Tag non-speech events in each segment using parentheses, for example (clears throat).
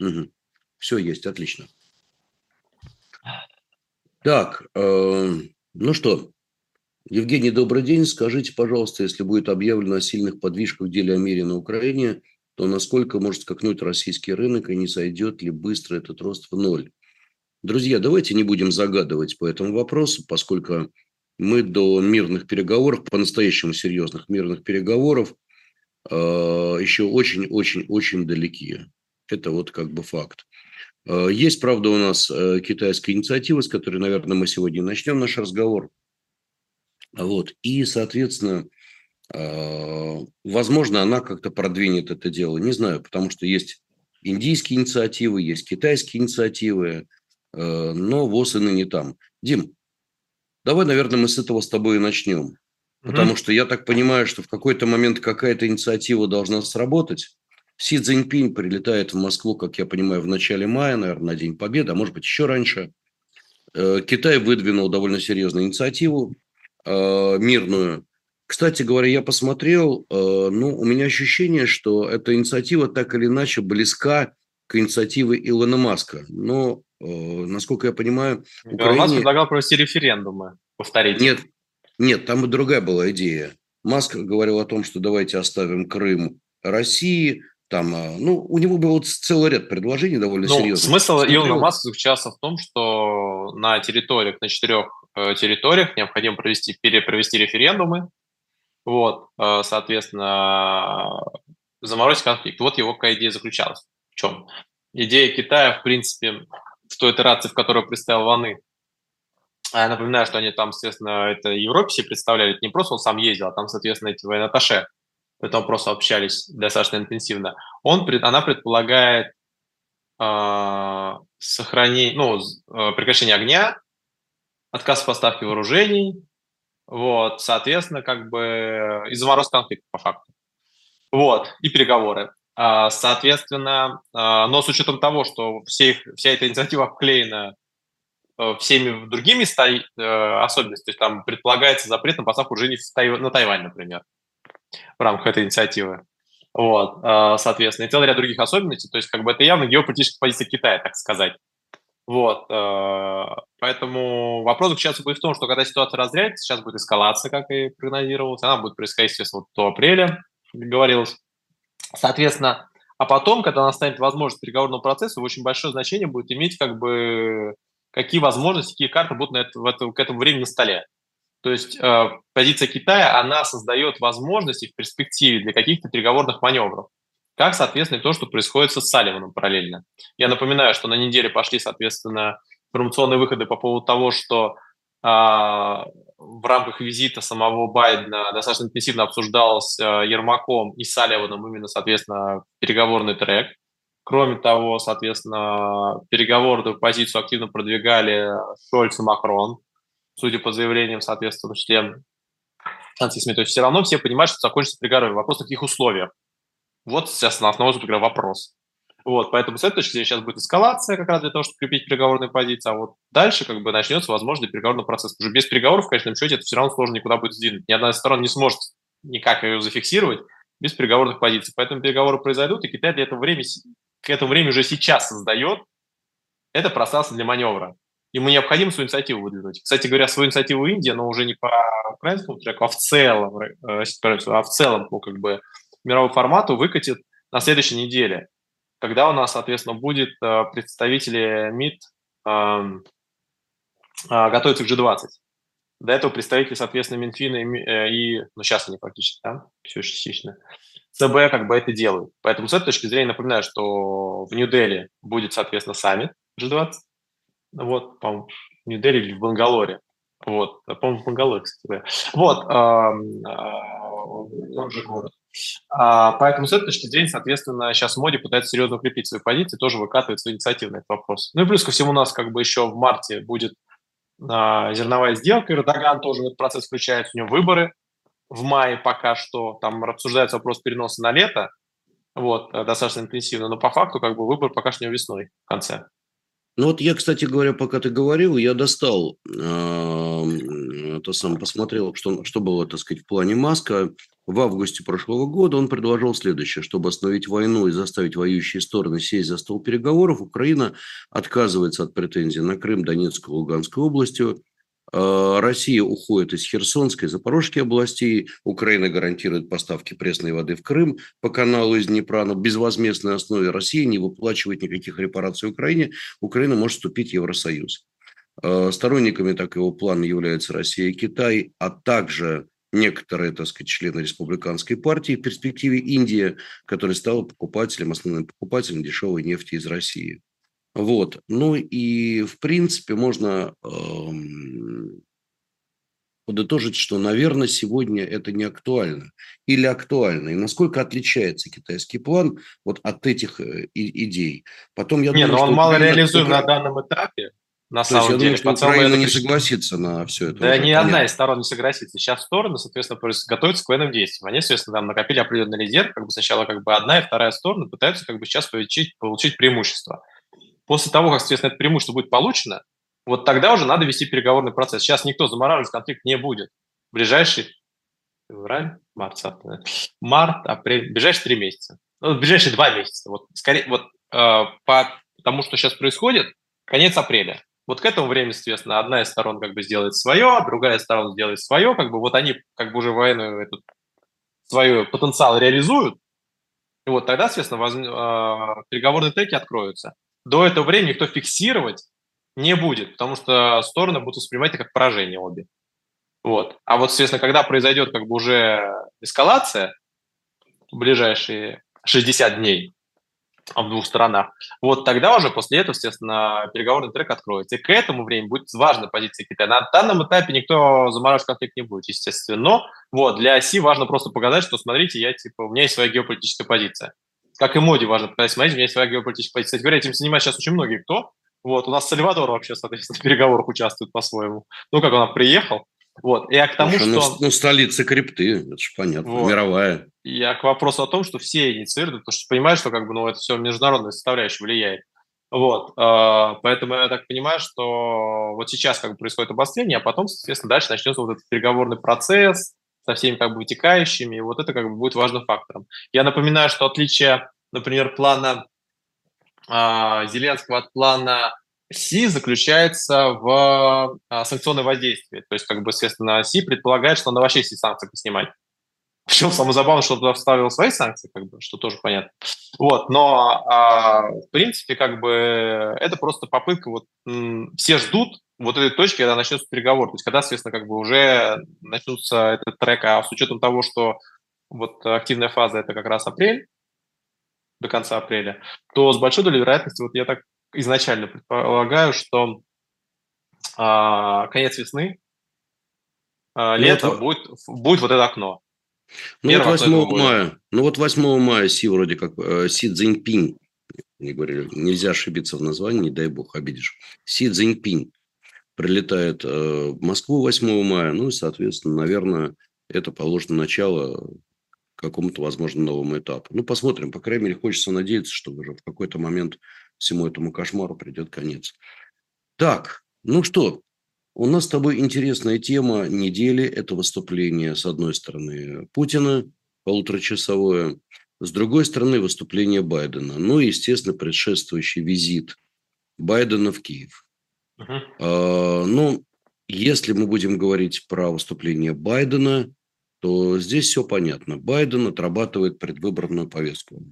Угу. Все есть, отлично. Так, э, ну что, Евгений, добрый день. Скажите, пожалуйста, если будет объявлено о сильных подвижках в деле о мире на Украине, то насколько может скакнуть российский рынок и не сойдет ли быстро этот рост в ноль? Друзья, давайте не будем загадывать по этому вопросу, поскольку мы до мирных переговоров, по-настоящему серьезных мирных переговоров, э, еще очень-очень-очень далеки. Это вот как бы факт. Э, есть, правда, у нас э, китайская инициатива, с которой, наверное, мы сегодня начнем наш разговор. Вот. И, соответственно, возможно, она как-то продвинет это дело. Не знаю, потому что есть индийские инициативы, есть китайские инициативы, но ВОЗ и ныне там. Дим, Давай, наверное, мы с этого с тобой и начнем. Потому угу. что я так понимаю, что в какой-то момент какая-то инициатива должна сработать. Си Цзиньпинь прилетает в Москву, как я понимаю, в начале мая, наверное, на День Победы, а может быть еще раньше. Э, Китай выдвинул довольно серьезную инициативу э, мирную. Кстати говоря, я посмотрел, э, ну, у меня ощущение, что эта инициатива так или иначе близка к инициативе Илона Маска. Но насколько я понимаю, Украине... Маск предлагал провести референдумы, повторить. Нет, нет, там и другая была идея. Маск говорил о том, что давайте оставим Крым России, там, а, ну, у него был вот целый ряд предложений довольно ну, серьезных. Смысл Смотрел... Илона Маска заключался в том, что на территориях, на четырех э, территориях необходимо провести, перепровести референдумы, вот, э, соответственно, заморозить конфликт. Вот его какая идея заключалась. В чем? Идея Китая, в принципе, в той итерации, в которой представил Ваны. А я напоминаю, что они там, естественно, это Европе себе представляли, это не просто он сам ездил, а там, соответственно, эти военноташе, поэтому просто общались достаточно интенсивно. Он, она предполагает э, сохранение, ну, э, прекращение огня, отказ в поставке вооружений, вот, соответственно, как бы и замороз конфликта по факту. Вот, и переговоры. А, соответственно, а, но с учетом того, что все их, вся эта инициатива обклеена э, всеми другими э, особенностями, то есть там предполагается запрет на поставку вооружений на Тайвань, например, в рамках этой инициативы. Вот, а, соответственно, и целый ряд других особенностей, то есть как бы это явно геополитическая позиция Китая, так сказать. Вот, поэтому вопрос заключается будет в том, что когда ситуация разрядится, сейчас будет эскалация, как и прогнозировалось, она будет происходить, естественно, до апреля, как говорилось, Соответственно, а потом, когда настанет возможность переговорного процесса, очень большое значение будет иметь как бы какие возможности, какие карты будут на это, в это, к этому времени на столе. То есть э, позиция Китая, она создает возможности в перспективе для каких-то переговорных маневров. Как, соответственно, то, что происходит со Салливаном параллельно. Я напоминаю, что на неделе пошли, соответственно, информационные выходы по поводу того, что а, в рамках визита самого Байдена достаточно интенсивно обсуждался Ермаком и Салливаном именно, соответственно, переговорный трек. Кроме того, соответственно, переговорную позицию активно продвигали Шольц и Макрон, судя по заявлениям, соответственно, член СМИ. То есть все равно все понимают, что закончится переговоры. Вопрос, в каких условиях. Вот сейчас на основном вопрос. Вот, поэтому с этой точки зрения сейчас будет эскалация как раз для того, чтобы крепить переговорные позиции, а вот дальше как бы начнется возможный переговорный процесс. Уже без переговоров, в конечном счете, это все равно сложно никуда будет сдвинуть. Ни одна из сторон не сможет никак ее зафиксировать без переговорных позиций. Поэтому переговоры произойдут, и Китай для этого времени, к этому времени уже сейчас создает это пространство для маневра. Ему необходимо свою инициативу выдвинуть. Кстати говоря, свою инициативу Индия, но уже не по украинскому треку, а в целом, э, а в целом по как бы мировому формату выкатит на следующей неделе когда у нас, соответственно, будет э, представители МИД эм, э, готовиться к G20. До этого представители, соответственно, Минфина и, и ну, сейчас они практически, да, все частично, ЦБ как бы это делают. Поэтому с этой точки зрения напоминаю, что в Нью-Дели будет, соответственно, саммит G20. Вот, по-моему, в Нью-Дели или в Бангалоре. Вот, по-моему, в Бангалоре, кстати. Вот, э, тот же город. А, поэтому с этой точки зрения, соответственно, сейчас Моди пытается серьезно укрепить свои позиции, тоже выкатывает свою инициативу на этот вопрос. Ну и плюс ко всему у нас как бы еще в марте будет а, зерновая сделка, Эрдоган тоже в этот процесс включается, у него выборы в мае пока что, там обсуждается вопрос переноса на лето, вот, э, достаточно интенсивно, но по факту как бы выбор пока что не весной в конце. Ну вот я, кстати говоря, пока ты говорил, я достал э, то сам посмотрел, что, что было, так сказать, в плане Маска. В августе прошлого года он предложил следующее. Чтобы остановить войну и заставить воюющие стороны сесть за стол переговоров, Украина отказывается от претензий на Крым, Донецкую, Луганскую областью. А, Россия уходит из Херсонской, Запорожской областей. Украина гарантирует поставки пресной воды в Крым по каналу из Днепра на безвозмездной основе. Россия не выплачивает никаких репараций Украине. Украина может вступить в Евросоюз. А, сторонниками такого плана являются Россия и Китай, а также некоторые, так сказать, члены республиканской партии, в перспективе Индия, которая стала покупателем, основным покупателем дешевой нефти из России. Вот. Ну и, в принципе, можно эм, подытожить, что, наверное, сегодня это не актуально. Или актуально. И насколько отличается китайский план вот от этих э, идей. Потом я не, думаю, но он мало Украина, реализуем на данном этапе. На То самом есть я деле, думаю, что Украина не согласится на все это. Да ни понятно. одна из сторон не согласится. Сейчас стороны, соответственно, готовятся к военным действиям. Они, соответственно, там накопили определенный резерв. Как бы сначала как бы одна и вторая сторона пытаются как бы сейчас получить, получить преимущество. После того, как, соответственно, это преимущество будет получено, вот тогда уже надо вести переговорный процесс. Сейчас никто замораживать конфликт не будет. Ближайший февраль, март, март, апрель, ближайшие три месяца. Ну, ближайшие два месяца. Вот, скорее, вот э, по тому, что сейчас происходит, конец апреля. Вот к этому времени, соответственно, одна из сторон как бы сделает свое, другая сторона сделает свое, как бы вот они как бы уже военную этот свой потенциал реализуют, и вот тогда, соответственно, воз... э, переговорные треки откроются. До этого времени никто фиксировать не будет, потому что стороны будут воспринимать это как поражение обе. Вот. А вот, соответственно, когда произойдет как бы уже эскалация в ближайшие 60 дней, в двух сторонах. Вот тогда уже после этого, естественно, переговорный трек откроется. И к этому времени будет важна позиция Китая. На данном этапе никто замораживать конфликт не будет, естественно. Но вот для оси важно просто показать, что, смотрите, я, типа, у меня есть своя геополитическая позиция. Как и моде важно показать, смотрите, у меня есть своя геополитическая позиция. Кстати говоря, этим занимаются сейчас очень многие кто. Вот, у нас Сальвадор вообще, соответственно, в переговорах участвует по-своему. Ну, как он приехал, вот. Я к тому, Слушай, ну, что... Ну, столица крипты, это же понятно, вот. мировая. Я к вопросу о том, что все инициируют, потому что понимаешь, что как бы, ну, это все международная составляющая влияет. Вот, э, поэтому я так понимаю, что вот сейчас как бы происходит обострение, а потом, соответственно, дальше начнется вот этот переговорный процесс со всеми как бы вытекающими, и вот это как бы будет важным фактором. Я напоминаю, что отличие, например, плана э, Зеленского от плана Си заключается в а, санкционном воздействии. То есть, как бы, естественно, Си предполагает, что надо вообще все санкции поснимать. Причем самое забавное, что он туда вставил свои санкции, как бы, что тоже понятно. Вот, но а, в принципе, как бы, это просто попытка, вот м, все ждут вот этой точки, когда начнется переговор. То есть, когда, соответственно, как бы уже начнутся этот трек, а с учетом того, что вот активная фаза это как раз апрель, до конца апреля, то с большой долей вероятности, вот я так изначально предполагаю, что а, конец весны, а, лето ну, будет, будет вот это окно. Ну вот 8 мая, ну вот 8 мая Си вроде как, э, Си Цзиньпинь, не говорили, нельзя ошибиться в названии, не дай бог обидишь. Си Цзиньпинь прилетает э, в Москву 8 мая, ну и, соответственно, наверное, это положено начало какому-то, возможно, новому этапу. Ну, посмотрим. По крайней мере, хочется надеяться, что уже в какой-то момент всему этому кошмару придет конец. Так, ну что, у нас с тобой интересная тема недели. Это выступление, с одной стороны, Путина, полуторачасовое, с другой стороны, выступление Байдена. Ну и, естественно, предшествующий визит Байдена в Киев. Uh-huh. А, ну, если мы будем говорить про выступление Байдена, то здесь все понятно. Байден отрабатывает предвыборную повестку.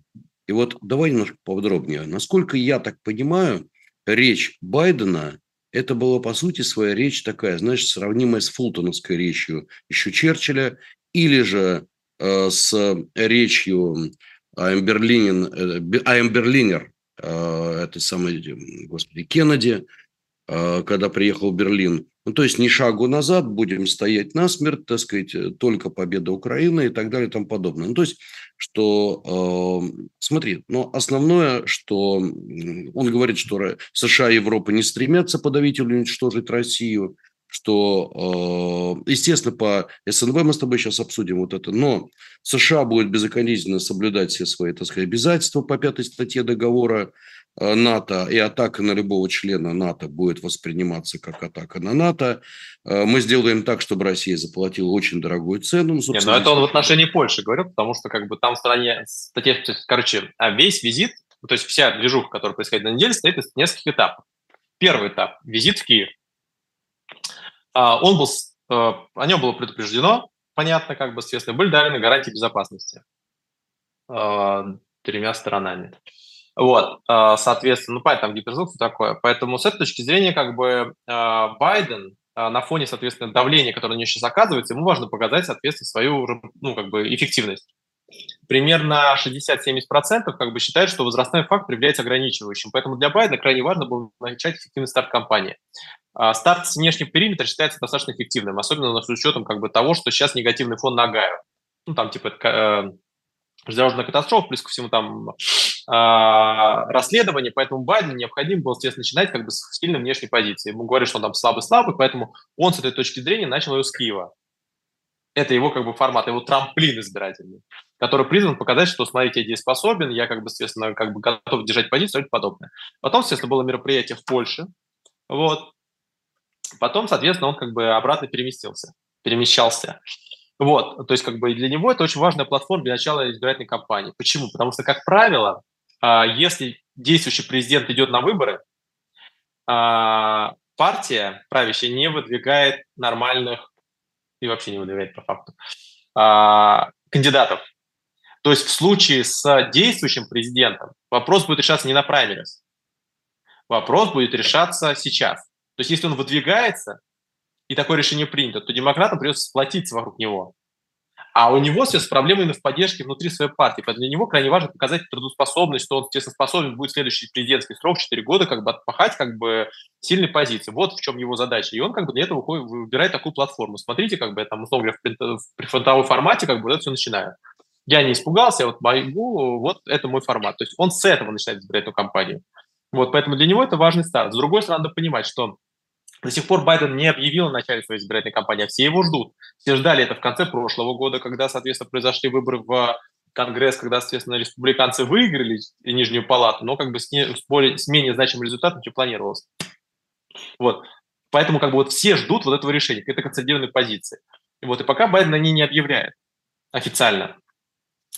И вот давай немножко подробнее. Насколько я так понимаю, речь Байдена – это была, по сути, своя речь такая, знаешь, сравнимая с фултоновской речью еще Черчилля, или же э, с речью Амберлинин, э, Амберлинер, э, это самый, господи, Кеннеди, когда приехал в Берлин. Ну, то есть, ни шагу назад, будем стоять насмерть, так сказать, э, только победа Украины и так далее и тому подобное. Ну, то есть, что, э, смотри, но основное, что он говорит, что США и Европа не стремятся подавить или уничтожить Россию, что, э, естественно, по СНВ мы с тобой сейчас обсудим вот это, но США будет безукоризненно соблюдать все свои, так сказать, обязательства по пятой статье договора, НАТО, и атака на любого члена НАТО будет восприниматься как атака на НАТО. Э, мы сделаем так, чтобы Россия заплатила очень дорогую цену. Не, но это он в отношении Польши говорил, потому что как бы там в стране, короче, а весь визит, то есть вся движуха, которая происходит на неделе, стоит из нескольких этапов. Первый этап – визит в Киев. А, он был, о нем было предупреждено, понятно, как бы, соответственно, были даны гарантии безопасности тремя сторонами. Вот, а, соответственно, ну, понятно, гиперзвук, все такое. Поэтому с этой точки зрения, как бы, а, Байден а, на фоне, соответственно, давления, которое на него сейчас оказывается, ему важно показать, соответственно, свою, ну, как бы, эффективность. Примерно 60-70% как бы считают, что возрастной фактор является ограничивающим. Поэтому для Байдена крайне важно было начать эффективный старт кампании. Старт с внешнего периметра считается достаточно эффективным, особенно с учетом как бы, того, что сейчас негативный фон на Гаю. Ну, там, типа, э, железнодорожная катастрофа, плюс ко всему там э, расследование, поэтому Байдену необходимо было, естественно, начинать как бы с сильной внешней позиции. Ему говорят, что он там слабый-слабый, поэтому он с этой точки зрения начал ее с Киева. Это его как бы формат, его трамплин избирательный, который призван показать, что, смотрите, я дееспособен, я как бы, соответственно, как бы готов держать позицию и подобное. Потом, естественно, было мероприятие в Польше, вот. Потом, соответственно, он как бы обратно переместился, перемещался. Вот, то есть как бы для него это очень важная платформа для начала избирательной кампании. Почему? Потому что, как правило, а, если действующий президент идет на выборы, а, партия правящая не выдвигает нормальных и вообще не выдвигает по факту а, кандидатов. То есть в случае с действующим президентом вопрос будет решаться не на праймерис. Вопрос будет решаться сейчас. То есть если он выдвигается, и такое решение принято, то демократам придется сплотиться вокруг него. А у него сейчас проблемы именно в поддержке внутри своей партии. Поэтому для него крайне важно показать трудоспособность, что он, способен будет следующий президентский срок, 4 года, как бы отпахать как бы сильной позиции. Вот в чем его задача. И он как бы для этого выбирает такую платформу. Смотрите, как бы я там, условно говоря, в прифронтовом формате как бы это все начинаю. Я не испугался, я вот могу, вот это мой формат. То есть он с этого начинает избирать эту компанию. Вот, поэтому для него это важный старт. С другой стороны, надо понимать, что до сих пор Байден не объявил о начале своей избирательной кампании, а все его ждут. Все ждали это в конце прошлого года, когда, соответственно, произошли выборы в Конгресс, когда, соответственно, республиканцы выиграли Нижнюю палату, но как бы с, не, с, более, с менее значимым результатом, чем планировалось. Вот. Поэтому как бы вот все ждут вот этого решения, какой-то консолидированной позиции. И вот и пока Байден ней не объявляет официально,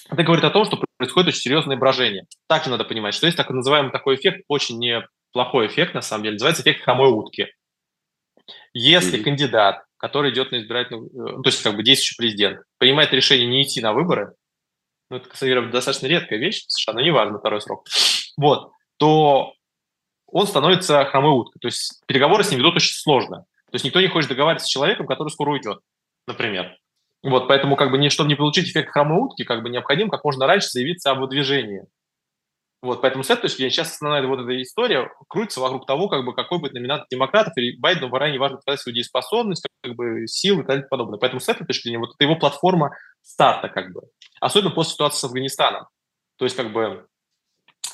это говорит о том, что происходит очень серьезное брожение. Также надо понимать, что есть так называемый такой эффект, очень неплохой эффект, на самом деле, называется эффект хромой утки. Если mm-hmm. кандидат, который идет на избирательную, э, то есть как бы действующий президент, принимает решение не идти на выборы, ну, это, кстати, достаточно редкая вещь в США, но неважно, второй срок, вот, то он становится хромой уткой. То есть переговоры с ним ведут очень сложно. То есть никто не хочет договариваться с человеком, который скоро уйдет, например. Вот, поэтому, как бы, не, чтобы не получить эффект хромой утки, как бы необходимо как можно раньше заявиться об выдвижении. Вот, поэтому с этой точки зрения сейчас основная вот эта история крутится вокруг того, как бы, какой будет номинат демократов, и Байдену крайне важно показать свою дееспособность, как бы, силы и так подобное. Поэтому с этой точки зрения вот это его платформа старта, как бы. Особенно после ситуации с Афганистаном. То есть, как бы,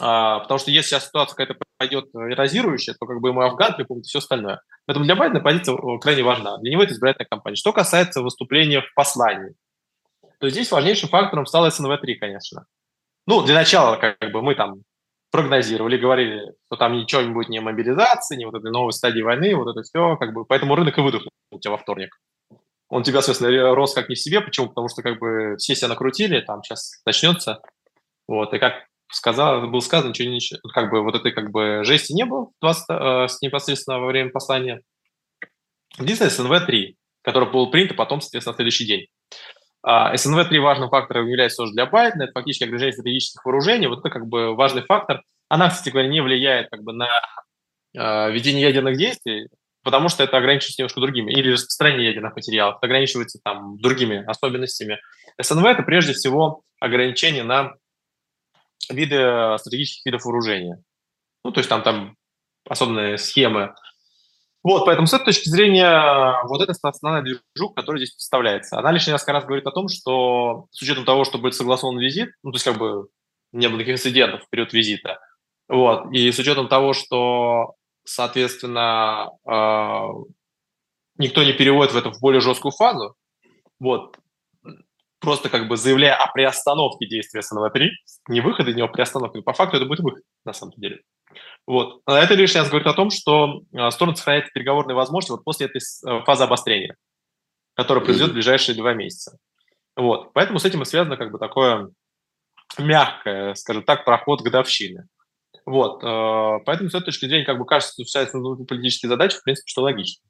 а, потому что если сейчас ситуация какая-то пойдет эрозирующая, то как бы ему Афган припомнит все остальное. Поэтому для Байдена позиция э, крайне важна. Для него это избирательная кампания. Что касается выступления в послании, то здесь важнейшим фактором стало СНВ-3, конечно. Ну, для начала, как бы мы там прогнозировали, говорили, что там ничего не будет ни мобилизации, ни вот этой новой стадии войны, вот это все, как бы, поэтому рынок и выдохнул у тебя во вторник. Он тебя, соответственно, рос как не в себе. Почему? Потому что как бы все себя накрутили, там сейчас начнется. Вот, и как сказал, было сказано, ничего не как бы вот этой как бы жести не было 20, э, непосредственно во время послания. Единственное, СНВ-3, который был принято потом, соответственно, на следующий день. А, СНВ-3 важным фактором является тоже для Байдена, это фактически ограничение стратегических вооружений, вот это как бы важный фактор. Она, кстати говоря, не влияет как бы на э, ведение ядерных действий, потому что это ограничивается немножко другими, или распространение ядерных материалов, это ограничивается там другими особенностями. СНВ – это прежде всего ограничение на виды стратегических видов вооружения. Ну, то есть там, там особенные схемы вот, поэтому с этой точки зрения вот это основная движуха, которая здесь представляется. Она лишний несколько раз говорит о том, что с учетом того, что будет согласован визит, ну, то есть как бы не было никаких инцидентов в период визита, вот, и с учетом того, что, соответственно, э, никто не переводит в это в более жесткую фазу, вот, просто как бы заявляя о приостановке действия СНВ-3, не выхода из него, приостановке, по факту это будет выход, на самом деле. Вот. Это лишний раз говорит о том, что сторона сохраняет переговорные возможности вот после этой фазы обострения, которая произойдет в ближайшие два месяца. Вот. Поэтому с этим и связано как бы такое мягкое, скажем так, проход годовщины. Вот. Э, поэтому с этой точки зрения, как бы кажется, что решается политические задачи, в принципе, что логично.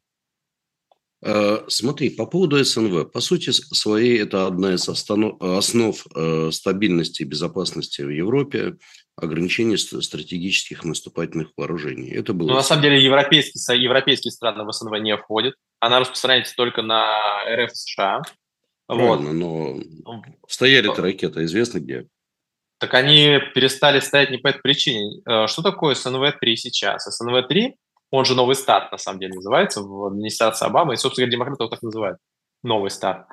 Э, смотри, по поводу СНВ. По сути своей, это одна из основ э, стабильности и безопасности в Европе, ограничение стратегических наступательных вооружений. Это было... Ну, на самом деле, европейские, европейские страны в СНВ не входят. Она распространяется только на РФ США. Правильно, вот. но стояли-то ракеты, известно где. Так они перестали стоять не по этой причине. Э, что такое СНВ-3 сейчас? СНВ-3, он же новый старт, на самом деле, называется в администрации Обамы, и, собственно говоря, демократы его так называют. Новый старт.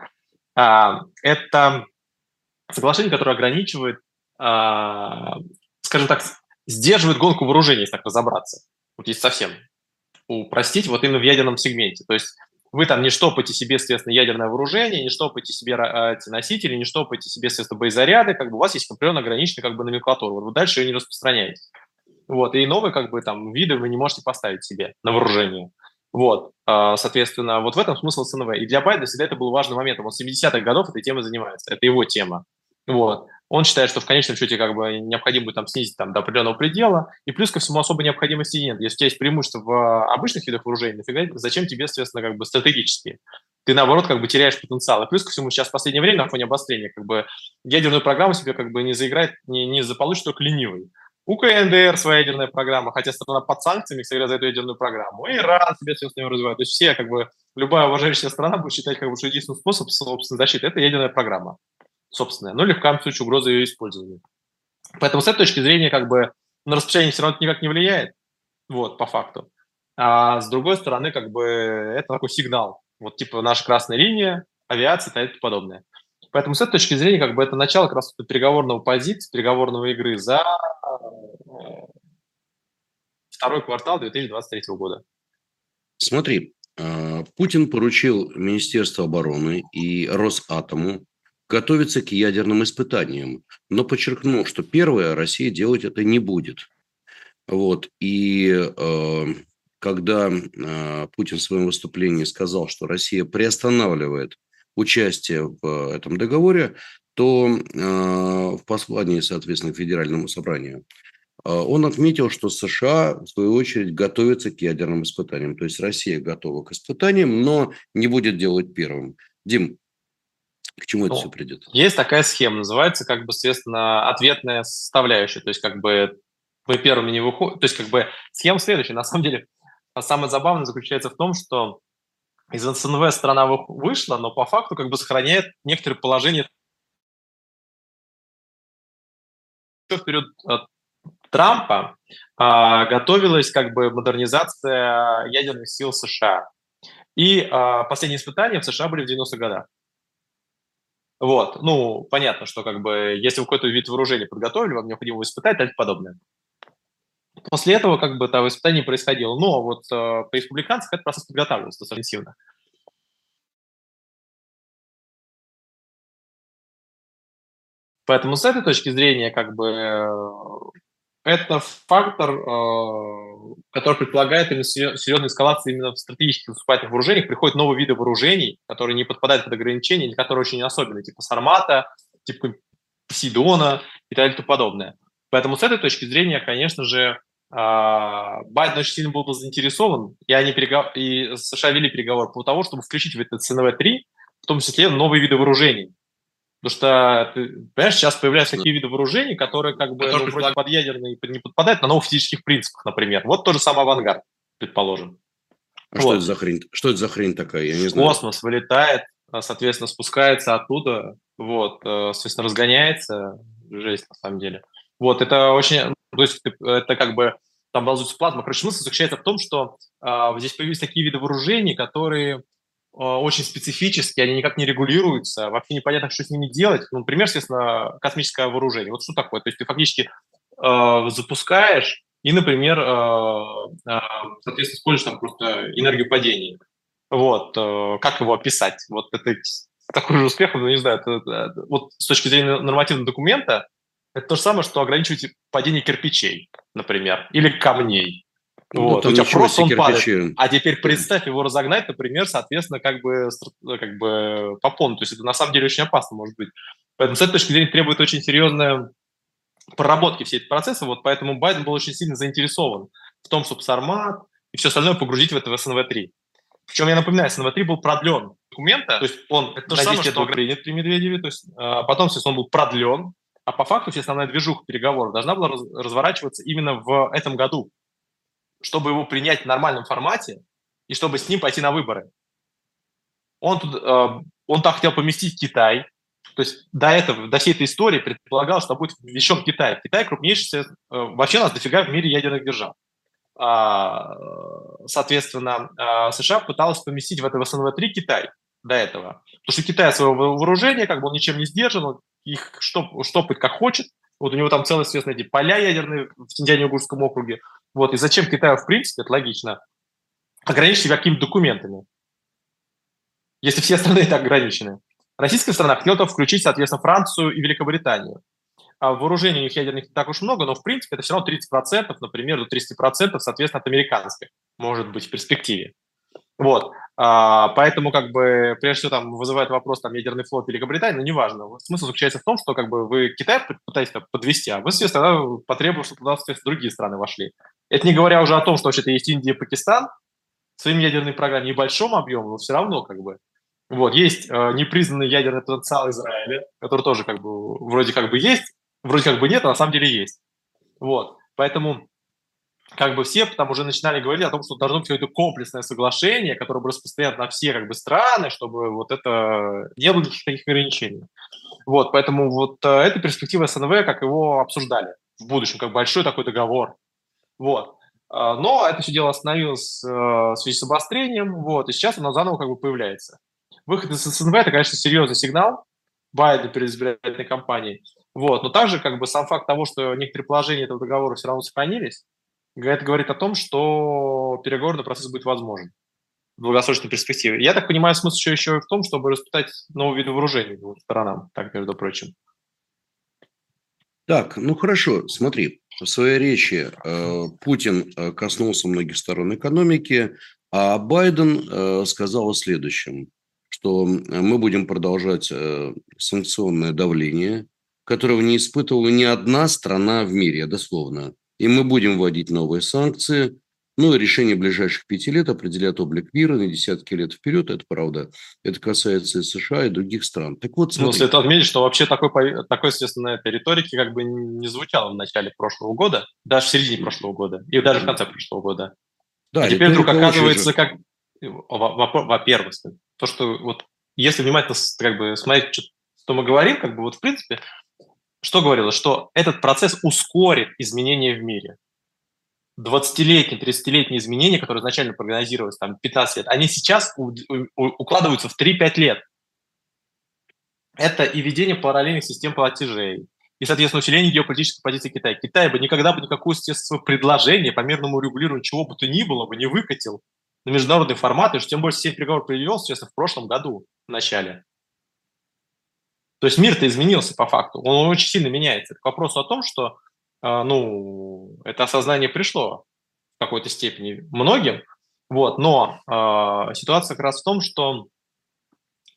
А, это соглашение, которое ограничивает, а, скажем так, сдерживает гонку вооружений, если так разобраться. Вот если совсем упростить, вот именно в ядерном сегменте. То есть вы там не штопаете себе, соответственно, ядерное вооружение, не штопаете себе э, эти носители, не штопаете себе, соответственно, боезаряды, как бы у вас есть определенно ограниченная как бы номенклатура, вы дальше ее не распространяете. Вот, и новые как бы там виды вы не можете поставить себе на вооружение. Вот, а, соответственно, вот в этом смысл СНВ. И для Байдена всегда это был важным моментом. Он с 70-х годов этой темой занимается, это его тема. Вот. Он считает, что в конечном счете как бы необходимо будет там снизить там, до определенного предела, и плюс ко всему особой необходимости нет. Если у тебя есть преимущество в обычных видах вооружений, нафига, зачем тебе, соответственно, как бы стратегические? Ты, наоборот, как бы теряешь потенциал. И плюс ко всему сейчас в последнее время на фоне обострения как бы ядерную программу себе как бы не заиграет, не, не заполучит только ленивый. У КНДР своя ядерная программа, хотя страна под санкциями всегда за эту ядерную программу. И себе, соответственно, развивает. То есть все, как бы, любая уважающая страна будет считать, как бы, что единственный способ, собственно, защиты – это ядерная программа собственная, ну или в крайнем случае угроза ее использования. Поэтому с этой точки зрения как бы на распространение все равно это никак не влияет, вот, по факту. А с другой стороны, как бы это такой сигнал, вот типа наша красная линия, авиация и тому подобное. Поэтому с этой точки зрения, как бы это начало как раз переговорного позиции, переговорного игры за э, второй квартал 2023 года. Смотри, э, Путин поручил Министерству обороны и Росатому готовится к ядерным испытаниям, но подчеркнул, что первое, Россия делать это не будет. Вот. И э, когда э, Путин в своем выступлении сказал, что Россия приостанавливает участие в этом договоре, то э, в послании, соответственно, к Федеральному собранию э, он отметил, что США, в свою очередь, готовятся к ядерным испытаниям. То есть Россия готова к испытаниям, но не будет делать первым. Дим, к чему это ну, все придет? Есть такая схема, называется, как бы, соответственно, ответная составляющая. То есть, как бы мы первыми не выходим. То есть, как бы схема следующая. На самом деле, самое забавное заключается в том, что из СНВ страна вышла, но по факту как бы сохраняет некоторые положения в период Трампа а, готовилась как бы модернизация ядерных сил США. И а, последние испытания в США были в 90-х годах. Вот, ну, понятно, что как бы, если вы какой-то вид вооружения подготовили, вам необходимо испытать и так подобное. После этого как бы там испытание происходило. Но вот э, по республиканцам этот процесс подготавливался достаточно сильно. Поэтому с этой точки зрения, как бы, э, это фактор, э, который предполагает серьезную эскалацию именно в стратегических наступательных вооружениях. Приходят новые виды вооружений, которые не подпадают под ограничения, или которые очень особенные, типа Сармата, типа Посейдона и так далее и тому подобное. Поэтому с этой точки зрения, конечно же, а, Байден очень сильно был заинтересован, и, они перегов... и США вели переговоры по тому, чтобы включить в этот СНВ-3, в том числе новые виды вооружений. Потому что, ты, понимаешь, сейчас появляются такие виды вооружений, которые как бы ну, вроде под ядерные не подпадают на новых физических принципах, например. Вот тот же самый авангард, предположим. А вот. что это за хрень? Что это за хрень такая? Я не знаю. Космос вылетает, а, соответственно, спускается оттуда, вот, э, соответственно, разгоняется. Жесть, на самом деле. Вот, это очень... То есть это как бы там базуется плазма. Короче, смысл заключается в том, что э, здесь появились такие виды вооружений, которые очень специфические, они никак не регулируются, вообще непонятно, что с ними делать. Ну, например, естественно, космическое вооружение. Вот что такое? То есть ты фактически э, запускаешь и, например, э, э, соответственно, используешь там просто энергию падения. Вот, э, как его описать? Вот это такой же успех, ну, не знаю, это, это, вот с точки зрения нормативного документа, Это то же самое, что ограничивать падение кирпичей, например, или камней. Ну, вот. У тебя просто он падает. А теперь представь его разогнать, например, соответственно, как бы, как бы по полной. То есть это на самом деле очень опасно может быть. Поэтому с этой точки зрения требует очень серьезная проработки всей этого процесса. Вот поэтому Байден был очень сильно заинтересован в том, чтобы Сармат и все остальное погрузить в это в СНВ-3. Причем, я напоминаю, СНВ-3 был продлен документа, то есть он это то же самое, что был принят при Медведеве, то есть а, потом, естественно, он был продлен, а по факту вся основная движуха переговоров должна была раз, разворачиваться именно в этом году, чтобы его принять в нормальном формате и чтобы с ним пойти на выборы. Он, тут, э, он так хотел поместить Китай, то есть до этого, до всей этой истории предполагал, что будет ввещен Китай. Китай крупнейший, э, вообще нас дофига в мире ядерных держав. А, соответственно, а, США пыталась поместить в это СНВ-3 Китай до этого. Потому что Китай своего вооружения, как бы он ничем не сдержан, их штоп, штопает как хочет. Вот у него там целые, соответственно, эти поля ядерные в Тиньяне-Угурском округе. Вот, и зачем Китаю, в принципе, это логично, ограничить себя какими-то документами, если все страны (laughs) так ограничены. Российская страна хотела включить, соответственно, Францию и Великобританию. А вооружений у них ядерных не так уж много, но в принципе это все равно 30%, например, до 30%, соответственно, от американских, может быть, в перспективе. Вот. А, поэтому, как бы, прежде всего, там вызывает вопрос там ядерный флот Великобритании, но неважно. Смысл заключается в том, что как бы вы Китай пытаетесь подвести, а вы, соответственно, потребуете, чтобы туда, соответственно, другие страны вошли. Это не говоря уже о том, что вообще-то есть Индия и Пакистан, своим ядерной программе небольшом объеме, но все равно как бы вот, есть э, непризнанный ядерный потенциал Израиля, который тоже как бы вроде как бы есть, вроде как бы нет, а на самом деле есть. Вот, поэтому как бы все там уже начинали говорить о том, что должно быть какое-то комплексное соглашение, которое бы распространять на все как бы страны, чтобы вот это не было никаких ограничений. Вот, поэтому вот э, эта перспектива СНВ, как его обсуждали в будущем, как большой такой договор. Вот. Э, но это все дело остановилось э, в связи с обострением, вот, и сейчас оно заново как бы появляется. Выход из СНВ – это, конечно, серьезный сигнал Байдена перед избирательной кампанией. Вот. Но также как бы сам факт того, что некоторые положения этого договора все равно сохранились, это говорит о том, что переговорный процесс будет возможен в долгосрочной перспективе. Я так понимаю, смысл еще, еще в том, чтобы распытать новые виды вооружений двум сторонам, так между прочим. Так, ну хорошо, смотри, в своей речи э, Путин э, коснулся многих сторон экономики, а Байден э, сказал о следующем что мы будем продолжать санкционное давление, которого не испытывала ни одна страна в мире, дословно. И мы будем вводить новые санкции. Ну, решение ближайших пяти лет определят облик мира на десятки лет вперед. Это правда. Это касается и США, и других стран. Так вот, смотри. Ну, следует отметить, что вообще такой, такой, естественно, этой риторики как бы не звучало в начале прошлого года, даже в середине прошлого года, и даже в конце прошлого года. Да, и теперь вдруг оказывается, как, во-первых, то, что вот если внимательно как бы смотреть, что мы говорим, как бы вот в принципе, что говорилось, что этот процесс ускорит изменения в мире. 20-летние, 30-летние изменения, которые изначально прогнозировались там 15 лет, они сейчас укладываются в 3-5 лет. Это и введение параллельных систем платежей, и, соответственно, усиление геополитической позиции Китая. Китай бы никогда бы никакое, естественно, предложение по мирному регулированию чего бы то ни было бы не выкатил на международный формат, и тем более сеть переговоров привелся, честно, в прошлом году, в начале. То есть мир-то изменился по факту, он очень сильно меняется. Это к вопросу о том, что ну, это осознание пришло в какой-то степени многим, вот, но э, ситуация как раз в том, что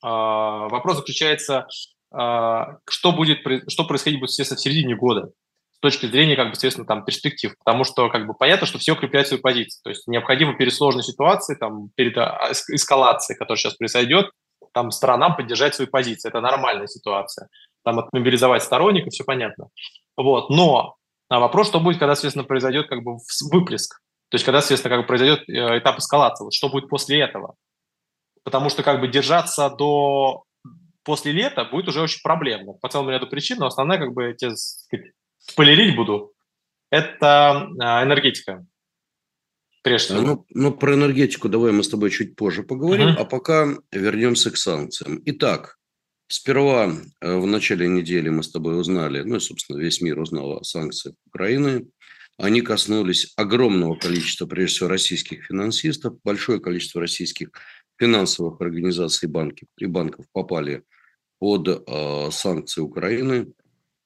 э, вопрос заключается, э, что будет, что происходить будет, естественно, в середине года точки зрения, как бы, соответственно, там, перспектив. Потому что, как бы, понятно, что все укрепляют свою позицию. То есть необходимо перед сложной ситуацией, там, перед а, эскалацией, которая сейчас произойдет, там, сторонам поддержать свои позиции. Это нормальная ситуация. Там, отмобилизовать сторонников, все понятно. Вот. Но а вопрос, что будет, когда, соответственно, произойдет, как бы, выплеск. То есть, когда, соответственно, как бы произойдет э, этап эскалации. Вот что будет после этого? Потому что, как бы, держаться до после лета будет уже очень проблемно по целому ряду причин, но основная, как бы, те, сказать, спойлерить буду, это а, энергетика. Прежде всего. Ну, ну, про энергетику давай мы с тобой чуть позже поговорим, uh-huh. а пока вернемся к санкциям. Итак, сперва э, в начале недели мы с тобой узнали, ну и, собственно, весь мир узнал о санкциях Украины. Они коснулись огромного количества, прежде всего, российских финансистов. Большое количество российских финансовых организаций банки, и банков попали под э, санкции Украины.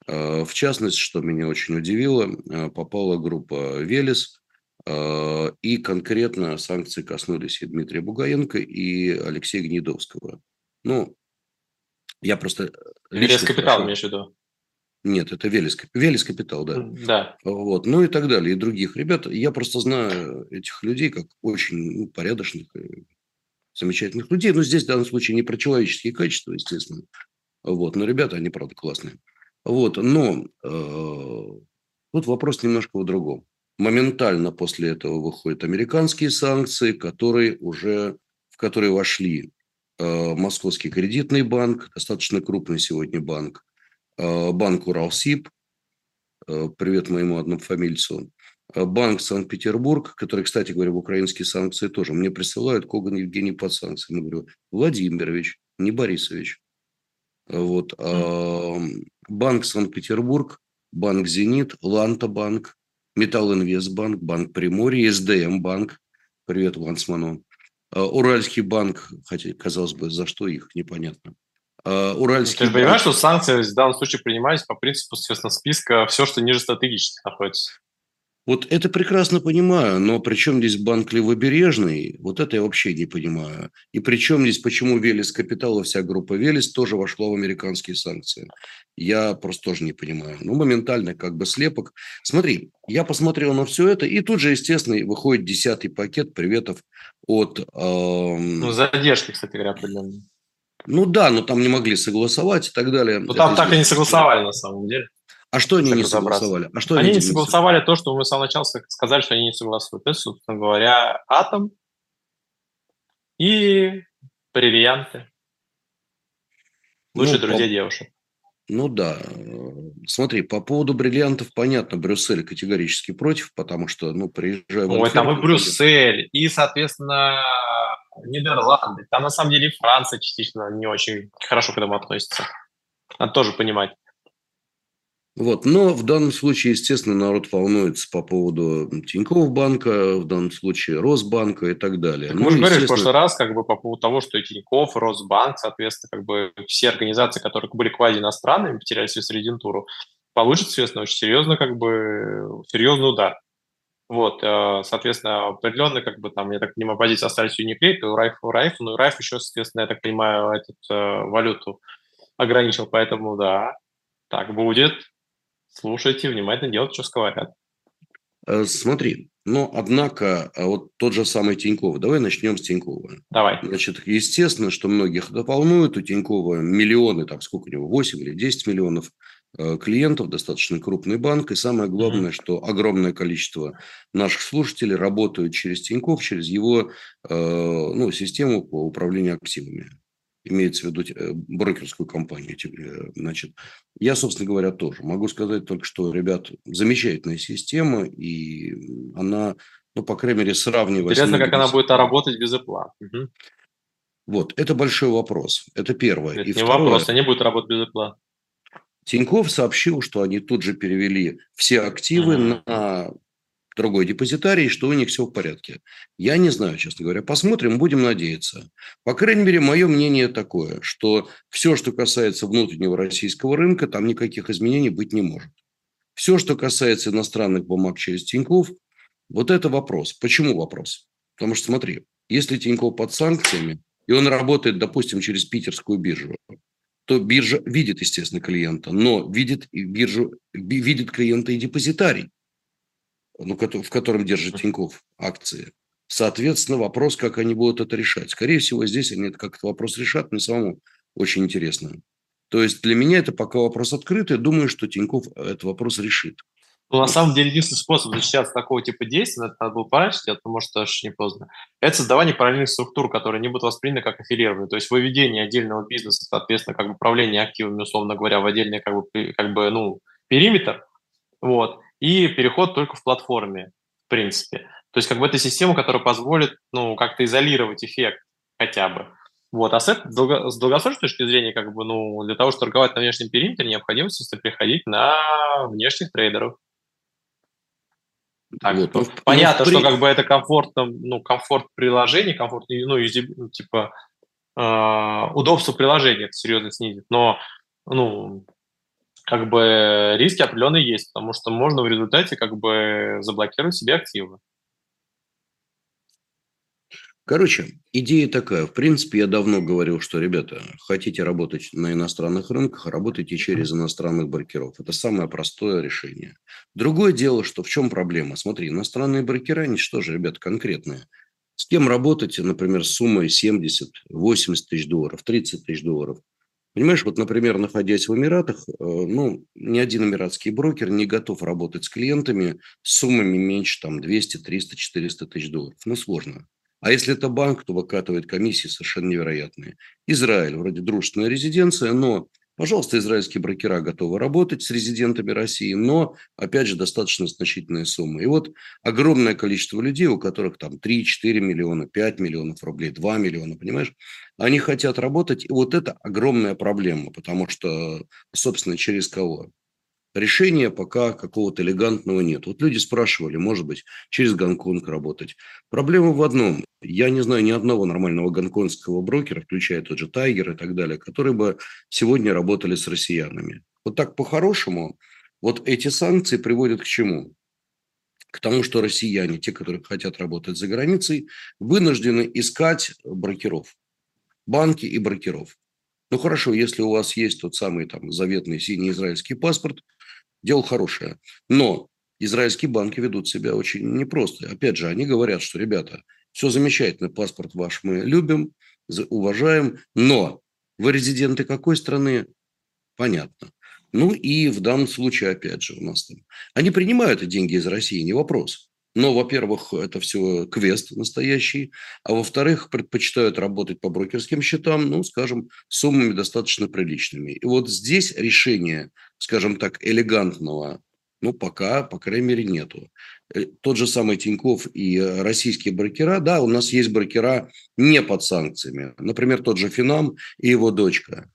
Э, в частности, что меня очень удивило, э, попала группа «Велес», э, и конкретно санкции коснулись и Дмитрия Бугаенко, и Алексея Гнедовского. Ну, я просто... Велес Капитал, имеешь в виду? Нет, это Велес, Велес Капитал, да. Да. Вот. Ну и так далее, и других ребят. Я просто знаю этих людей как очень ну, порядочных, замечательных людей. Но здесь в данном случае не про человеческие качества, естественно. Вот. Но ребята, они, правда, классные. Вот, но э, тут вопрос немножко в другом. Моментально после этого выходят американские санкции, которые уже, в которые вошли э, Московский кредитный банк, достаточно крупный сегодня банк, э, банк Уралсиб, э, привет моему однофамильцу, э, банк Санкт-Петербург, который, кстати говоря, в украинские санкции тоже. Мне присылают Коган Евгений под санкциями. Я говорю, Владимирович, не Борисович. Вот. Банк Санкт-Петербург, Банк Зенит, Ланта банк, Металлинвестбанк, Банк Приморье, СДМ банк. Привет Лансману. А, Уральский банк, хотя, казалось бы, за что их, непонятно. А, Уральский Ты же понимаешь, что санкции в данном случае принимались по принципу, соответственно, списка все, что ниже стратегически находится. Вот это прекрасно понимаю, но при чем здесь банк Левобережный, вот это я вообще не понимаю. И при чем здесь, почему Велес Капитал вся группа Велес тоже вошла в американские санкции. Я просто тоже не понимаю. Ну, моментально как бы слепок. Смотри, я посмотрел на все это, и тут же, естественно, выходит десятый пакет приветов от... Эм... Ну, задержки, кстати говоря, определенно. Ну да, но там не могли согласовать и так далее. Ну там так и не согласовали на самом деле. А что они не согласовали? А что они, они не согласовали то, что мы с самого начала сказали, что они не согласуют. Это, собственно говоря, атом и бриллианты. Лучшие ну, друзья по... девушек. Ну да. Смотри, по поводу бриллиантов, понятно, Брюссель категорически против, потому что, ну, приезжая в Ой, там и Брюссель, и, соответственно, Нидерланды. Там, на самом деле, и Франция частично не очень хорошо к этому относится. Надо тоже понимать. Вот. Но в данном случае, естественно, народ волнуется по поводу Тинькофф банка, в данном случае Росбанка и так далее. Так ну, мы же говорили в прошлый раз как бы по поводу того, что и Тинькофф, и Росбанк, соответственно, как бы все организации, которые были квази-иностранными, потеряли свою резидентуру, получат, соответственно, очень серьезно, как бы, серьезный удар. Вот, э, соответственно, определенно, как бы там, я так понимаю, позиция остались Unicredit, и Райф, Райф, ну, Райф еще, соответственно, я так понимаю, эту э, валюту ограничил, поэтому, да, так будет. Слушайте, внимательно делайте, что говорят. Э, смотри, но, однако, а вот тот же самый Тиньков. Давай начнем с Тинькова. Давай. Значит, естественно, что многих это волнует. У Тинькова миллионы, там сколько у него, 8 или 10 миллионов э, клиентов, достаточно крупный банк. И самое главное, mm-hmm. что огромное количество наших слушателей работают через Тиньков, через его э, ну, систему по управлению активами имеется в виду э, брокерскую компанию. Э, значит, я, собственно говоря, тоже могу сказать только, что, ребят, замечательная система, и она, ну, по крайней мере, сравнивая... Интересно, как она будет работать без Apple. Угу. Вот, это большой вопрос. Это первое. Это и не второе, вопрос, они будут работать без Apple. Тиньков сообщил, что они тут же перевели все активы mm на другой депозитарий, что у них все в порядке. Я не знаю, честно говоря. Посмотрим, будем надеяться. По крайней мере, мое мнение такое, что все, что касается внутреннего российского рынка, там никаких изменений быть не может. Все, что касается иностранных бумаг через Тинькофф, вот это вопрос. Почему вопрос? Потому что, смотри, если Тинькофф под санкциями, и он работает, допустим, через питерскую биржу, то биржа видит, естественно, клиента, но видит биржу, видит клиента и депозитарий ну, в котором держит Тиньков акции. Соответственно, вопрос, как они будут это решать. Скорее всего, здесь они как этот вопрос решат. Мне самому очень интересно. То есть для меня это пока вопрос открытый. Думаю, что Тиньков этот вопрос решит. Ну, на самом деле, единственный способ защищаться такого типа действий, это надо было пораньше делать, но, может, даже не поздно, это создавание параллельных структур, которые не будут восприняты как аффилированные. То есть выведение отдельного бизнеса, соответственно, как бы управление активами, условно говоря, в отдельный как бы, как бы ну, периметр, вот, и переход только в платформе, в принципе. То есть как бы это система, которая позволит, ну, как-то изолировать эффект хотя бы. Вот, а с, это, с долгосрочной точки зрения, как бы, ну, для того, чтобы торговать на внешнем периметре, необходимо, естественно, переходить на внешних трейдеров. Так, вот, ну, понятно, ну, что как бы это комфортно, ну, комфорт приложения, комфорт, ну, ну типа, э, удобство приложения это серьезно снизит, но, ну, как бы риски определенные есть, потому что можно в результате как бы заблокировать себе активы. Короче, идея такая. В принципе, я давно говорил, что, ребята, хотите работать на иностранных рынках, работайте через иностранных брокеров. Это самое простое решение. Другое дело, что в чем проблема? Смотри, иностранные брокеры, они что же, ребята, конкретные. С кем работать, например, с суммой 70, 80 тысяч долларов, 30 тысяч долларов? Понимаешь, вот, например, находясь в Эмиратах, э, ну, ни один эмиратский брокер не готов работать с клиентами с суммами меньше там 200, 300, 400 тысяч долларов. Ну, сложно. А если это банк, то выкатывает комиссии совершенно невероятные. Израиль вроде дружественная резиденция, но, пожалуйста, израильские брокера готовы работать с резидентами России, но, опять же, достаточно значительные суммы. И вот огромное количество людей, у которых там 3-4 миллиона, 5 миллионов рублей, 2 миллиона, понимаешь, они хотят работать, и вот это огромная проблема, потому что, собственно, через кого? Решения пока какого-то элегантного нет. Вот люди спрашивали, может быть, через Гонконг работать. Проблема в одном. Я не знаю ни одного нормального гонконгского брокера, включая тот же Тайгер и так далее, которые бы сегодня работали с россиянами. Вот так по-хорошему, вот эти санкции приводят к чему? К тому, что россияне, те, которые хотят работать за границей, вынуждены искать брокеров, банки и брокеров. Ну хорошо, если у вас есть тот самый там заветный синий израильский паспорт – дело хорошее. Но израильские банки ведут себя очень непросто. Опять же, они говорят, что, ребята, все замечательно, паспорт ваш мы любим, уважаем, но вы резиденты какой страны? Понятно. Ну и в данном случае, опять же, у нас там... Они принимают деньги из России, не вопрос. Но, во-первых, это все квест настоящий, а во-вторых, предпочитают работать по брокерским счетам, ну, скажем, суммами достаточно приличными. И вот здесь решение, скажем так, элегантного, ну, пока, по крайней мере, нету. Э, тот же самый Тиньков и российские брокера, да, у нас есть брокера не под санкциями. Например, тот же Финам и его дочка.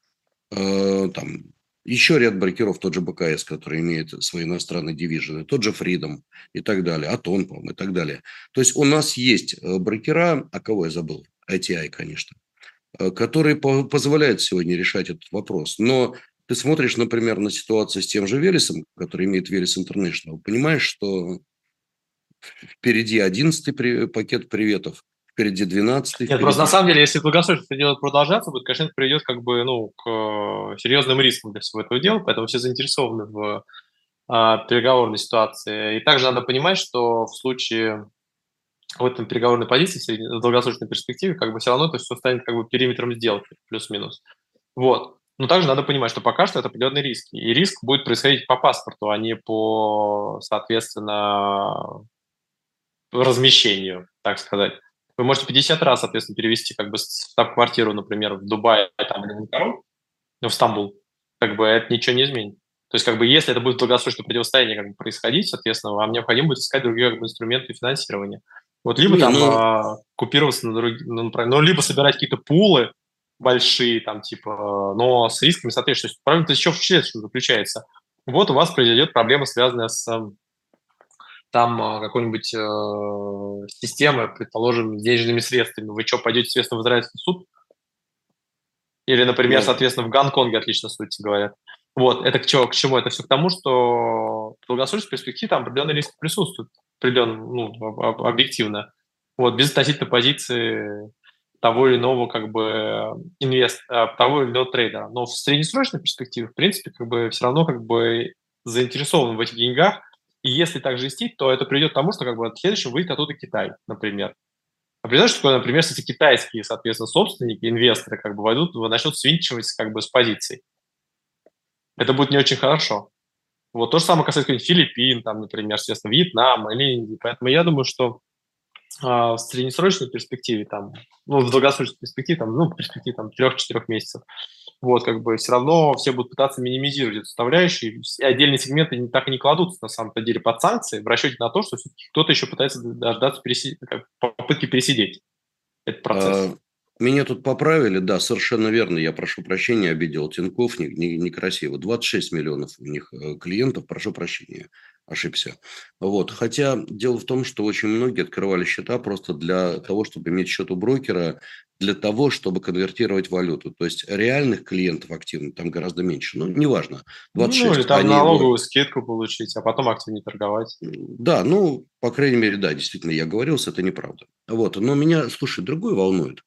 Э, там, еще ряд брокеров, тот же БКС, который имеет свои иностранные дивизионы, тот же Freedom и так далее, Атон, по и так далее. То есть у нас есть э, брокера, а кого я забыл? ITI, конечно, э, которые позволяют сегодня решать этот вопрос. Но ты смотришь, например, на ситуацию с тем же Велесом, который имеет Велес International, понимаешь, что впереди 11 пакет приветов, впереди 12 Нет, впереди... просто на самом деле, если долгосрочно это дело продолжаться, будет, конечно, это приведет как бы, ну, к э, серьезным рискам для всего этого дела, поэтому все заинтересованы в а, переговорной ситуации. И также надо понимать, что в случае в этом переговорной позиции в долгосрочной перспективе как бы все равно это все станет как бы периметром сделки, плюс-минус. Вот. Но также надо понимать, что пока что это определенные риски. И риск будет происходить по паспорту, а не по, соответственно, размещению, так сказать. Вы можете 50 раз, соответственно, перевести как бы штаб-квартиру, например, в Дубай там, или в Анкару, ну, в Стамбул. Как бы это ничего не изменит. То есть, как бы, если это будет долгосрочное противостояние как бы, происходить, соответственно, вам необходимо будет искать другие как бы, инструменты финансирования. Вот либо не, там ну... а, купироваться на другие, ну, ну, либо собирать какие-то пулы большие, там, типа, но с рисками соответственно. Проблема-то еще в следующем заключается. Вот у вас произойдет проблема, связанная с там а, какой-нибудь э, системы, предположим, с денежными средствами, вы что, пойдете, соответственно, в израильский суд? Или, например, Нет. соответственно, в Гонконге отлично судите, говорят. Вот, это к чему? К чему? Это все к тому, что в долгосрочной перспективе там определенный риск присутствует, определенно, ну, объективно. Вот, без относительной позиции того или иного как бы инвест, а, того или иного трейдера. Но в среднесрочной перспективе, в принципе, как бы все равно как бы заинтересован в этих деньгах, и если так жестить, то это приведет к тому, что как бы в следующем выйдет оттуда Китай, например. А представляешь, что такое, например, если китайские, соответственно, собственники, инвесторы как бы войдут, начнут свинчивать как бы с позиций. Это будет не очень хорошо. Вот то же самое касается Филиппин, там, например, естественно, Вьетнам или Индии. Поэтому я думаю, что в среднесрочной перспективе, там, ну, в долгосрочной перспективе, там, ну, в перспективе там, 3-4 месяцев, вот, как бы все равно все будут пытаться минимизировать эту составляющую, и отдельные сегменты не, так и не кладутся, на самом деле, под санкции, в расчете на то, что кто-то еще пытается дождаться переси... попытки пересидеть этот процесс. А, меня тут поправили, да, совершенно верно, я прошу прощения, обидел некрасиво, не, не 26 миллионов у них э, клиентов, прошу прощения, ошибся. Вот. Хотя дело в том, что очень многие открывали счета просто для того, чтобы иметь счет у брокера, для того, чтобы конвертировать валюту. То есть реальных клиентов активных там гораздо меньше. Ну, неважно. 26, ну, или там налоговую скидку получить, а потом активнее торговать. Да, ну, по крайней мере, да, действительно, я говорил, это неправда. Вот. Но меня, слушай, другое волнует.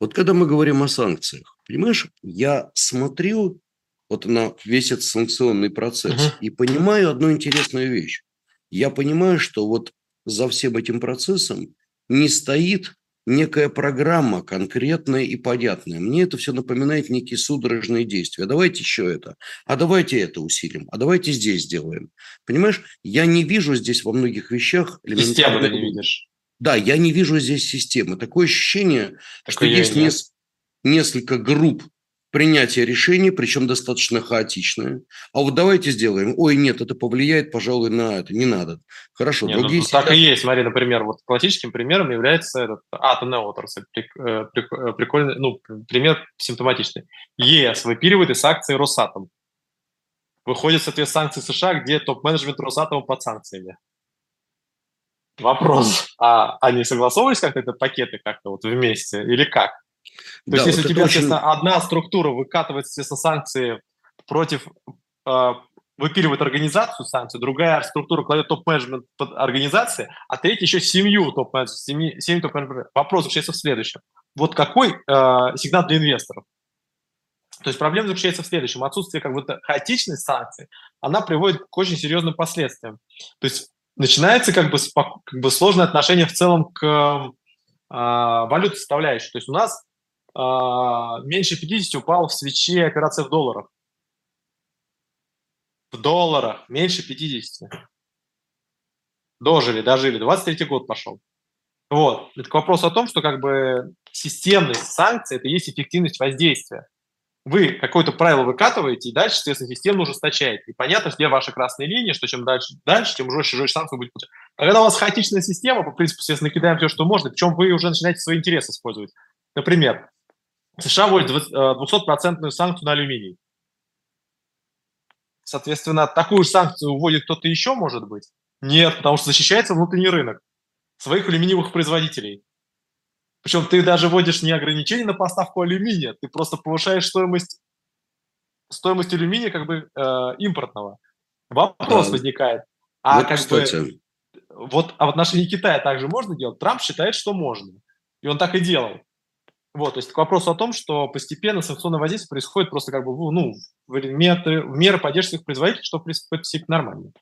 Вот когда мы говорим о санкциях, понимаешь, я смотрю вот на весь этот санкционный процесс uh-huh. и понимаю одну интересную вещь. Я понимаю, что вот за всем этим процессом не стоит некая программа конкретная и понятная. Мне это все напоминает некие судорожные действия. Давайте еще это, а давайте это усилим, а давайте здесь сделаем. Понимаешь, я не вижу здесь во многих вещах... Системы ты не видишь. Да, я не вижу здесь системы. Такое ощущение, так что есть нес- несколько групп принятия решений, причем достаточно хаотичное. А вот давайте сделаем. Ой, нет, это повлияет, пожалуй, на это. Не надо. Хорошо. Не, ну, другие ну, сейчас... Так и есть. Смотри, например, вот классическим примером является этот атомная отрасль. Э, э, прикольный, ну, пример симптоматичный. ЕС выпиливает из акций Росатом. Выходит, соответственно, санкции США, где топ-менеджмент Росатома под санкциями. Вопрос, а они согласовывались как-то это пакеты как-то вот вместе или как? То да, есть, если вот у тебя, очень... одна структура выкатывает, естественно, санкции против, э, выпиливает организацию санкций, другая структура кладет топ-менеджмент под организации, а третья еще семью топ-менеджмент, семью, семью топ-менеджмент. Вопрос заключается в следующем. Вот какой э, сигнал для инвесторов? То есть проблема заключается в следующем. Отсутствие как бы хаотичной санкций, она приводит к очень серьезным последствиям. То есть начинается как бы, как бы сложное отношение в целом к э, валютной составляющей. То есть у нас меньше 50 упал в свече операция в долларах. В долларах меньше 50. Дожили, дожили. 23 год пошел. Вот. Это к вопросу о том, что как бы системность санкций – это есть эффективность воздействия вы какое-то правило выкатываете, и дальше, соответственно, систему ужесточаете. И понятно, где ваши красные линии, что чем дальше, дальше тем жестче, жестче санкции будет. А когда у вас хаотичная система, по принципу, естественно, кидаем все, что можно, причем вы уже начинаете свои интересы использовать. Например, США вводит 200% э, санкцию на алюминий. Соответственно, такую же санкцию вводит кто-то еще, может быть? Нет, потому что защищается внутренний рынок своих алюминиевых производителей. Причем ты даже вводишь не ограничение на поставку алюминия, ты просто повышаешь стоимость, стоимость алюминия как бы э, импортного. Вопрос а, возникает. А вот, как кстати. бы, вот а в отношении Китая также можно делать? Трамп считает, что можно. И он так и делал. Вот, то есть к вопросу о том, что постепенно санкционное воздействие происходит просто как бы ну, в, меры, в меры поддержки своих производителей, что происходит нормально.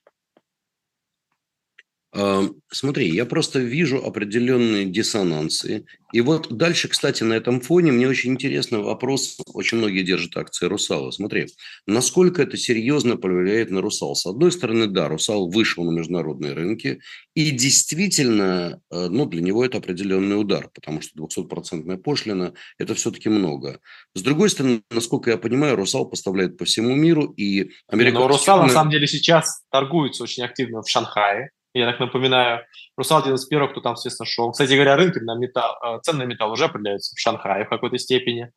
Смотри, я просто вижу определенные диссонансы. И вот дальше, кстати, на этом фоне мне очень интересный вопрос. Очень многие держат акции Русала. Смотри, насколько это серьезно повлияет на Русал? С одной стороны, да, Русал вышел на международные рынки. И действительно, э, ну, для него это определенный удар, потому что 200% пошлина – это все-таки много. С другой стороны, насколько я понимаю, Русал поставляет по всему миру. И Америка... Но Русал, на самом деле, сейчас торгуется очень активно в Шанхае я так напоминаю, Русал 91, кто там, естественно, шел. Кстати говоря, рынки на металл, э, цены на металл уже определяются в Шанхае в какой-то степени.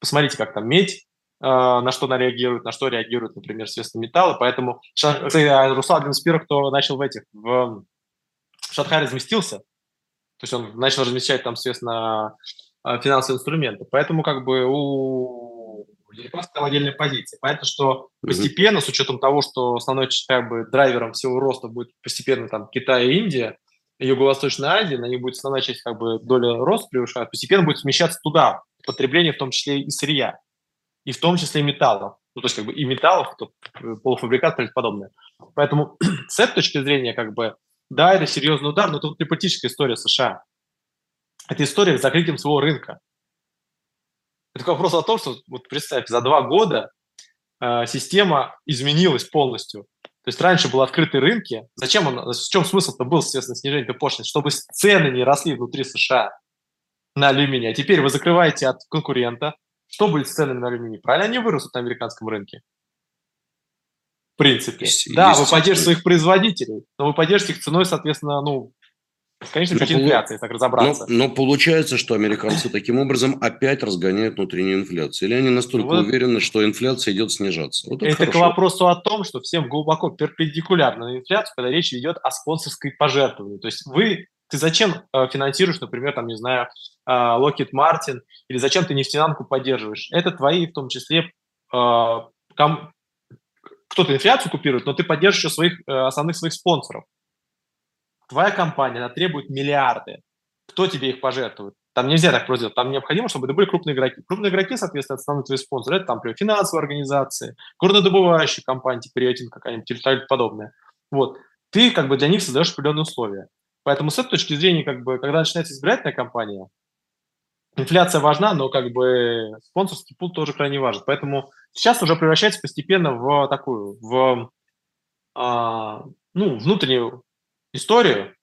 Посмотрите, как там медь, э, на что она реагирует, на что реагирует, например, естественно, металлы. Поэтому кстати, а Русал 91, кто начал в этих, в Шанхае разместился, то есть он начал размещать там, соответственно, э, финансовые инструменты. Поэтому как бы у Японцы там отдельная позиция. Понятно, что постепенно, с учетом того, что основной как бы драйвером всего роста будет постепенно там Китай и Индия, Юго-Восточная Азия, на них будет основная часть как бы доля роста превышать, постепенно будет смещаться туда, потребление в том числе и сырья, и в том числе и металлов. Ну, то есть как бы и металлов, то, полуфабрикат и подобное. Поэтому (clears throat) с этой точки зрения, как бы, да, это серьезный удар, но это вот история США. Это история с закрытием своего рынка. Это вопрос о том, что, вот представь, за два года э, система изменилась полностью. То есть раньше были открытые рынки. Зачем он, в чем смысл-то был, естественно, снижение этой пошлины? Чтобы цены не росли внутри США на алюминий. А теперь вы закрываете от конкурента. Что будет с ценами на алюминий? Правильно, они вырастут на американском рынке. В принципе. Есть, да, есть вы поддержите своих производителей, но вы поддержите их ценой, соответственно, ну, Конечно, чуть инфляция, так разобраться. Но, но получается, что американцы таким образом опять разгоняют внутреннюю инфляцию. Или они настолько вот. уверены, что инфляция идет снижаться? Вот это, это к вопросу о том, что всем глубоко перпендикулярно на инфляцию, когда речь идет о спонсорской пожертвовании. То есть вы, ты зачем э, финансируешь, например, там, не знаю, э, Lockheed Martin, или зачем ты нефтянку поддерживаешь? Это твои, в том числе, э, ком... кто-то инфляцию купирует, но ты поддерживаешь еще своих, основных своих спонсоров твоя компания, она требует миллиарды. Кто тебе их пожертвует? Там нельзя так просто делать. Там необходимо, чтобы это были крупные игроки. Крупные игроки, соответственно, основные твои спонсоры. Это, там, например, финансовые организации, горнодобывающие компании, типа рейтинг какая-нибудь или так подобное. Вот. Ты как бы для них создаешь определенные условия. Поэтому с этой точки зрения, как бы, когда начинается избирательная кампания, инфляция важна, но как бы спонсорский пул тоже крайне важен. Поэтому сейчас уже превращается постепенно в такую, в а, ну, внутреннюю историю,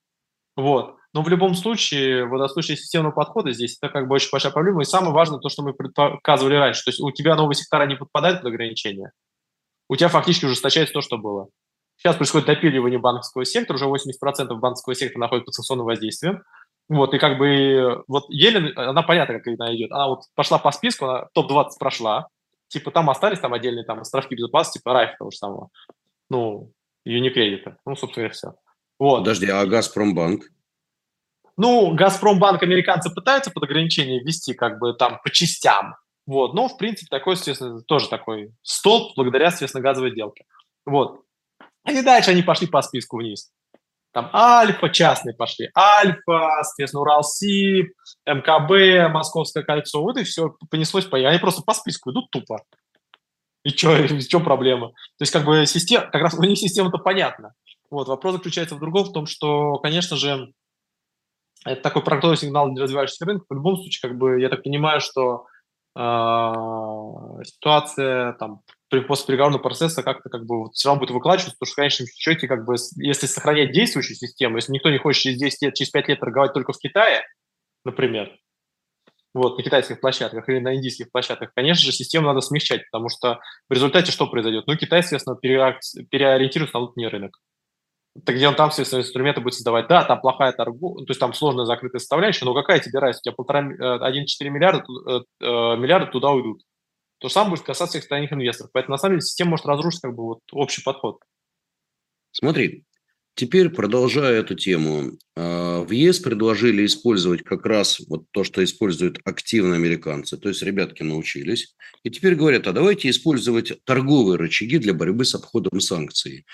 вот. Но в любом случае, вот в случае системного подхода здесь это как бы очень большая проблема. И самое важное то, что мы показывали раньше. То есть у тебя новые сектора не подпадают под ограничения. У тебя фактически ужесточается то, что было. Сейчас происходит допиливание банковского сектора, уже 80% банковского сектора находится под санкционным воздействием. Вот, и как бы, вот Елена, она понятно, как она идет. Она вот пошла по списку, она топ-20 прошла. Типа там остались там отдельные там островки безопасности, типа Райф того же самого. Ну, Юникредита. Ну, собственно, и все. Вот. Подожди, а Газпромбанк? Ну, Газпромбанк американцы пытаются под ограничение ввести как бы там по частям. Вот, но, в принципе, такой, естественно, тоже такой столб благодаря, естественно, газовой сделке. Вот. И дальше они пошли по списку вниз. Там Альфа частные пошли. Альфа, соответственно, Уралсиб, МКБ, Московское кольцо. Вот и все, понеслось по... Они просто по списку идут тупо. И что, в чем проблема? То есть, как бы, система, как раз у них система-то понятна. Вот, вопрос заключается в другом, в том, что, конечно же, это такой продуктовый сигнал для развивающихся рынков. В любом случае, как бы, я так понимаю, что э, ситуация там после переговорного процесса как-то как бы все равно будет выкладываться, потому что в конечном счете, как бы, если сохранять действующую систему, если никто не хочет через 10 лет, через 5 лет торговать только в Китае, например, вот, на китайских площадках или на индийских площадках, конечно же, систему надо смягчать, потому что в результате что произойдет? Ну, Китай, естественно, переориентируется на внутренний рынок так где он там все свои инструменты будет создавать. Да, там плохая торговля, то есть там сложная закрытая составляющая, но какая тебе разница? У тебя полтора, 1,4 миллиарда, э, э, миллиарда туда уйдут. То же самое будет касаться сторонних инвесторов. Поэтому, на самом деле, система может разрушить как бы вот общий подход. Смотри, Теперь, продолжая эту тему, а, в ЕС предложили использовать как раз вот то, что используют активно американцы. То есть ребятки научились. И теперь говорят, а давайте использовать торговые рычаги для борьбы с обходом санкций.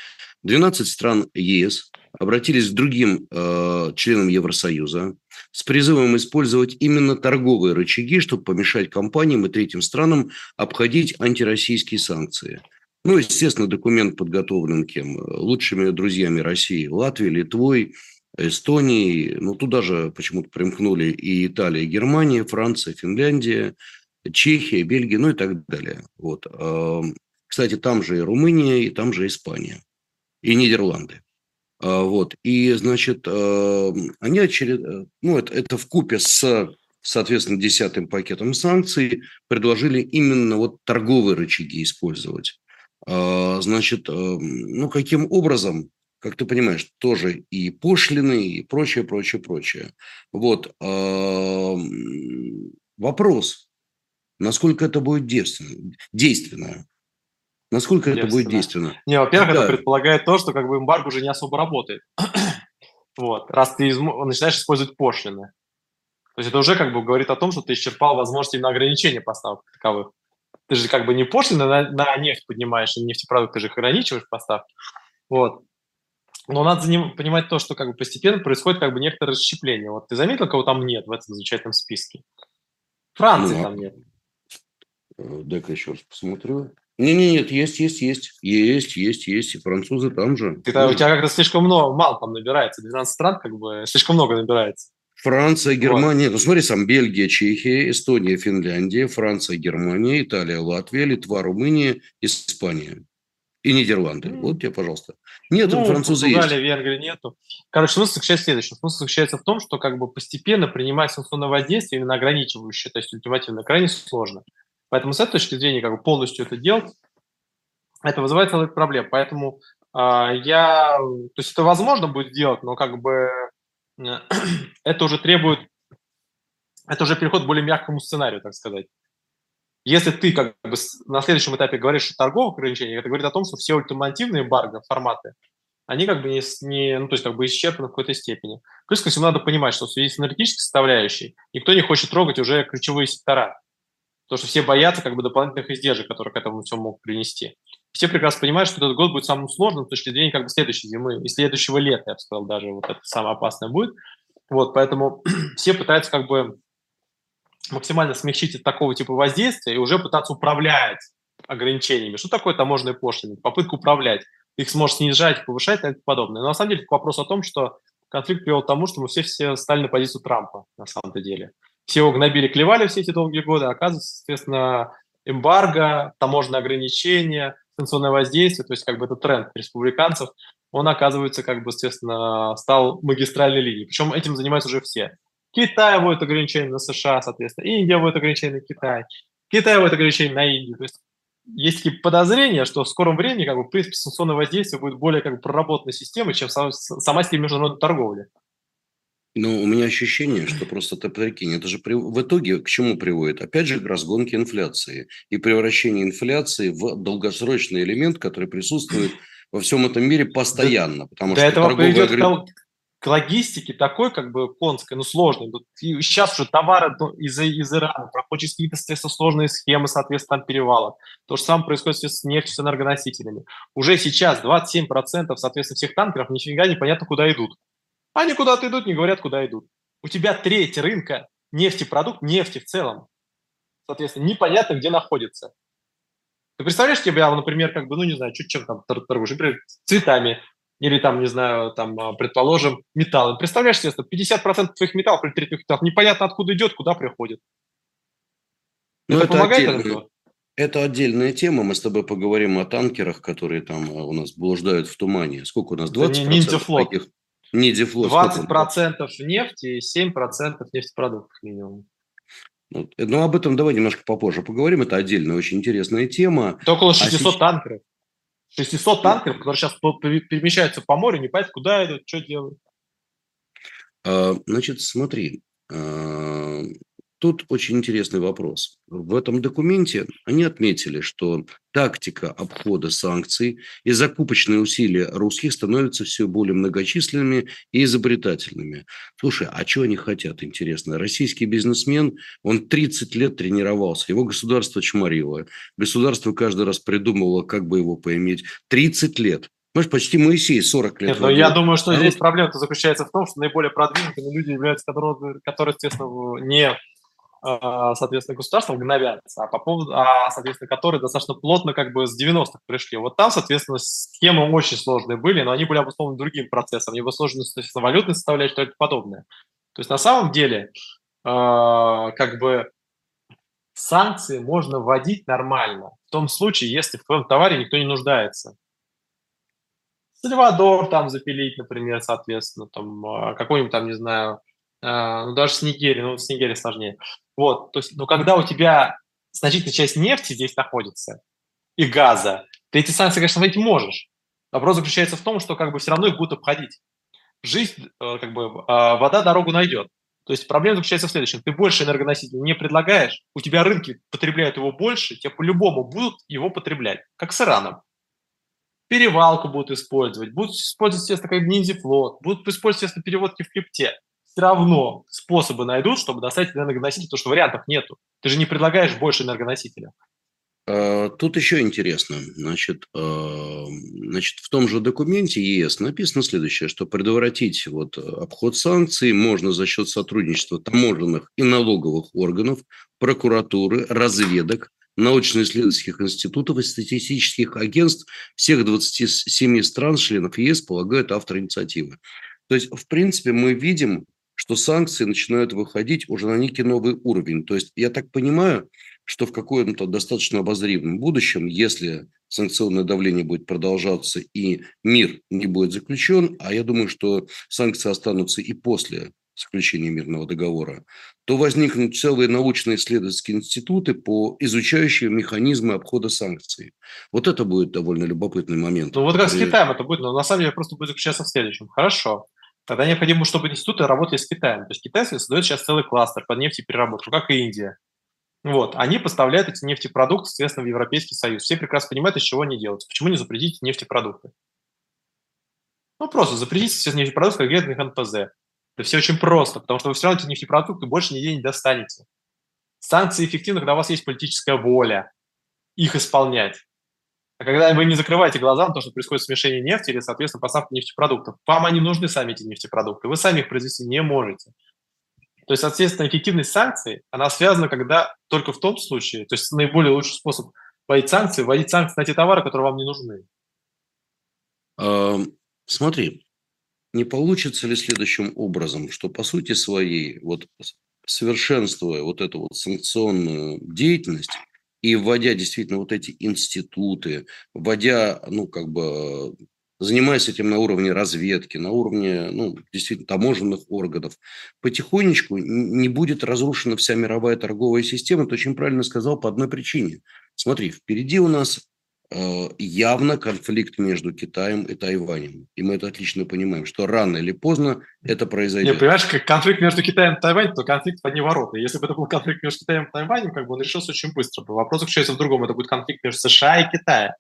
12 стран ЕС обратились к другим э, членам Евросоюза с призывом использовать именно торговые рычаги, чтобы помешать компаниям и третьим странам обходить антироссийские санкции. Ну, естественно, документ подготовлен кем? Лучшими друзьями России. Латвией, Литвой, Эстонией. Ну, туда же почему-то примкнули и Италия, и Германия, Франция, Финляндия, Чехия, Бельгия, ну и так далее. Вот. Кстати, там же и Румыния, и там же Испания и Нидерланды. А, вот. И, значит, они очеред... ну, это, это в купе с, соответственно, десятым пакетом санкций предложили именно вот торговые рычаги использовать. А, значит, ну, каким образом, как ты понимаешь, тоже и пошлины, и прочее, прочее, прочее. Вот. Вопрос, насколько это будет действенно. действенно. Насколько это будет действенно? Не, во-первых, да. это предполагает то, что как бы эмбарго уже не особо работает. (clears throat) вот, раз ты изм... начинаешь использовать пошлины. То есть это уже как бы говорит о том, что ты исчерпал возможности на ограничения поставок таковых. Ты же как бы не пошлины на, на нефть поднимаешь, и нефтепродукты же ограничиваешь поставки. Вот. Но надо за ним понимать то, что как бы постепенно происходит как бы некоторое расщепление. Вот ты заметил, кого там нет в этом замечательном списке? Франции ну, там нет. Э, дай-ка еще раз посмотрю. Не, не, нет, есть, есть, есть, есть, есть, есть, и французы там же. Ты, у тебя как-то слишком много, мало там набирается, 12 стран как бы слишком много набирается. Франция, Германия, ну смотри, сам Бельгия, Чехия, Эстония, Финляндия, Франция, Германия, Италия, Латвия, Литва, Румыния, Испания и Нидерланды. Mm. Вот тебе, пожалуйста. Нет, ну, французы Португалия, есть. Венгрия нету. Короче, смысл заключается в следующем. Смысл заключается в том, что как бы постепенно принимать санкционное воздействие, именно ограничивающее, то есть ультимативно, крайне сложно. Поэтому с этой точки зрения как бы полностью это делать, это вызывает целый проблем. Поэтому э, я, то есть это возможно будет сделать, но как бы (clears throat) это уже требует, это уже переход к более мягкому сценарию, так сказать. Если ты как бы на следующем этапе говоришь о торговых ограничениях, это говорит о том, что все ультимативные эмбарго форматы, они как бы не, не ну, то есть как бы исчерпаны в какой-то степени. Плюс ко всему надо понимать, что в связи с энергетической составляющей никто не хочет трогать уже ключевые сектора. Потому что все боятся как бы дополнительных издержек, которые к этому все могут принести. Все прекрасно понимают, что этот год будет самым сложным с точки зрения как бы следующей зимы и следующего лета, я бы сказал, даже вот это самое опасное будет. Вот, поэтому (clears throat) все пытаются как бы максимально смягчить от такого типа воздействия и уже пытаться управлять ограничениями. Что такое таможенные пошлины? Попытка управлять. Их сможет снижать, повышать и тому подобное. Но на самом деле вопрос о том, что конфликт привел к тому, что мы все, все стали на позицию Трампа на самом-то деле. Все его гнобили, клевали все эти долгие годы, а оказывается, соответственно, эмбарго, таможенные ограничения, санкционное воздействие, то есть как бы это тренд республиканцев, он, оказывается, как бы, естественно, стал магистральной линией. Причем этим занимаются уже все. Китай вводит ограничения на США, соответственно, Индия вводит ограничения на Китай, Китай вводит ограничения на Индию. То есть есть такие подозрения, что в скором времени, как бы, в принципе, санкционное воздействие будет более как бы, проработанной системой, чем сама, сама система международной торговли. Ну, у меня ощущение, что просто ты прикинь, это же при... в итоге к чему приводит? Опять же, к разгонке инфляции и превращению инфляции в долгосрочный элемент, который присутствует во всем этом мире постоянно. Потому До что этого приведет огр... к логистике такой, как бы, конской, ну, сложной. И сейчас уже товары из, из Ирана проходят какие-то, соответственно, сложные схемы, соответственно, перевалов. То же самое происходит с нефтью, с энергоносителями. Уже сейчас 27%, соответственно, всех танкеров нифига непонятно куда идут. Они куда-то идут, не говорят, куда идут. У тебя треть рынка нефтепродукт, нефти в целом. Соответственно, непонятно, где находится. Ты представляешь тебя, например, как бы, ну, не знаю, чуть чем там торгуешь, например, цветами, или там, не знаю, там, а, предположим, металлом. Представляешь себе, 50% твоих металлов или треть твоих металлов непонятно откуда идет, куда приходит. Ну, это, это помогает отдельно. Это отдельная тема. Мы с тобой поговорим о танкерах, которые там а, у нас блуждают в тумане. Сколько у нас? 20% это ниндзя-флот. таких не дефлот. 20% нефти и 7% нефтепродуктов минимум. Ну, ну, об этом давай немножко попозже поговорим. Это отдельная очень интересная тема. Это около 600 а сейчас... танкеров. 600 танкеров, которые сейчас перемещаются по морю, не понятно, куда идут, что делают. А, значит, смотри. Тут очень интересный вопрос. В этом документе они отметили, что тактика обхода санкций и закупочные усилия русских становятся все более многочисленными и изобретательными. Слушай, а что они хотят, интересно? Российский бизнесмен, он 30 лет тренировался, его государство чморило, государство каждый раз придумывало, как бы его поиметь. 30 лет. Понимаешь, почти Моисей 40 лет. Нет, но я думаю, что а здесь вот... проблема заключается в том, что наиболее продвинутыми люди являются, которые, которые естественно, не соответственно, государства мгновятся, а по поводу, а, соответственно, которые достаточно плотно как бы с 90-х пришли. Вот там, соответственно, схемы очень сложные были, но они были обусловлены другим процессом, не обусловлены, соответственно, валютной составляющей и тому подобное. То есть на самом деле, э, как бы санкции можно вводить нормально, в том случае, если в твоем товаре никто не нуждается. Сальвадор там запилить, например, соответственно, там какой-нибудь там, не знаю, ну даже с Нигерией, ну с Нигерией сложнее. Вот, то есть, но когда у тебя значительная часть нефти здесь находится и газа, ты эти санкции, конечно, вводить можешь. Вопрос заключается в том, что как бы все равно их будут обходить. Жизнь, э, как бы, э, вода дорогу найдет. То есть проблема заключается в следующем. Ты больше энергоносителей не предлагаешь, у тебя рынки потребляют его больше, тебе по-любому будут его потреблять, как с Ираном. Перевалку будут использовать, будут использовать, естественно, как ниндзя-флот, будут использовать, естественно, переводки в крипте все равно способы найдут, чтобы достать энергоноситель, потому что вариантов нету. Ты же не предлагаешь больше энергоносителя. А, тут еще интересно. Значит, а, значит, в том же документе ЕС написано следующее, что предотвратить вот обход санкций можно за счет сотрудничества таможенных и налоговых органов, прокуратуры, разведок, научно-исследовательских институтов и статистических агентств всех 27 стран, членов ЕС, полагают автор инициативы. То есть, в принципе, мы видим что санкции начинают выходить уже на некий новый уровень. То есть я так понимаю, что в каком-то достаточно обозримом будущем, если санкционное давление будет продолжаться и мир не будет заключен, а я думаю, что санкции останутся и после заключения мирного договора, то возникнут целые научно-исследовательские институты по изучающим механизмы обхода санкций. Вот это будет довольно любопытный момент. Ну вот как с Китаем это будет, но на самом деле просто будет заключаться в следующем. Хорошо, Тогда необходимо, чтобы институты работали с Китаем. То есть Китай создает сейчас целый кластер под нефтепереработку, как и Индия. Вот, они поставляют эти нефтепродукты, соответственно, в Европейский Союз. Все прекрасно понимают, из чего они делают. Почему не запретить нефтепродукты? Ну, просто запретите все нефтепродукты, как говорят НПЗ. Это все очень просто, потому что вы все равно эти нефтепродукты больше нигде не достанете. Санкции эффективны, когда у вас есть политическая воля их исполнять. А когда вы не закрываете глаза на то, что происходит смешение нефти или, соответственно, поставка нефтепродуктов, вам они нужны сами, эти нефтепродукты. Вы сами их произвести не можете. То есть, соответственно, эффективность санкций, она связана когда только в том случае, то есть наиболее лучший способ вводить санкции, вводить санкции на те товары, которые вам не нужны. Смотри, не получится ли следующим образом, что по сути своей, вот совершенствуя вот эту вот санкционную деятельность и вводя действительно вот эти институты, вводя, ну, как бы, занимаясь этим на уровне разведки, на уровне, ну, действительно, таможенных органов, потихонечку не будет разрушена вся мировая торговая система. Ты очень правильно сказал по одной причине. Смотри, впереди у нас явно конфликт между Китаем и Тайванем. И мы это отлично понимаем, что рано или поздно это произойдет. Не, понимаешь, как конфликт между Китаем и Тайванем, то конфликт в одни ворота. Если бы это был конфликт между Китаем и Тайванем, как бы он решился очень быстро. Вопрос заключается в другом. Это будет конфликт между США и Китаем.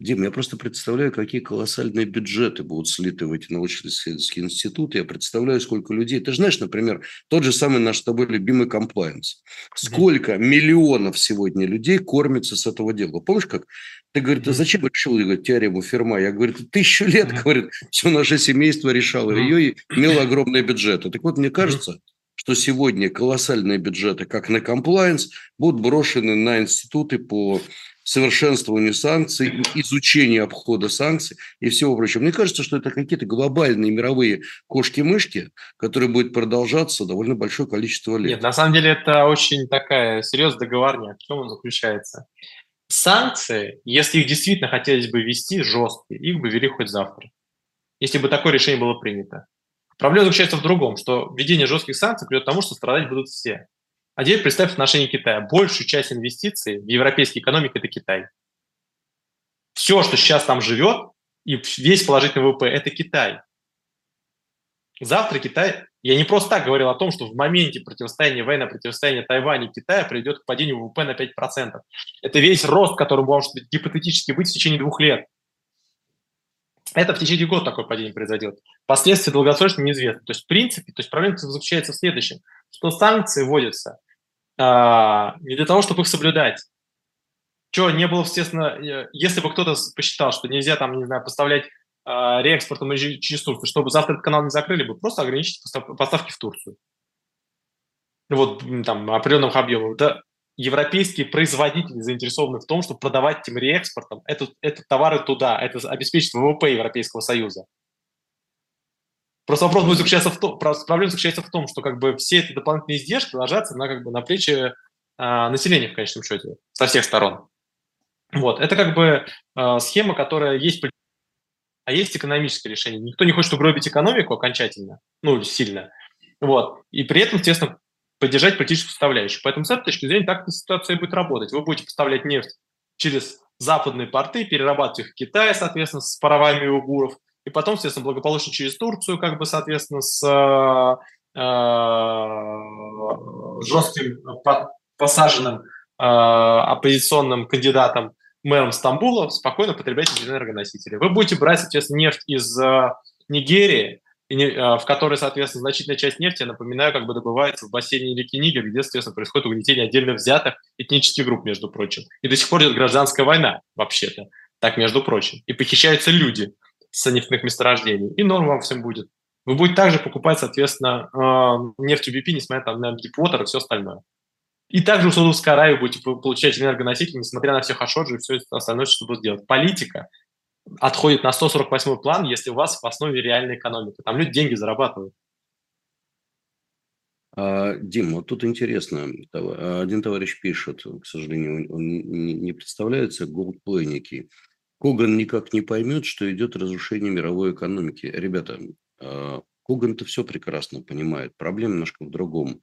Дим, я просто представляю, какие колоссальные бюджеты будут слиты в эти научно-исследовательские институты. Я представляю, сколько людей. Ты же знаешь, например, тот же самый наш с тобой любимый комплайенс. Сколько mm-hmm. миллионов сегодня людей кормится с этого дела. Помнишь, как ты говоришь, а зачем решил говорит, теорему Ферма? Я говорю, тысячу лет, mm-hmm. говорит, все наше семейство решало mm-hmm. ее и имело огромные бюджеты. Так вот, мне кажется, что сегодня колоссальные бюджеты, как на комплайенс, будут брошены на институты по совершенствованию санкций, изучению обхода санкций и всего прочего. Мне кажется, что это какие-то глобальные мировые кошки-мышки, которые будут продолжаться довольно большое количество лет. Нет, на самом деле это очень такая серьезная договорня. В чем он заключается? Санкции, если их действительно хотелось бы ввести жесткие, их бы ввели хоть завтра, если бы такое решение было принято. Проблема заключается в другом, что введение жестких санкций приведет к тому, что страдать будут все. А теперь представь отношение Китая. Большую часть инвестиций в европейской экономике – это Китай. Все, что сейчас там живет, и весь положительный ВВП – это Китай. Завтра Китай, я не просто так говорил о том, что в моменте противостояния, военного противостояния Тайваня и Китая приведет к падению ВВП на 5%. Это весь рост, который может гипотетически быть в течение двух лет. Это в течение года такое падение произойдет. Последствия долгосрочно неизвестны. То есть, в принципе, то есть проблема заключается в следующем, что санкции вводятся а, не для того, чтобы их соблюдать. Что, не было, естественно, э, если бы кто-то посчитал, что нельзя там, не знаю, поставлять а, реэкспортом через Турцию, чтобы завтра этот канал не закрыли бы, просто ограничить поставки в Турцию. Вот там определенных объемов. Да, европейские производители заинтересованы в том, чтобы продавать этим реэкспортом этот, этот товары туда. Это обеспечит ВВП Европейского Союза. Просто вопрос будет в том, проблема заключается в том, что как бы все эти дополнительные издержки ложатся на, как бы, на плечи а, населения в конечном счете со всех сторон. Вот, это как бы а, схема, которая есть, а есть экономическое решение. Никто не хочет угробить экономику окончательно, ну, сильно. Вот, и при этом, естественно, поддержать политическую составляющую. Поэтому с этой точки зрения так эта ситуация будет работать. Вы будете поставлять нефть через западные порты, перерабатывать их в Китае, соответственно, с паровами угуров, и потом, соответственно, благополучно через Турцию, как бы, соответственно, с э, жестким посаженным э, оппозиционным кандидатом мэром Стамбула спокойно потреблять эти энергоносители. Вы будете брать, соответственно, нефть из э, Нигерии, в которой, соответственно, значительная часть нефти, я напоминаю, как бы добывается в бассейне реки Нигер, где, соответственно, происходит угнетение отдельно взятых этнических групп, между прочим. И до сих пор идет гражданская война, вообще-то, так, между прочим. И похищаются люди с нефтяных месторождений, и норм вам всем будет. Вы будете также покупать, соответственно, э, нефть BP, несмотря там, на Deepwater и все остальное. И также у Саудовской Аравии будете получать энергоносители, несмотря на все хашоджи и все остальное, что будут делать. Политика отходит на 148 план, если у вас в основе реальная экономика. Там люди деньги зарабатывают. А, Дим, вот тут интересно. Один товарищ пишет, к сожалению, он не представляется, некий. Коган никак не поймет, что идет разрушение мировой экономики. Ребята, а, Коган-то все прекрасно понимает. Проблема немножко в другом.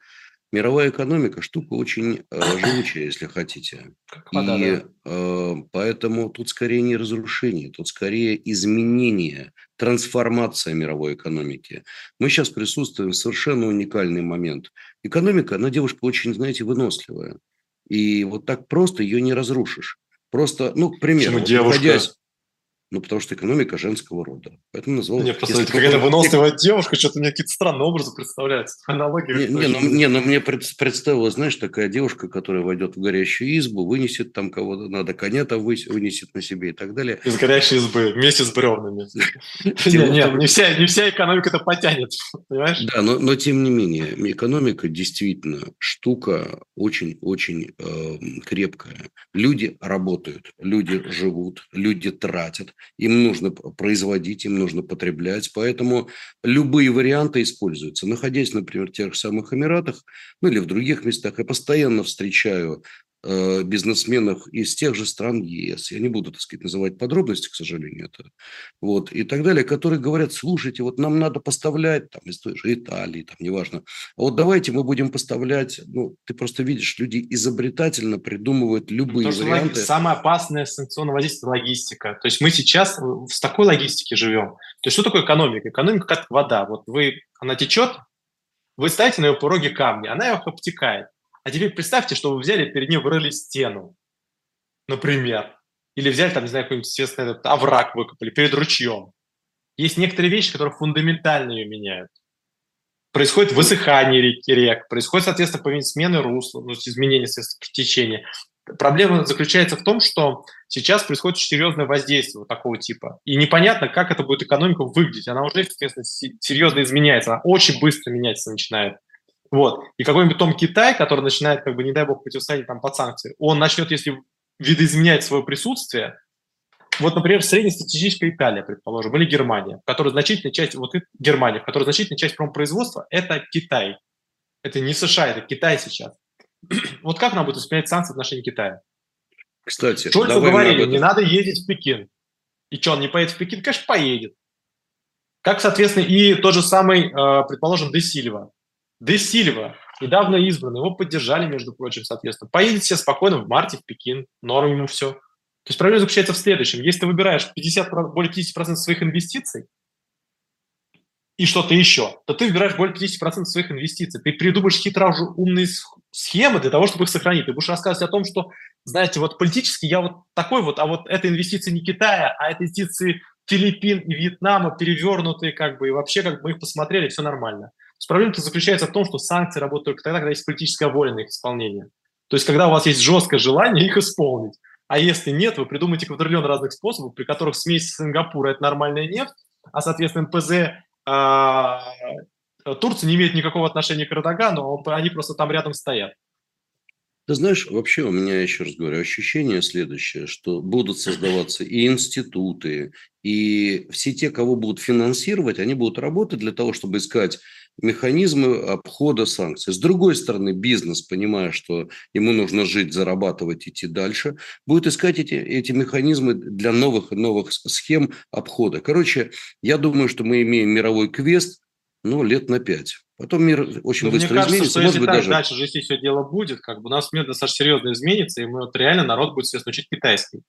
Мировая экономика штука очень э, живучая, если хотите. Вода, и э, поэтому тут скорее не разрушение, тут скорее изменение, трансформация мировой экономики. Мы сейчас присутствуем в совершенно уникальный момент. Экономика, она девушка очень, знаете, выносливая. И вот так просто ее не разрушишь. Просто, ну, к примеру, Почему девушка? Находясь, ну, потому что экономика женского рода. Поэтому назвал... Не, просто какая-то выносливая девушка, что-то мне какие-то странные образы представляются. (laughs) Аналогии. Не, не, ну, не, ну мне представила, знаешь, такая девушка, которая войдет в горящую избу, вынесет там кого-то надо, коня-то вынесет на себе и так далее. Из горящей избы, вместе с бревнами. (laughs) (laughs) Нет, не вся экономика это потянет, понимаешь? Да, но тем не менее, экономика действительно штука очень-очень эм, крепкая. Люди работают, люди живут, люди тратят им нужно производить, им нужно потреблять, поэтому любые варианты используются. Находясь, например, в тех самых Эмиратах, ну или в других местах, я постоянно встречаю бизнесменов из тех же стран ЕС, я не буду, так сказать, называть подробности, к сожалению, это, вот, и так далее, которые говорят, слушайте, вот нам надо поставлять, там, из той же Италии, там, неважно, а вот давайте мы будем поставлять, ну, ты просто видишь, люди изобретательно придумывают любые Потому варианты. Что самое опасное санкционное воздействие – логистика. То есть мы сейчас с такой логистикой живем. То есть что такое экономика? Экономика как вода. Вот вы, она течет, вы ставите на ее пороге камни, она их обтекает. А теперь представьте, что вы взяли, перед ним вырыли стену, например. Или взяли, там, не знаю, какой-нибудь, естественно, этот овраг выкопали перед ручьем. Есть некоторые вещи, которые фундаментально ее меняют. Происходит высыхание рек, рек происходит, соответственно, смены русла, ну, изменение течения. Проблема заключается в том, что сейчас происходит серьезное воздействие вот такого типа. И непонятно, как это будет экономика выглядеть. Она уже, естественно, серьезно изменяется. Она очень быстро меняться начинает. Вот. И какой-нибудь Том Китай, который начинает, как бы, не дай бог, противостоять там под санкции, он начнет, если видоизменять свое присутствие, вот, например, среднестатистическая Италия, предположим, или Германия, в которой значительная часть, вот Германия, в которой значительная часть промпроизводства – это Китай. Это не США, это Китай сейчас. (clears throat) вот как нам будет исполнять санкции в отношении Китая? Кстати, Шольцу говорили, не надо ездить в Пекин. И что, он не поедет в Пекин? Конечно, поедет. Как, соответственно, и тот же самый, э, предположим, Де Сильва. Де Сильва, недавно избранный, его поддержали, между прочим, соответственно. Поедет себе спокойно в марте в Пекин, норм ему все. То есть проблема заключается в следующем. Если ты выбираешь 50, более 50% своих инвестиций и что-то еще, то ты выбираешь более 50% своих инвестиций. Ты придумаешь хитро умные схемы для того, чтобы их сохранить. Ты будешь рассказывать о том, что, знаете, вот политически я вот такой вот, а вот это инвестиции не Китая, а это инвестиции Филиппин и Вьетнама перевернутые, как бы, и вообще, как бы мы их посмотрели, все нормально. Проблема-то заключается в том, что санкции работают только тогда, когда есть политическая воля на их исполнение. То есть, когда у вас есть жесткое желание их исполнить. А если нет, вы придумаете квадриллион разных способов, при которых смесь Сингапура – это нормальная нефть, а, соответственно, НПЗ а, Турция не имеет никакого отношения к Эрдогану, они просто там рядом стоят. Ты знаешь, вообще у меня, еще раз говорю, ощущение следующее, что будут создаваться и институты, и все те, кого будут финансировать, они будут работать для того, чтобы искать механизмы обхода санкций. С другой стороны, бизнес, понимая, что ему нужно жить, зарабатывать, идти дальше, будет искать эти, эти механизмы для новых и новых схем обхода. Короче, я думаю, что мы имеем мировой квест, ну, лет на пять. Потом мир очень Но быстро мне кажется, изменится. Что если быть, так даже... дальше же, если все дело будет, как бы у нас мир достаточно серьезно изменится, и мы вот реально народ будет, соответственно, учить китайский.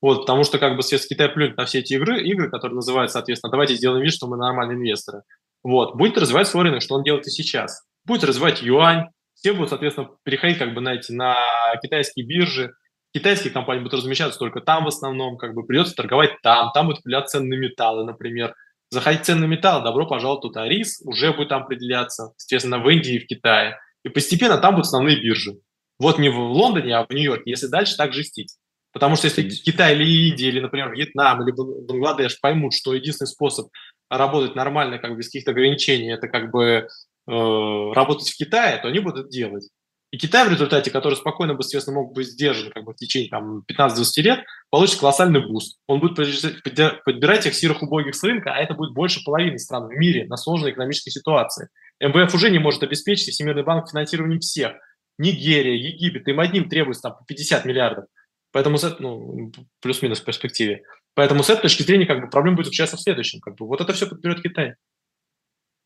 Вот, потому что как бы если Китай плюнет на все эти игры, игры, которые называются, соответственно, давайте сделаем вид, что мы нормальные инвесторы. Вот, будет развивать свой рынок, что он делает и сейчас. Будет развивать юань, все будут, соответственно, переходить, как бы, знаете, на китайские биржи, китайские компании будут размещаться только там в основном, как бы придется торговать там, там будут появляться ценные металлы, например. Заходить ценные металлы, добро пожаловать тут, а рис уже будет там определяться, естественно, в Индии и в Китае. И постепенно там будут основные биржи. Вот не в Лондоне, а в Нью-Йорке, если дальше так жестить. Потому что если Китай или Индия, или, например, Вьетнам, или Бангладеш поймут, что единственный способ работать нормально, как без каких-то ограничений, это как бы э, работать в Китае, то они будут делать. И Китай в результате, который спокойно бы, естественно, мог быть сдержан как бы, в течение там, 15-20 лет, получит колоссальный boost. Он будет подбирать тех сирых убогих с рынка, а это будет больше половины стран в мире на сложной экономической ситуации. МВФ уже не может обеспечить Всемирный банк финансированием всех. Нигерия, Египет, им одним требуется там 50 миллиардов. Поэтому, ну, плюс-минус в перспективе. Поэтому с этой точки зрения как бы, проблема будет заключаться в следующем. Как бы, вот это все подберет Китай.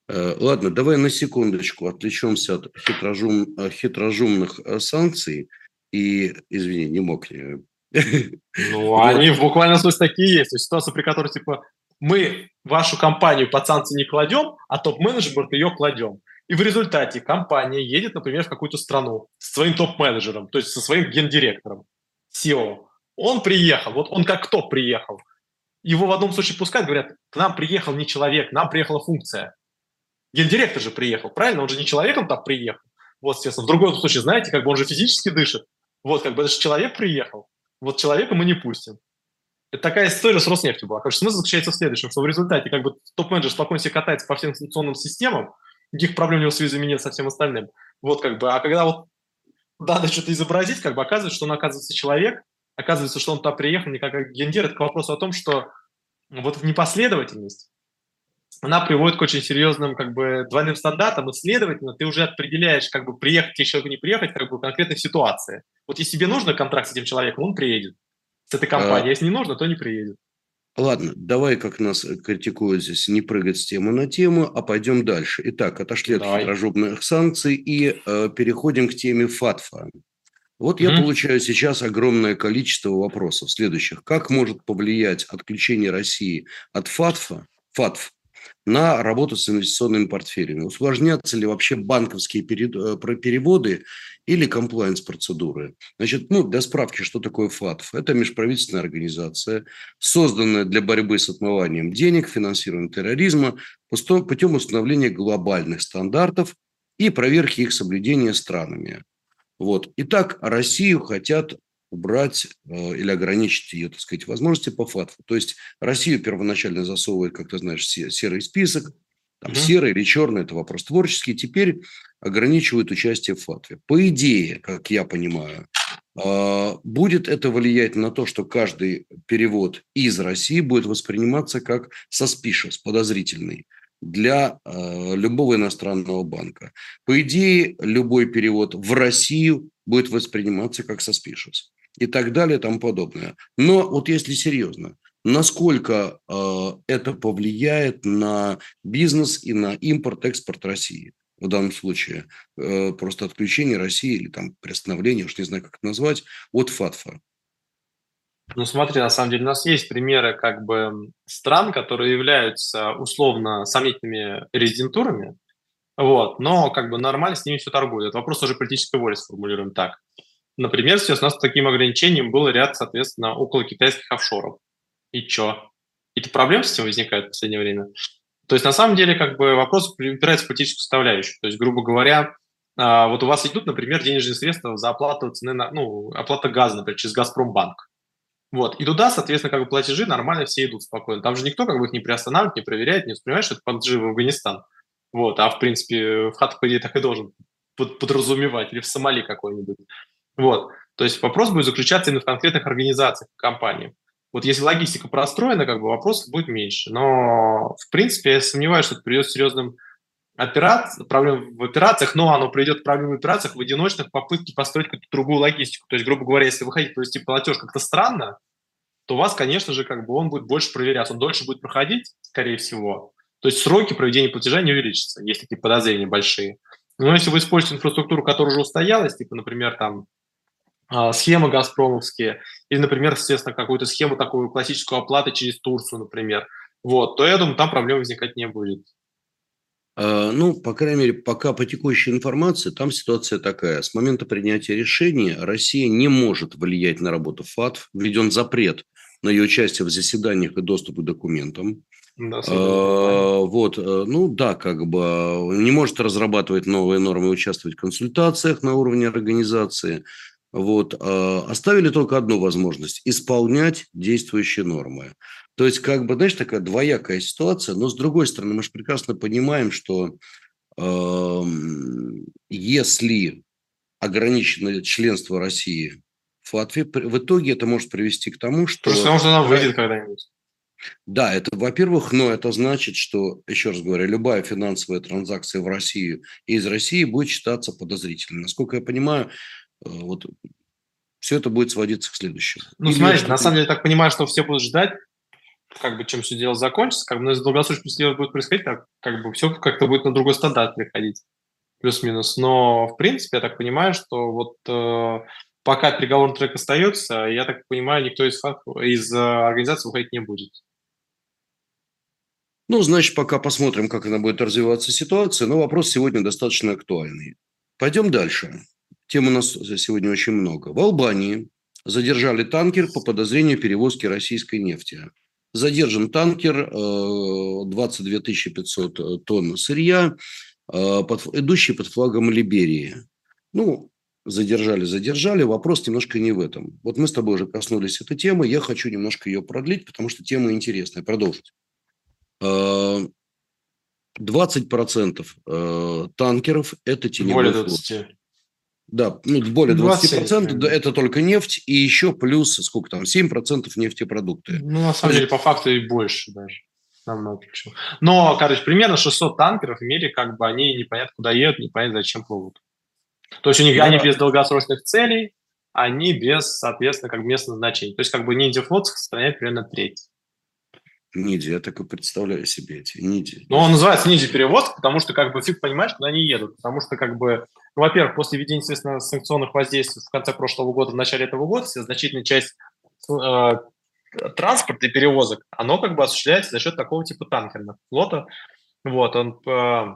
Э, ладно, давай на секундочку отвлечемся от хитрожум, э, хитрожумных э, санкций. И, извини, не мог. Ну, они в буквальном смысле такие есть. Ситуация, при которой, типа, мы вашу компанию под санкции не кладем, а топ-менеджмент ее кладем. И в результате компания едет, например, в какую-то страну с своим топ-менеджером, то есть со своим гендиректором, SEO. Он приехал, вот он как кто приехал. Его в одном случае пускают, говорят, к нам приехал не человек, к нам приехала функция. Гендиректор же приехал, правильно? Он же не человеком там приехал. Вот, естественно. В другом случае, знаете, как бы он же физически дышит. Вот, как бы это же человек приехал. Вот человека мы не пустим. Это такая история с Роснефтью была. Короче, смысл заключается в следующем, что в результате как бы топ-менеджер спокойно себе катается по всем информационным системам, никаких проблем у него с визами нет со всем остальным. Вот как бы, а когда вот надо что-то изобразить, как бы оказывается, что он оказывается человек, оказывается, что он туда приехал не как гендер, это к вопросу о том, что вот непоследовательность, она приводит к очень серьезным как бы двойным стандартам, и, следовательно, ты уже определяешь, как бы приехать или человеку не приехать, как бы конкретной ситуации. Вот если тебе нужно контракт с этим человеком, он приедет с этой компанией. А... Если не нужно, то не приедет. Ладно, давай, как нас критикуют здесь, не прыгать с темы на тему, а пойдем дальше. Итак, отошли давай. от хитрожопных санкций и э, переходим к теме ФАТФа. Вот mm-hmm. я получаю сейчас огромное количество вопросов следующих. Как может повлиять отключение России от ФАТФа, ФАТФ на работу с инвестиционными портфелями? Усложнятся ли вообще банковские э, переводы или комплайнс-процедуры? Значит, ну, для справки, что такое ФАТФ? Это межправительственная организация, созданная для борьбы с отмыванием денег, финансированием терроризма путем установления глобальных стандартов и проверки их соблюдения странами. Вот. Итак, Россию хотят убрать э, или ограничить ее, так сказать, возможности по ФАТФу. То есть Россию первоначально засовывает, как ты знаешь, серый список, там угу. серый или черный – это вопрос творческий. Теперь ограничивают участие в ФАТФе. По идее, как я понимаю, э, будет это влиять на то, что каждый перевод из России будет восприниматься как suspicious, подозрительный для э, любого иностранного банка. По идее, любой перевод в Россию будет восприниматься как suspicious и так далее и тому подобное. Но вот если серьезно, насколько э, это повлияет на бизнес и на импорт-экспорт России? В данном случае э, просто отключение России или там приостановление, уж не знаю, как это назвать, от ФАТФа. Ну, смотри, на самом деле у нас есть примеры как бы стран, которые являются условно сомнительными резидентурами, вот, но как бы нормально с ними все торгуют. Это вопрос уже политической воли, сформулируем так. Например, сейчас у нас таким ограничением был ряд, соответственно, около китайских офшоров. И что? Какие-то проблемы с этим возникают в последнее время? То есть, на самом деле, как бы вопрос упирается в политическую составляющую. То есть, грубо говоря, а, вот у вас идут, например, денежные средства за оплату цены на, ну, оплата газа, например, через Газпромбанк. Вот. И туда, соответственно, как бы платежи нормально все идут спокойно. Там же никто как бы их не приостанавливает, не проверяет, не воспринимает, что это платежи в Афганистан. Вот. А в принципе, в хат, по идее, так и должен подразумевать. Или в Сомали какой-нибудь. Вот. То есть вопрос будет заключаться именно в конкретных организациях компании. Вот если логистика простроена, как бы вопросов будет меньше. Но, в принципе, я сомневаюсь, что это придет серьезным операций, проблем в операциях, но оно придет к проблемам в операциях в одиночных попытке построить какую-то другую логистику. То есть, грубо говоря, если вы хотите провести платеж как-то странно, то у вас, конечно же, как бы он будет больше проверяться, он дольше будет проходить, скорее всего. То есть сроки проведения платежа не увеличатся, есть такие подозрения большие. Но если вы используете инфраструктуру, которая уже устоялась, типа, например, там а, схемы газпромовские, или, например, естественно, какую-то схему такую классическую оплаты через Турцию, например, вот, то я думаю, там проблем возникать не будет. А, ну, по крайней мере, пока по текущей информации, там ситуация такая. С момента принятия решения Россия не может влиять на работу ФАТФ. Введен запрет на ее участие в заседаниях и доступ к документам. Да, а, вот, э, ну да, как бы не может разрабатывать новые нормы, участвовать в консультациях на уровне организации. Вот, а, оставили только одну возможность – исполнять действующие нормы. То есть, как бы, знаешь, такая двоякая ситуация, но с другой стороны, мы же прекрасно понимаем, что э, если ограничено членство России в Латвии, в итоге это может привести к тому, что... Просто потому что она выйдет когда-нибудь. Да, это, во-первых, но это значит, что, еще раз говорю, любая финансовая транзакция в Россию и из России будет считаться подозрительной. Насколько я понимаю, э, вот все это будет сводиться к следующему. Ну, Или смотри, на самом деле, я так понимаю, что все будут ждать, как бы чем все дело закончится, как бы, но если долгосрочно дело будет происходить, так как бы все как-то будет на другой стандарт приходить, плюс-минус. Но, в принципе, я так понимаю, что вот э, пока переговорный трек остается, я так понимаю, никто из, из э, организации выходить не будет. Ну, значит, пока посмотрим, как она будет развиваться ситуация. Но вопрос сегодня достаточно актуальный. Пойдем дальше. Тем у нас сегодня очень много. В Албании задержали танкер по подозрению перевозки российской нефти. Задержан танкер, 22 э, 500 э, тонн сырья, э, идущий под флагом Либерии. Ну, задержали, задержали. Вопрос немножко не в этом. Вот мы с тобой уже коснулись этой темы. Я хочу немножко ее продлить, потому что тема интересная. Продолжить. 20% танкеров – это теневой Более 20. флот. Да, ну, более 20%, 27, да, это только нефть, и еще плюс, сколько там, 7% нефтепродукты. Ну, на самом деле, по факту и больше даже. Намного почему. Но, короче, примерно 600 танкеров в мире, как бы они непонятно куда едут, непонятно зачем плывут. То есть у них да. они без долгосрочных целей, они без, соответственно, как местного значения. То есть как бы Ниндзя флот сохраняет примерно треть. Ниди, я так и представляю себе эти ниди. Ну, он называется ниди перевозка, потому что как бы фиг понимаешь, куда они едут. Потому что как бы, ну, во-первых, после введения, естественно, санкционных воздействий в конце прошлого года, в начале этого года, значительная часть э, транспорта и перевозок, оно как бы осуществляется за счет такого типа танкерного флота. Вот, он э,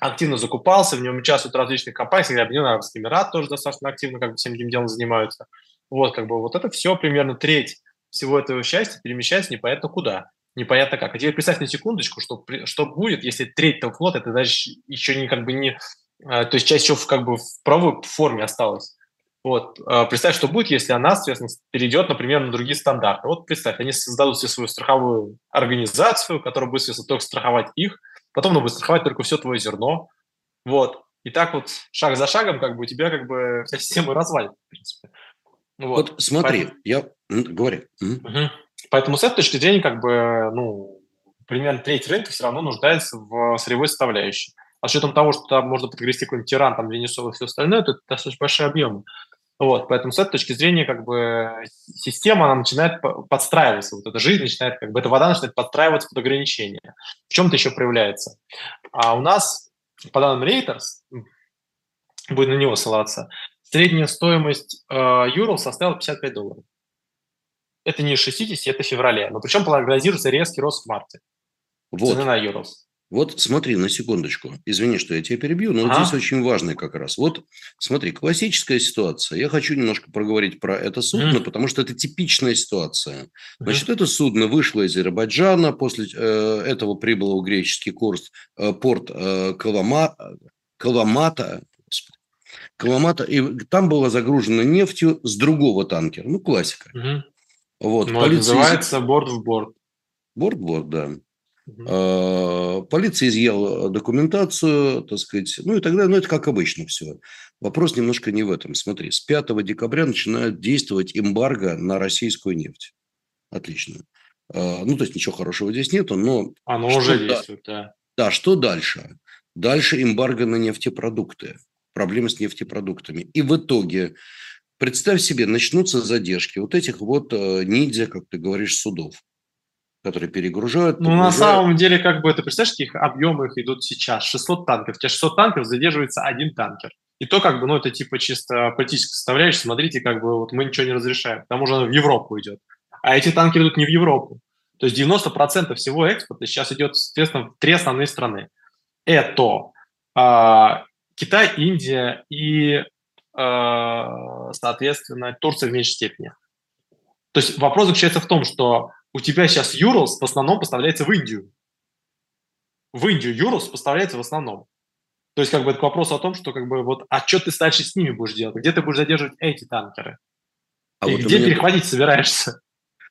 активно закупался, в нем участвуют различные компании, Объединенные Арабские Эмираты тоже достаточно активно как бы всем этим делом занимаются. Вот, как бы, вот это все примерно треть всего этого счастья перемещается непонятно куда, непонятно как. А теперь представь на секундочку, что, что будет, если треть того флота, это даже еще не как бы не... А, то есть часть еще как бы в правовой форме осталась. Вот. А, представь, что будет, если она, соответственно, перейдет, например, на другие стандарты. Вот представь, они создадут себе свою страховую организацию, которая будет, соответственно, только страховать их, потом она будет страховать только все твое зерно. Вот. И так вот шаг за шагом как бы у тебя как бы (laughs) вся система развалит, в принципе. Вот, вот смотри, Поэтому... я говорю. Угу. Поэтому с этой точки зрения, как бы, ну, примерно треть рынка все равно нуждается в сырьевой составляющей. А с учетом того, что там можно подгрести какой-нибудь тиран, там, Венесуэлу и все остальное, то это достаточно большие объемы. Вот, поэтому с этой точки зрения, как бы, система, она начинает подстраиваться, вот эта жизнь начинает, как бы, эта вода начинает подстраиваться под ограничения. В чем это еще проявляется? А у нас, по данным Reuters, будет на него ссылаться, Средняя стоимость э, Юрл составила 55 долларов. Это не 60, это феврале. Но причем прогнозируется резкий рост в марте. Вот. Цены на Юрлс. Вот смотри, на секундочку. Извини, что я тебя перебью, но а? вот здесь очень важный как раз. Вот смотри, классическая ситуация. Я хочу немножко проговорить про это судно, mm. потому что это типичная ситуация. Значит, mm. это судно вышло из Азербайджана, после э, этого прибыло в греческий курс, э, порт э, Калама, Каламата, Каламата, и там было загружено нефтью с другого танкера. Ну, классика. Угу. Вот, ну, полиция... называется борт в борт. Борт в борт, да. Угу. Полиция изъяла документацию, так сказать, ну и так далее. Но это как обычно все. Вопрос немножко не в этом. Смотри, с 5 декабря начинает действовать эмбарго на российскую нефть. Отлично. А, ну, то есть ничего хорошего здесь нету, но... Оно уже действует, да. Да, что дальше? Дальше эмбарго на нефтепродукты проблемы с нефтепродуктами. И в итоге, представь себе, начнутся задержки вот этих вот э, ниндзя, как ты говоришь, судов которые перегружают. Ну, на самом деле, как бы, ты представляешь, каких объемах идут сейчас? 600 танков. У тебя 600 танков, задерживается один танкер. И то, как бы, ну, это типа чисто политическая составляющая. Смотрите, как бы, вот мы ничего не разрешаем. К тому же оно в Европу идет. А эти танки идут не в Европу. То есть 90% всего экспорта сейчас идет, соответственно, в три основные страны. Это а, Китай, Индия и, э, соответственно, Турция в меньшей степени. То есть вопрос заключается в том, что у тебя сейчас Юрлс в основном поставляется в Индию. В Индию Юрлс поставляется в основном. То есть как бы это вопрос о том, что как бы вот, а что ты дальше с ними будешь делать? Где ты будешь задерживать эти танкеры? А и вот где меня... перехватить собираешься?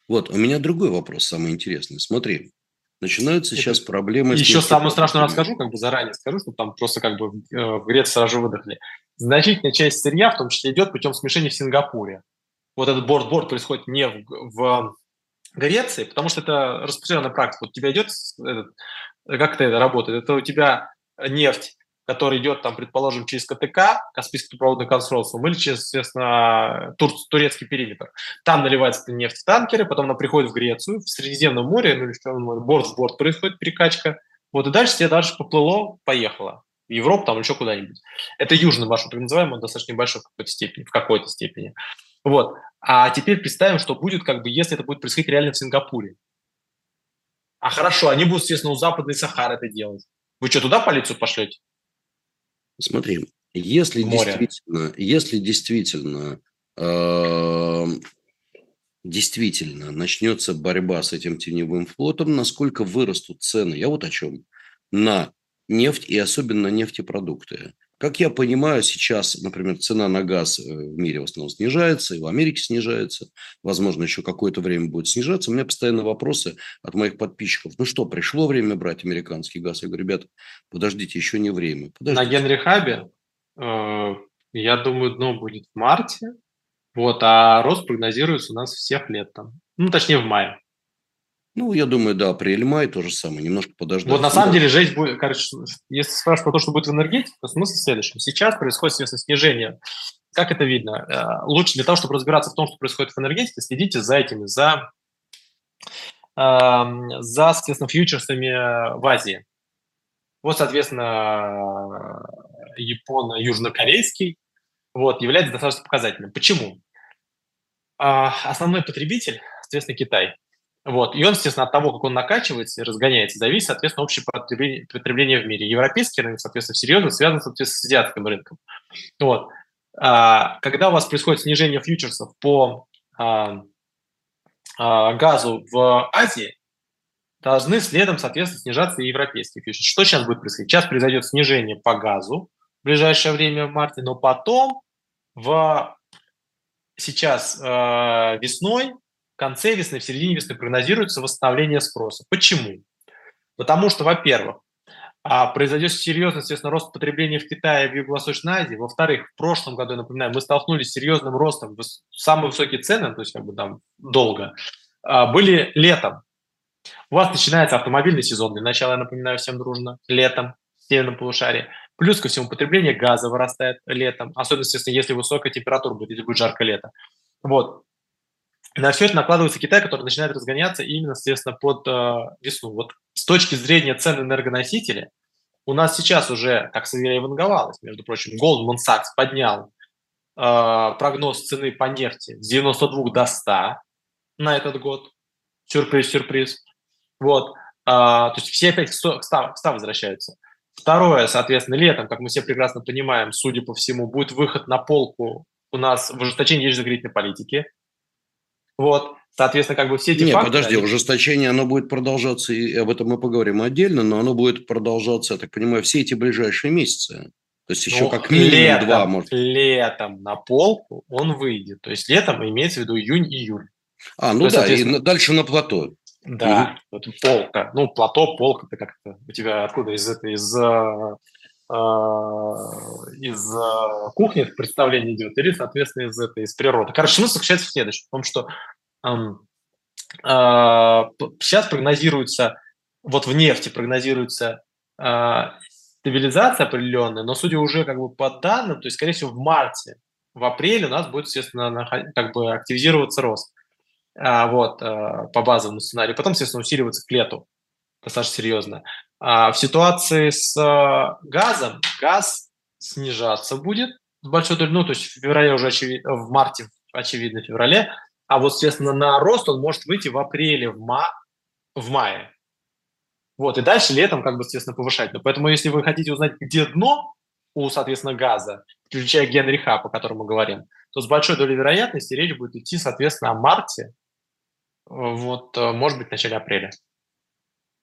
Вот, у меня другой вопрос, самый интересный. Смотри, Начинаются сейчас проблемы. Еще самое страшное расскажу, как бы заранее скажу, чтобы там просто как бы э, в Греции сразу выдохли. Значительная часть сырья, в том числе, идет путем смешения в Сингапуре. Вот этот борт-борт происходит не в, в Греции, потому что это распространенная практика. Вот у тебя идет, этот, как это работает? Это у тебя нефть который идет, там, предположим, через КТК, Каспийский трубопроводный консорциум, или через, естественно, тур, турецкий периметр. Там наливается нефть в танкеры, потом она приходит в Грецию, в Средиземном море, ну, или в борт в борт происходит перекачка. Вот и дальше тебе дальше поплыло, поехало. В Европу, там еще куда-нибудь. Это южный маршрут, так называемый, он достаточно небольшой в какой-то степени, в какой-то степени. Вот. А теперь представим, что будет, как бы, если это будет происходить реально в Сингапуре. А хорошо, они будут, естественно, у Западной Сахары это делать. Вы что, туда полицию пошлете? Смотри, если Море. действительно, если действительно, э, действительно начнется борьба с этим теневым флотом, насколько вырастут цены, я вот о чем, на нефть и особенно нефтепродукты. Как я понимаю, сейчас, например, цена на газ э, в мире в основном снижается, и в Америке снижается. Возможно, еще какое-то время будет снижаться. У меня постоянно вопросы от моих подписчиков. Ну что, пришло время брать американский газ? Я говорю, ребята, подождите, еще не время. Подождите. На Генри Хабе, э, я думаю, дно будет в марте. Вот, а рост прогнозируется у нас всех летом. Ну, точнее, в мае. Ну, я думаю, да, апрель-май то же самое, немножко подождать. Вот на самом деле жесть будет, короче, если спрашивать про то, что будет в энергетике, то смысл в следующем. Сейчас происходит, естественно, снижение. Как это видно? Э, лучше для того, чтобы разбираться в том, что происходит в энергетике, следите за этими, за, эм, за соответственно, фьючерсами в Азии. Вот, соответственно, японо-южнокорейский вот, является достаточно показательным. Почему? А, основной потребитель, соответственно, Китай. Вот. И он, естественно, от того, как он накачивается и разгоняется, зависит, соответственно, общее потребление, потребление в мире. Европейский рынок, соответственно, серьезно связан, соответственно, с азиатским рынком. Вот. А, когда у вас происходит снижение фьючерсов по а, а, газу в Азии, должны следом, соответственно, снижаться и европейские фьючерсы. Что сейчас будет происходить? Сейчас произойдет снижение по газу в ближайшее время в марте, но потом в сейчас э, весной в конце весны, в середине весны прогнозируется восстановление спроса. Почему? Потому что, во-первых, а, произойдет серьезный, естественно, рост потребления в Китае и в Юго-Восточной Азии. Во-вторых, в прошлом году, напоминаю, мы столкнулись с серьезным ростом, самые высокие цены, то есть как бы там долго, а, были летом. У вас начинается автомобильный сезон, для начала, я напоминаю всем дружно, летом, в северном полушарии. Плюс ко всему, потребление газа вырастает летом, особенно, естественно, если высокая температура будет, если будет жаркое лето. Вот. На все это накладывается Китай, который начинает разгоняться именно, соответственно, под э, весну. Вот с точки зрения цен энергоносителей, у нас сейчас уже, как Савелия ванговалась, между прочим, Goldman Sachs поднял э, прогноз цены по нефти с 92 до 100 на этот год. Сюрприз, сюрприз. Вот. Э, то есть все опять к 100, к 100, к 100 возвращаются. Второе, соответственно, летом, как мы все прекрасно понимаем, судя по всему, будет выход на полку у нас в ужесточении денежно-кредитной политики. Вот, соответственно, как бы все эти Нет, факторы... подожди, они... ужесточение, оно будет продолжаться, и об этом мы поговорим отдельно, но оно будет продолжаться, я так понимаю, все эти ближайшие месяцы. То есть еще ну, как минимум летом, два, может. Летом на полку он выйдет. То есть летом имеется в виду июнь-июль. А, ну То да, есть, и дальше на плато. Да, угу. вот полка. Ну, плато, полка, это как-то у тебя откуда из этой, из э, из э, кухни представление идет, или, соответственно, из этой, из природы. Короче, смысл заключается в следующем, в том, что сейчас прогнозируется, вот в нефти прогнозируется стабилизация определенная, но судя уже как бы по данным, то есть, скорее всего, в марте, в апреле у нас будет, естественно, как бы активизироваться рост вот, по базовому сценарию. Потом, естественно, усиливаться к лету достаточно серьезно. А в ситуации с э, газом газ снижаться будет с большой долей, ну, то есть в феврале уже очевидно, в марте, очевидно, в феврале, а вот, соответственно, на рост он может выйти в апреле, в, ма в мае. Вот, и дальше летом, как бы, естественно, повышать. Но поэтому, если вы хотите узнать, где дно у, соответственно, газа, включая Генри Хаб, о котором мы говорим, то с большой долей вероятности речь будет идти, соответственно, о марте, вот, э, может быть, в начале апреля.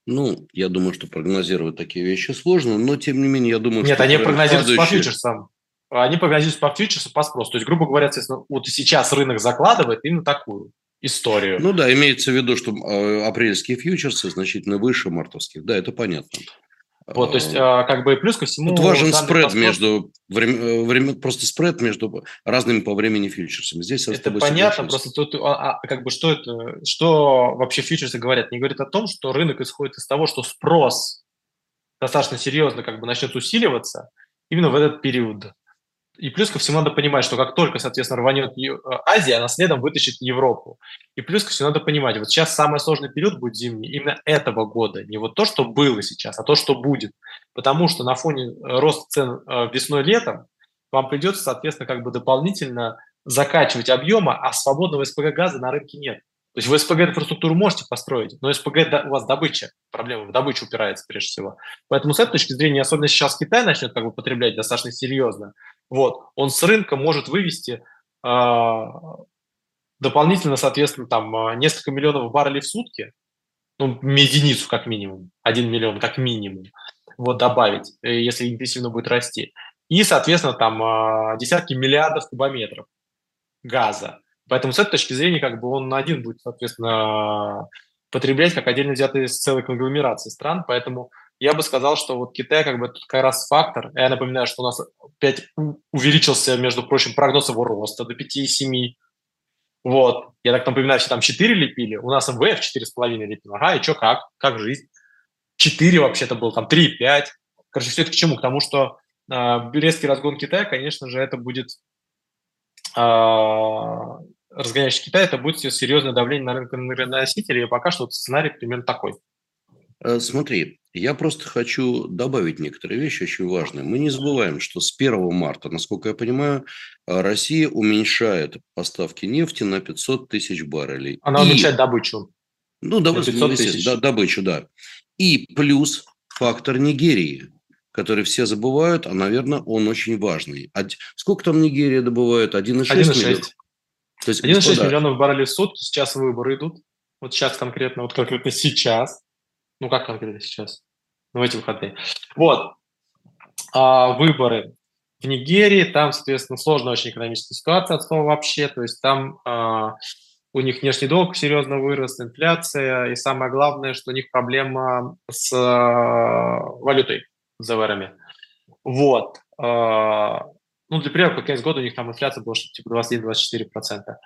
Ну, я думаю, что прогнозировать такие вещи сложно, но тем не менее, я думаю, Нет, что... Нет, они прогнозируют по фьючерсам. Они прогнозируют по фьючерсу, по спросу. То есть, грубо говоря, вот сейчас рынок закладывает именно такую историю. Ну да, имеется в виду, что э, апрельские фьючерсы значительно выше мартовских. Да, это понятно. Вот, то есть, а, как бы плюс ко всему... Тут важен спред посмотр... между... Время, э, время, просто спред между разными по времени фьючерсами. Здесь это понятно, просто тут а, а, как бы что это... Что вообще фьючерсы говорят? Они говорят о том, что рынок исходит из того, что спрос достаточно серьезно как бы начнет усиливаться именно в этот период. И плюс ко всему надо понимать, что как только, соответственно, рванет э, Азия, она следом вытащит Европу. И плюс ко всему надо понимать, вот сейчас самый сложный период будет зимний именно этого года. Не вот то, что было сейчас, а то, что будет. Потому что на фоне роста цен э, весной-летом вам придется, соответственно, как бы дополнительно закачивать объема, а свободного СПГ газа на рынке нет. То есть вы СПГ инфраструктуру можете построить, но СПГ у вас добыча, проблема в добыче упирается прежде всего. Поэтому с этой точки зрения, особенно сейчас Китай начнет как бы потреблять достаточно серьезно, вот, он с рынка может вывести э, дополнительно, соответственно, там а, несколько миллионов баррелей в сутки, ну, единицу как минимум, один миллион как минимум, вот, добавить, э, если интенсивно будет расти. И, соответственно, там э, десятки миллиардов кубометров газа. Поэтому с этой точки зрения как бы он один будет, соответственно, потреблять как отдельно взятый из целой конгломерации стран. Поэтому я бы сказал, что вот Китай как бы тут как раз фактор. Я напоминаю, что у нас опять увеличился, между прочим, прогноз его роста до 5,7. Вот. Я так напоминаю, что там 4 лепили, у нас МВФ 4,5 лепил. Ага, и что, как? Как жизнь? 4 вообще-то было, там 3,5. Короче, все это к чему? К тому, что э, резкий разгон Китая, конечно же, это будет э, разгоняющий Китай, это будет серьезное давление на рынок носителей, и пока что сценарий примерно такой. Э, смотри, я просто хочу добавить некоторые вещи очень важные. Мы не забываем, что с 1 марта, насколько я понимаю, э, Россия уменьшает поставки нефти на 500 тысяч баррелей. Она и... уменьшает добычу. Ну, доб... да, добычу, да. И плюс фактор Нигерии, который все забывают, а, наверное, он очень важный. Сколько там Нигерия добывает? 1,6 миллиона? То есть, 1,6 господа... миллионов баррелей в сутки, сейчас выборы идут. Вот сейчас конкретно, вот конкретно сейчас. Ну, как конкретно сейчас? Ну, в эти выходные. Вот. А, выборы в Нигерии. Там, соответственно, сложная очень экономическая ситуация от слова вообще. То есть там а, у них внешний долг серьезно вырос, инфляция. И самое главное, что у них проблема с а, валютой, с ЗВРами. Вот. А, ну, для примера, под конец года у них там инфляция была что-то типа 21-24%.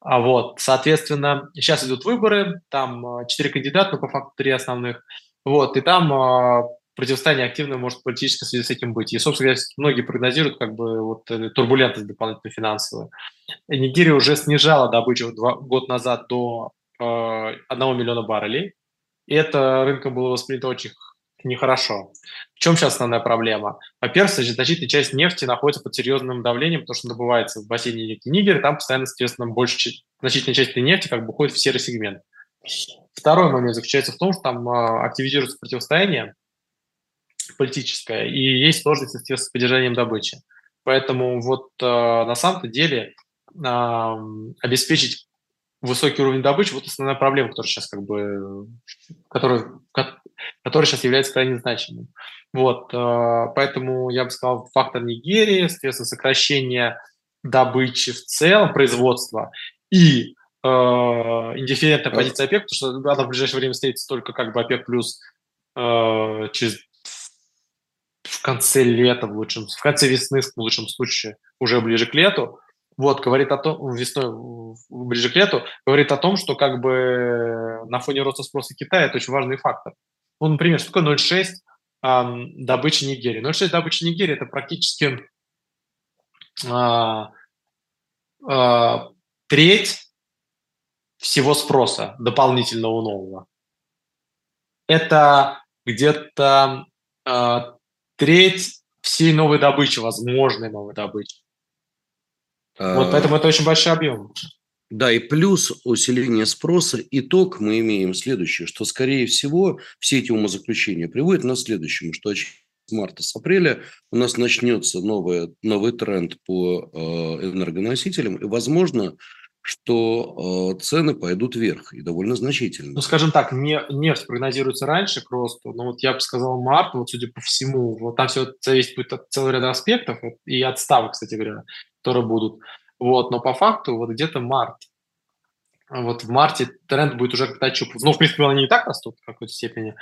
А вот, соответственно, сейчас идут выборы, там а, четыре кандидата, но по факту три основных. Вот, и там э, противостояние активное может политически в связи с этим быть. И, собственно говоря, многие прогнозируют как бы вот турбулентность дополнительную финансовую. И Нигерия уже снижала добычу два, год назад до э, 1 миллиона баррелей. И это рынком было воспринято очень нехорошо. В чем сейчас основная проблема? Во-первых, значительная часть нефти находится под серьезным давлением, потому что добывается в бассейне реки Нигер, там постоянно, соответственно, больше, значительная часть этой нефти как бы уходит в серый сегмент. Второй момент заключается в том, что там а, активизируется противостояние политическое, и есть сложности, соответственно, с поддержанием добычи. Поэтому вот а, на самом-то деле а, обеспечить высокий уровень добычи, вот основная проблема, которая сейчас как бы, которая, которая сейчас является крайне значимым. Вот, э, поэтому я бы сказал, фактор Нигерии, соответственно, сокращение добычи в целом, производства и э, индифферентная позиция ОПЕК, потому что она в ближайшее время встретится только как бы ОПЕК плюс э, через в конце лета, в лучшем, в конце весны, в лучшем случае, уже ближе к лету, вот, говорит о том, весной, ближе к лету, говорит о том, что как бы на фоне роста спроса Китая это очень важный фактор. Ну, например, что такое 0,6 э, добычи Нигерии? 0,6 добычи Нигерии – это практически э, э, треть всего спроса дополнительного нового. Это где-то э, треть всей новой добычи, возможной новой добычи. Вот а, поэтому это очень большой объем. Да, и плюс усиление спроса. Итог мы имеем следующее, что, скорее всего, все эти умозаключения приводят нас к следующему, что с марта, с апреля у нас начнется новый, новый тренд по э, энергоносителям, и, возможно, что э, цены пойдут вверх, и довольно значительно. Ну, скажем так, не, нефть прогнозируется раньше к росту, но вот я бы сказал март, вот судя по всему, вот там все зависит будет от целого ряда аспектов, и от ставок, кстати говоря которые будут. Вот, но по факту вот где-то март. Вот в марте тренд будет уже как-то отщупывать. Ну, в принципе, они не так растут в какой-то степени.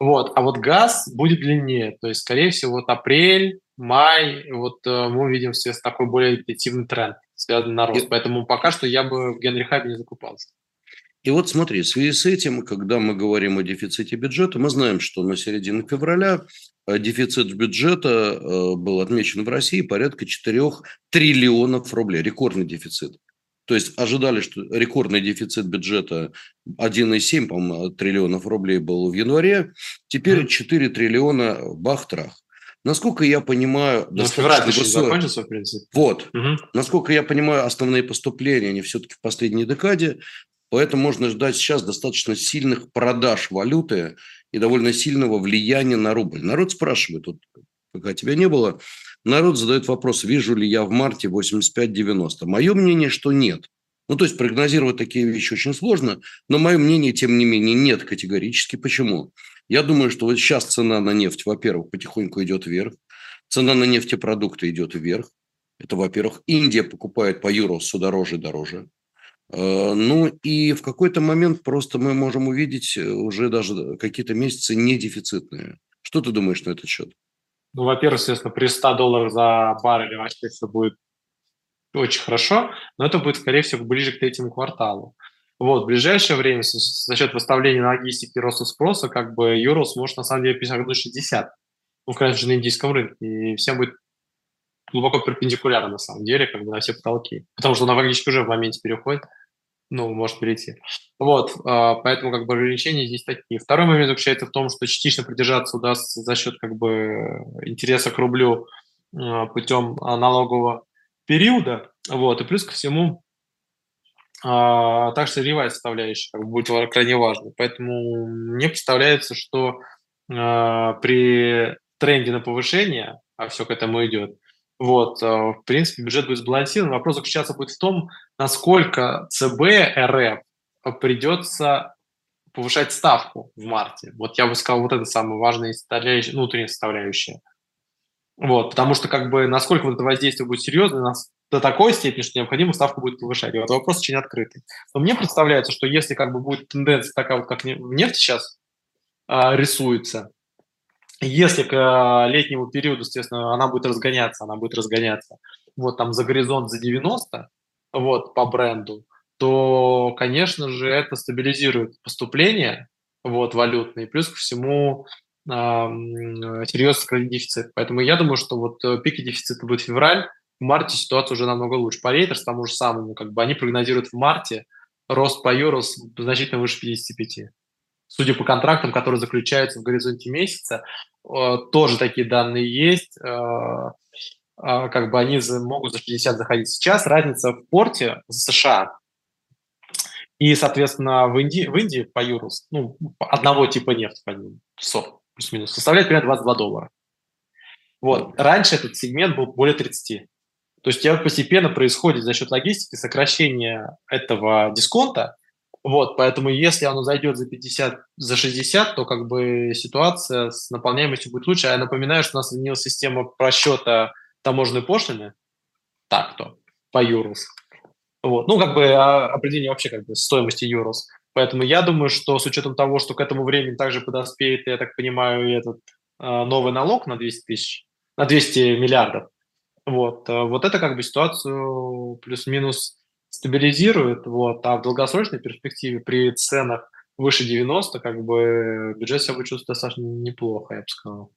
Вот, а вот газ будет длиннее. То есть, скорее всего, вот апрель, май, вот э, мы увидим все такой более интенсивный тренд, связанный на рост. Поэтому пока что я бы в Генри Хабе не закупался. И вот смотри, в связи с этим, когда мы говорим о дефиците бюджета, мы знаем, что на середину февраля э, дефицит бюджета э, был отмечен в России порядка 4 триллионов рублей, рекордный дефицит. То есть ожидали, что рекордный дефицит бюджета 1,7 по триллионов рублей был в январе, теперь 4 триллиона бах-трах. Насколько я понимаю, ну, февраль высок... закончился, в принципе. Вот. Угу. Насколько я понимаю, основные поступления, они все-таки в последней декаде. Поэтому можно ждать сейчас достаточно сильных продаж валюты и довольно сильного влияния на рубль. Народ спрашивает, вот, пока тебя не было, народ задает вопрос, вижу ли я в марте 85-90. Мое мнение, что нет. Ну, то есть прогнозировать такие вещи очень сложно, но мое мнение, тем не менее, нет категорически. Почему? Я думаю, что вот сейчас цена на нефть, во-первых, потихоньку идет вверх, цена на нефтепродукты идет вверх. Это, во-первых, Индия покупает по юру все дороже и дороже. Э, ну и в какой-то момент просто мы можем увидеть э, уже даже какие-то месяцы не дефицитные. Что ты думаешь на этот счет? Ну, во-первых, естественно, при 100 долларов за баррель вообще все будет очень хорошо, но это будет, скорее всего, ближе к третьему кварталу. Вот, в ближайшее время за счет выставления логистики и роста спроса, как бы евро сможет на самом деле перешагнуть 60, ну, конечно, на индийском рынке, и всем будет глубоко перпендикулярно, на самом деле, как бы на все потолки. Потому что она фактически уже в моменте переходит, ну, может перейти. Вот, а, поэтому как бы ограничения здесь такие. Второй момент заключается в том, что частично придержаться удастся за счет как бы интереса к рублю а, путем налогового периода. Вот, и плюс ко всему а, также сырьевая составляющая как бы, будет крайне важной. Поэтому мне представляется, что при тренде на повышение, а все к этому идет, вот, э, в принципе, бюджет будет сбалансирован. Вопрос заключаться будет в том, насколько ЦБ РФ придется повышать ставку в марте. Вот я бы сказал, вот это самая важная составляющая, ну, внутренняя составляющая. Вот, потому что, как бы, насколько вот это воздействие будет серьезно, до такой степени, что необходимо ставку будет повышать. И вот вопрос очень открытый. Но мне представляется, что если как бы будет тенденция такая вот, как в нефти сейчас а, рисуется, если к э, летнему периоду, естественно, она будет разгоняться, она будет разгоняться, вот там за горизонт за 90, вот по бренду, то, конечно же, это стабилизирует поступление вот, валютные, плюс ко всему э, кредитный дефицит. Поэтому я думаю, что вот э, пики дефицита будет февраль, в марте ситуация уже намного лучше. По Reuters тому же самому, как бы они прогнозируют в марте рост по евро значительно выше 55 судя по контрактам, которые заключаются в горизонте месяца, э, тоже такие данные есть. Э, э, как бы они могут за 60 заходить. Сейчас разница в порте в США и, соответственно, в Индии, в Индии по Юрус, ну, одного типа нефти по ним, плюс-минус, составляет примерно 22 доллара. Вот. Раньше этот сегмент был более 30. То есть постепенно происходит за счет логистики сокращение этого дисконта, вот, поэтому если оно зайдет за 50, за 60, то как бы ситуация с наполняемостью будет лучше. А я напоминаю, что у нас изменилась система просчета таможенной пошлины, так-то, по Юрус. Вот. Ну, как бы а, определение вообще как бы стоимости Юрус. Поэтому я думаю, что с учетом того, что к этому времени также подоспеет, я так понимаю, этот э, новый налог на 200 тысяч, на 200 миллиардов, вот, э, вот это как бы ситуацию плюс-минус стабилизирует, вот, а в долгосрочной перспективе при ценах выше 90, как бы бюджет себя будет чувствовать достаточно неплохо, я бы сказал.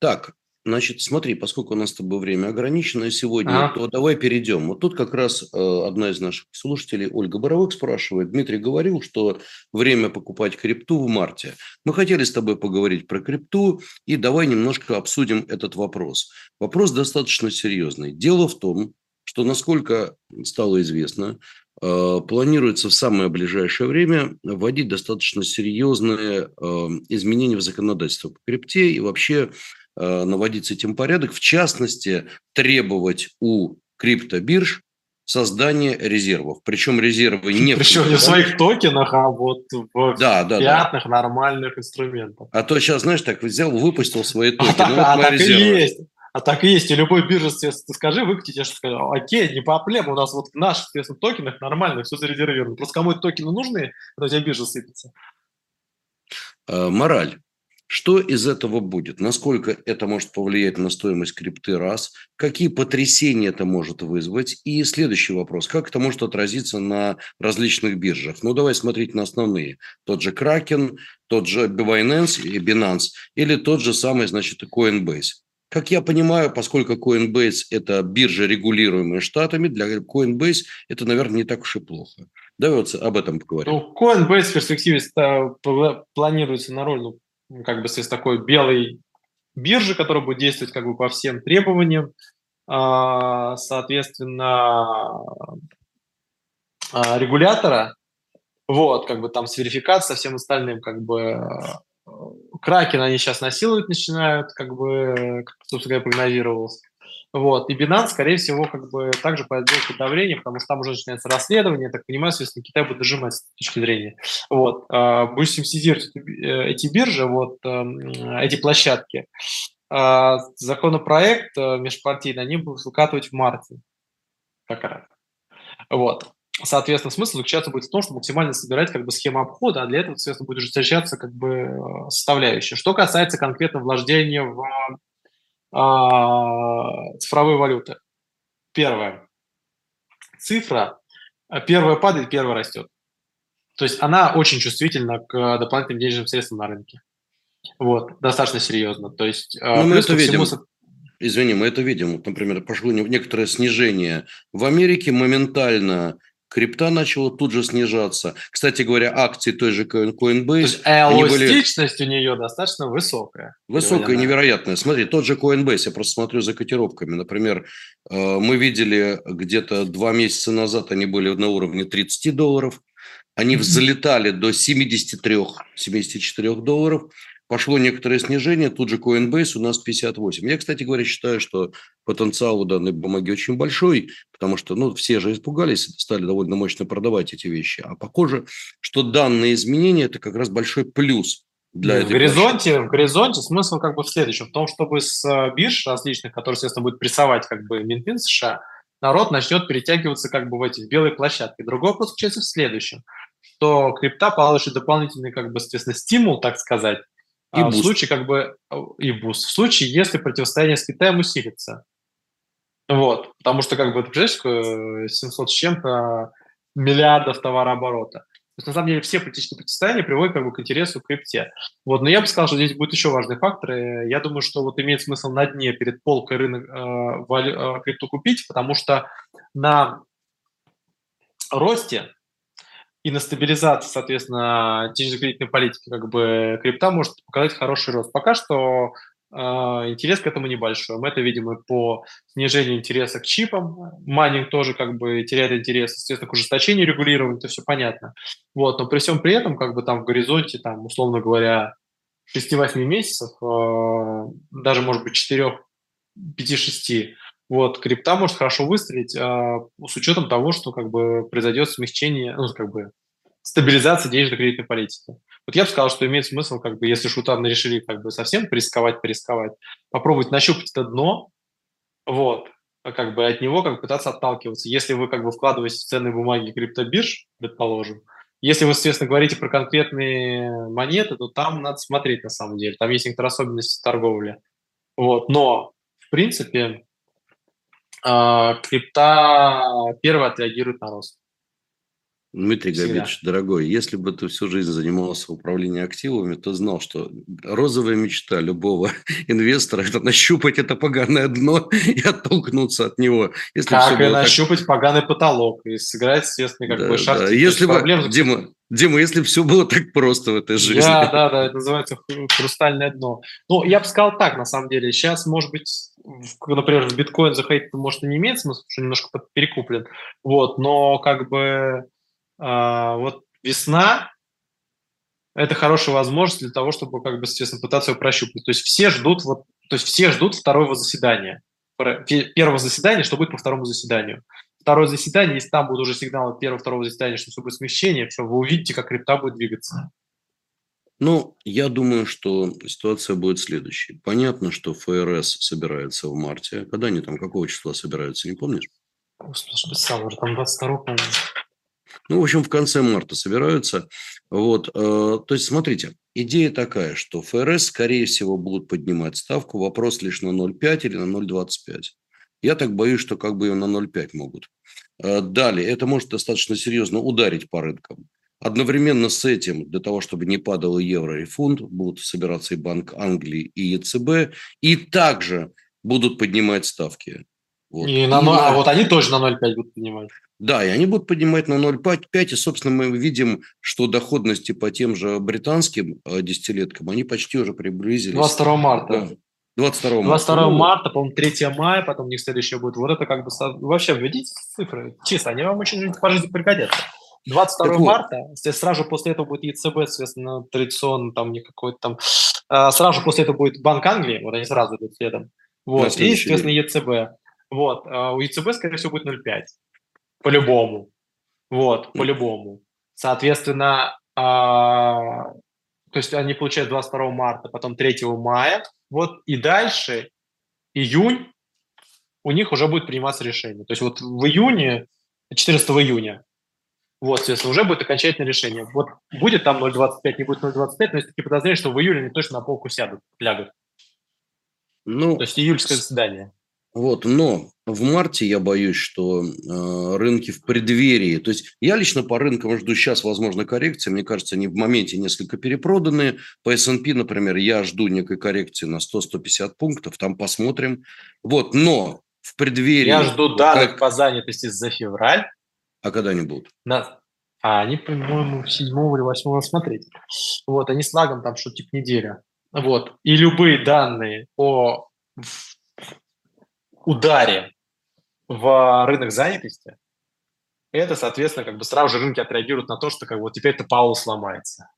Так, Значит, смотри, поскольку у нас с тобой время ограничено сегодня, а? то давай перейдем. Вот тут как раз э, одна из наших слушателей, Ольга Боровых, спрашивает. Дмитрий говорил, что время покупать крипту в марте. Мы хотели с тобой поговорить про крипту, и давай немножко обсудим этот вопрос. Вопрос достаточно серьезный. Дело в том, что, насколько стало известно, э, планируется в самое ближайшее время вводить достаточно серьезные э, изменения в законодательство по крипте и вообще наводить с этим порядок, в частности, требовать у криптобирж создание резервов. Причем резервы не... Причем не в своих токенах, а вот в да, да, пятных да. нормальных инструментах. А то сейчас, знаешь, так взял, выпустил свои (laughs) токены. А, вот а так резервы. и есть. А так и есть, и любой бирже, соответственно, скажи, выкатить, я что скажу, окей, не проблема, у нас вот в наших, соответственно, токенах нормально, все зарезервировано. Просто кому эти токены нужны, когда у тебя биржа сыпется. Э, мораль. Что из этого будет? Насколько это может повлиять на стоимость крипты раз? Какие потрясения это может вызвать? И следующий вопрос. Как это может отразиться на различных биржах? Ну, давай смотреть на основные. Тот же Kraken, тот же Binance и Binance или тот же самый, значит, Coinbase. Как я понимаю, поскольку Coinbase – это биржа, регулируемая штатами, для Coinbase это, наверное, не так уж и плохо. Давай вот об этом поговорим. Ну, Coinbase в перспективе планируется на роль ну, как бы с такой белой биржи, которая будет действовать как бы по всем требованиям. А, соответственно, а, регулятора, вот, как бы там с верификацией, со всем остальным, как бы Кракен они сейчас насиловать начинают, как бы, собственно говоря, прогнозировалось. Вот. И Binance, скорее всего, как бы также пойдет под давление, потому что там уже начинается расследование. Так понимаю, соответственно, Китай будет дожимать с точки зрения. Вот. А, будем симсизировать э, эти биржи, вот, эм, эти площадки. А, законопроект э, межпартийный они будут выкатывать в марте. Как раз. Вот. Соответственно, смысл заключаться будет в том, что максимально собирать как бы схему обхода, а для этого, соответственно, будет ужесточаться как бы э, составляющая. Что касается конкретно вложения в а, цифровые валюты. Первое. Цифра. А, первая падает, первая растет. То есть она очень чувствительна к дополнительным денежным средствам на рынке. Вот, достаточно серьезно. То есть, а, ну, мы это видим. Всему... Извини, мы это видим. Например, пошло некоторое снижение. В Америке моментально крипта начала тут же снижаться. Кстати говоря, акции той же Coinbase... То есть эластичность были... у нее достаточно высокая. Высокая, невероятная. Смотри, тот же Coinbase, я просто смотрю за котировками. Например, э, мы видели где-то два месяца назад, они были на уровне 30 долларов. Они взлетали до 73-74 долларов пошло некоторое снижение, тут же Coinbase у нас 58. Я, кстати говоря, считаю, что потенциал у данной бумаги очень большой, потому что ну, все же испугались, стали довольно мощно продавать эти вещи. А похоже, что данные изменения – это как раз большой плюс для в горизонте, в горизонте смысл как бы в следующем, в том, чтобы с э, бирж различных, которые, естественно, будет прессовать как бы Минфин США, народ начнет перетягиваться как бы в эти белые площадки. Другой вопрос заключается в следующем, что крипта получит дополнительный как бы, соответственно, стимул, так сказать, и а, в случае как бы и boost. В случае, если противостояние с Китаем усилится. Вот, потому что как бы ты представляешь, 700 с чем-то миллиардов товарооборота. То есть, на самом деле, все политические противостояния приводят как бы, к интересу к крипте. Вот, но я бы сказал, что здесь будет еще важный фактор. Я думаю, что вот имеет смысл на дне перед полкой рынок э, валю, э, крипту купить, потому что на росте и на стабилизации, соответственно, денежно-кредитной политики как бы крипта может показать хороший рост. Пока что э, интерес к этому небольшой. Мы это видим и по снижению интереса к чипам. Майнинг тоже как бы теряет интерес, естественно, к ужесточению регулирования, это все понятно. Вот, но при всем при этом, как бы там в горизонте, там, условно говоря, 6-8 месяцев, э, даже, может быть, 4, 5-6, вот, крипта может хорошо выстрелить э, с учетом того, что как бы произойдет смягчение, ну, как бы стабилизация денежно-кредитной политики. Вот я бы сказал, что имеет смысл, как бы, если шутаны решили как бы совсем порисковать, порисковать, попробовать нащупать это дно, вот, а как бы от него как бы пытаться отталкиваться. Если вы как бы вкладываете в ценные бумаги криптобирж, предположим, если вы, соответственно, говорите про конкретные монеты, то там надо смотреть на самом деле. Там есть некоторые особенности торговли. Вот. Но, в принципе, а, крипта первая отреагирует на рост. Дмитрий Габич, дорогой, если бы ты всю жизнь занимался управлением активами, то знал, что розовая мечта любого (laughs) инвестора – это нащупать это поганое дно (laughs) и оттолкнуться от него. Если как и нащупать так... поганый потолок и сыграть, естественно, как да, бы шахте. Да. Если бы, проблем... Дима, Дима, если все было так просто в этой жизни. Да, да, да, это называется хрустальное дно. Ну, я бы сказал так, на самом деле. Сейчас, может быть, например, в биткоин заходить, может, и не имеет смысла, потому что немножко перекуплен. Вот, но как бы вот весна – это хорошая возможность для того, чтобы, как бы, соответственно, пытаться его прощупать. То есть все ждут, вот, то есть все ждут второго заседания. Первого заседания, что будет по второму заседанию. Второе заседание, если там будут уже сигналы первого-второго заседания, что все будет смещение, все, вы увидите, как крипта будет двигаться. Ну, я думаю, что ситуация будет следующей. Понятно, что ФРС собирается в марте. Когда они там, какого числа собираются, не помнишь? Господи, сам уже там 22 по-моему. Ну, в общем, в конце марта собираются. Вот, э, то есть, смотрите, идея такая, что ФРС, скорее всего, будут поднимать ставку. Вопрос лишь на 0,5 или на 0,25. Я так боюсь, что как бы ее на 0,5 могут. Э, далее, это может достаточно серьезно ударить по рынкам. Одновременно с этим, для того, чтобы не падал евро и фунт, будут собираться и Банк Англии, и ЕЦБ, и также будут поднимать ставки. Вот. И на, и на... А вот они тоже на 0,5 будут поднимать. Да, и они будут поднимать на 0,5, и, собственно, мы видим, что доходности по тем же британским э, десятилеткам, они почти уже приблизились. 22 марта. Да. 22 марта. 22 марта, по-моему, 3 мая, потом у них следующее будет. Вот это как бы... Вообще, введите цифры. Чисто, они вам очень по жизни пригодятся. 22 так марта, вот. сразу после этого будет ЕЦБ, соответственно, традиционно там не какой-то там... А, сразу после этого будет Банк Англии, вот они сразу идут следом. Вот, и, соответственно, ЕЦБ. Вот, а у ЕЦБ, скорее всего, будет 0,5. По-любому. Вот, по-любому. Соответственно, а, то есть они получают 22 марта, потом 3 мая. Вот и дальше, июнь, у них уже будет приниматься решение. То есть вот в июне, 14 июня, вот, соответственно, уже будет окончательное решение. Вот будет там 0,25, не будет 0,25, но есть такие подозрения, что в июле они точно на полку сядут, лягут. Ну, То есть июльское заседание. Вот, но в марте я боюсь, что э, рынки в преддверии, то есть я лично по рынкам жду сейчас, возможно, коррекции, мне кажется, они в моменте несколько перепроданные. По S&P, например, я жду некой коррекции на 100-150 пунктов, там посмотрим. Вот, но в преддверии... Я жду данных как... по занятости за февраль. А когда они будут? На... А они, по-моему, 7 или 8 смотреть. Вот, они с лагом там что-то типа неделя. Вот, и любые данные о ударе в рынок занятости, это, соответственно, как бы сразу же рынки отреагируют на то, что как бы вот теперь-то Паул сломается.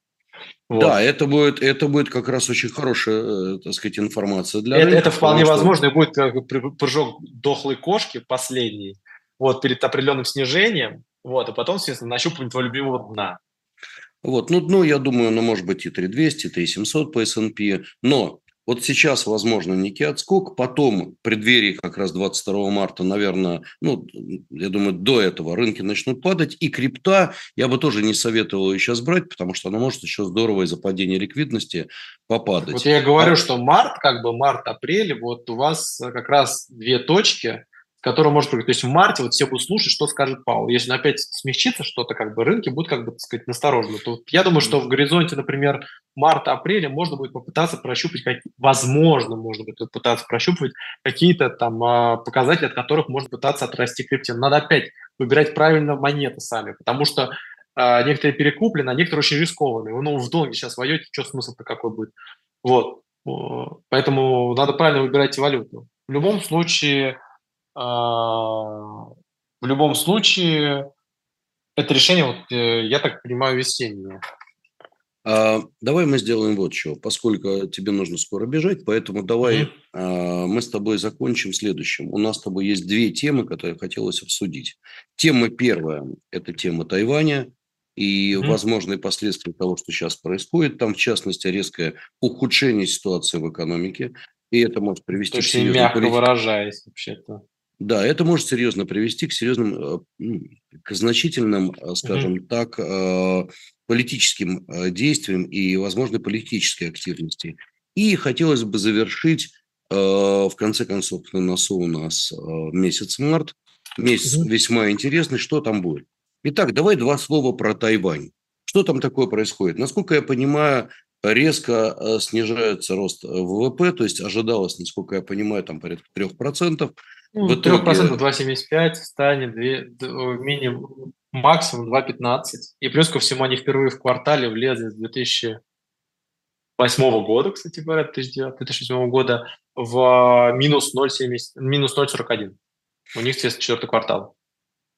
Вот. Да, это будет, это будет как раз очень хорошая, э, так сказать, информация для это, рынка. Это вполне что... возможно, и будет как бы прыжок дохлой кошки последний, вот, перед определенным снижением, вот, и потом, естественно, нащупывание твоего любимого дна. Вот, ну, ну, я думаю, ну, может быть, и 3200, и 3700 по S&P, но вот сейчас, возможно, некий отскок, потом, в преддверии как раз 22 марта, наверное, ну, я думаю, до этого рынки начнут падать, и крипта я бы тоже не советовал ее сейчас брать, потому что она может еще здорово из-за падения ликвидности попадать. Вот я говорю, а... что март, как бы март-апрель, вот у вас как раз две точки – который может. То есть в марте вот все будут слушать, что скажет Паул. Если он опять смягчится что-то, как бы рынки будут, как бы, так сказать, насторожены. То я думаю, что в горизонте, например, марта-апреля можно будет попытаться прощупать, как, возможно, можно будет попытаться прощупывать какие-то там а, показатели, от которых можно пытаться отрасти крипте. Надо опять выбирать правильно монеты сами, потому что а, некоторые перекуплены, а некоторые очень рискованные. Ну, в долге сейчас войдете, что смысл-то какой будет? Вот. Поэтому надо правильно выбирать валюту. В любом случае, в любом случае, это решение, вот, э, я так понимаю, весеннее. А, давай мы сделаем вот что, поскольку тебе нужно скоро бежать, поэтому давай mm-hmm. а, мы с тобой закончим следующим. У нас с тобой есть две темы, которые хотелось обсудить. Тема первая – это тема Тайваня и mm-hmm. возможные последствия того, что сейчас происходит. Там, в частности, резкое ухудшение ситуации в экономике. И это может привести Точно, к мягко выражаясь, вообще-то. Да, это может серьезно привести к серьезным, э, к значительным, э, скажем угу. так, э, политическим действиям и, возможно, политической активности. И хотелось бы завершить, в конце концов, на носу у нас месяц март, месяц угу. весьма интересный, что там будет. Итак, давай два слова про Тайвань. Что там такое происходит? Насколько я понимаю, резко снижается рост ВВП, то есть ожидалось, насколько я понимаю, там порядка 3%. Ну, в итоге... 3% 2,75 станет 2, минимум, максимум 2,15. И плюс ко всему они впервые в квартале влезли с 2008 года, кстати говоря, 2007 года в минус 0,70, минус 0,41. У них, естественно, четвертый квартал.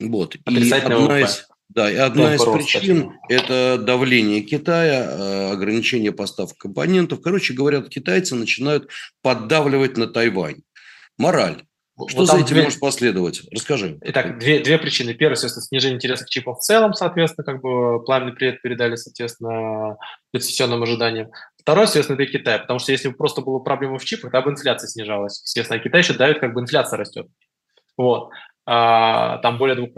Вот. И одна из, да, и одна из причин – это давление Китая, э, ограничение поставок компонентов. Короче говоря, китайцы начинают поддавливать на Тайвань. Мораль. Что вот за этим две... может последовать? Расскажи. Итак, две, две причины. Первая, естественно, снижение интереса к чипам в целом, соответственно, как бы пламенный привет передали, соответственно, инвестиционным ожиданиям. Второе, соответственно, это Китай, потому что если бы просто была проблема в чипах, тогда бы инфляция снижалась. Естественно, а Китай еще дает, как бы инфляция растет. Вот. А, там более 2%,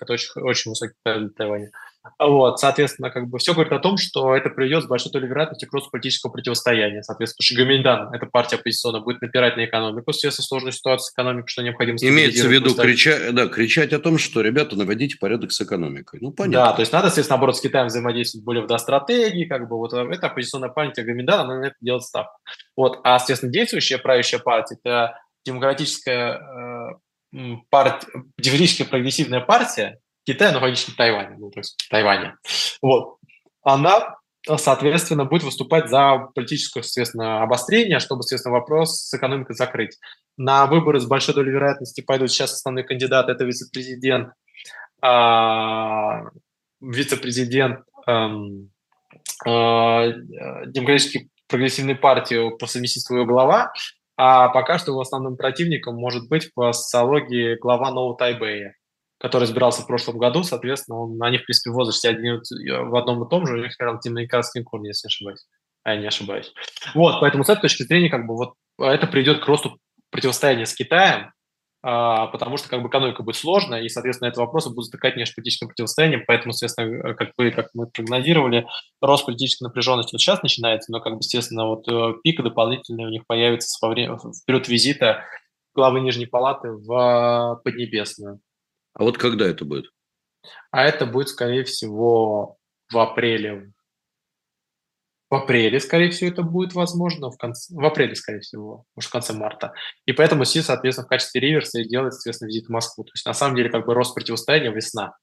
это очень, очень высокий для Тайваня. Вот, соответственно, как бы все говорит о том, что это приведет с большой долей вероятности к росту политического противостояния. Соответственно, что Гаминдан, эта партия оппозиционная, будет напирать на экономику, связи сложной ситуации с экономикой, что необходимо Имеется в виду кричать, да, кричать о том, что, ребята, наводите порядок с экономикой. Ну, понятно. Да, то есть надо, соответственно, наоборот, с Китаем взаимодействовать более в стратегии, как бы вот э, эта оппозиционная партия Гаминдана, она на это делает ставку. Вот, а, соответственно, действующая правящая партия, это демократическая партия, демократическая прогрессивная партия, Китая, но фактически Тайваня, ну, то есть Тайваня. Вот. Она, соответственно, будет выступать за политическое, соответственно, обострение, чтобы, соответственно, вопрос с экономикой закрыть. На выборы с большой долей вероятности пойдут сейчас основные кандидаты, это вице-президент, э, вице-президент э, э, демократической прогрессивной партии по совместительству ее глава, а пока что его основным противником может быть по социологии глава Нового Тайбэя который избирался в прошлом году, соответственно, он, они, в принципе, в возрасте один, в одном и том же, у них latinoамериканские корни, если не ошибаюсь. А я не ошибаюсь. Вот, поэтому с этой точки зрения, как бы, вот это приведет к росту противостояния с Китаем, а, потому что как бы экономика будет сложная, и, соответственно, этот вопрос будет затыкать политическим противостоянием, поэтому, соответственно, как вы, как мы прогнозировали, рост политической напряженности вот сейчас начинается, но, как бы, естественно, вот э, пик дополнительный у них появится во время, в период визита главы Нижней Палаты в Поднебесную. А вот когда это будет? А это будет, скорее всего, в апреле. В апреле, скорее всего, это будет возможно. В, конце, в апреле, скорее всего, может, в конце марта. И поэтому Си, соответственно, в качестве реверса и делает, соответственно, визит в Москву. То есть, на самом деле, как бы рост противостояния весна.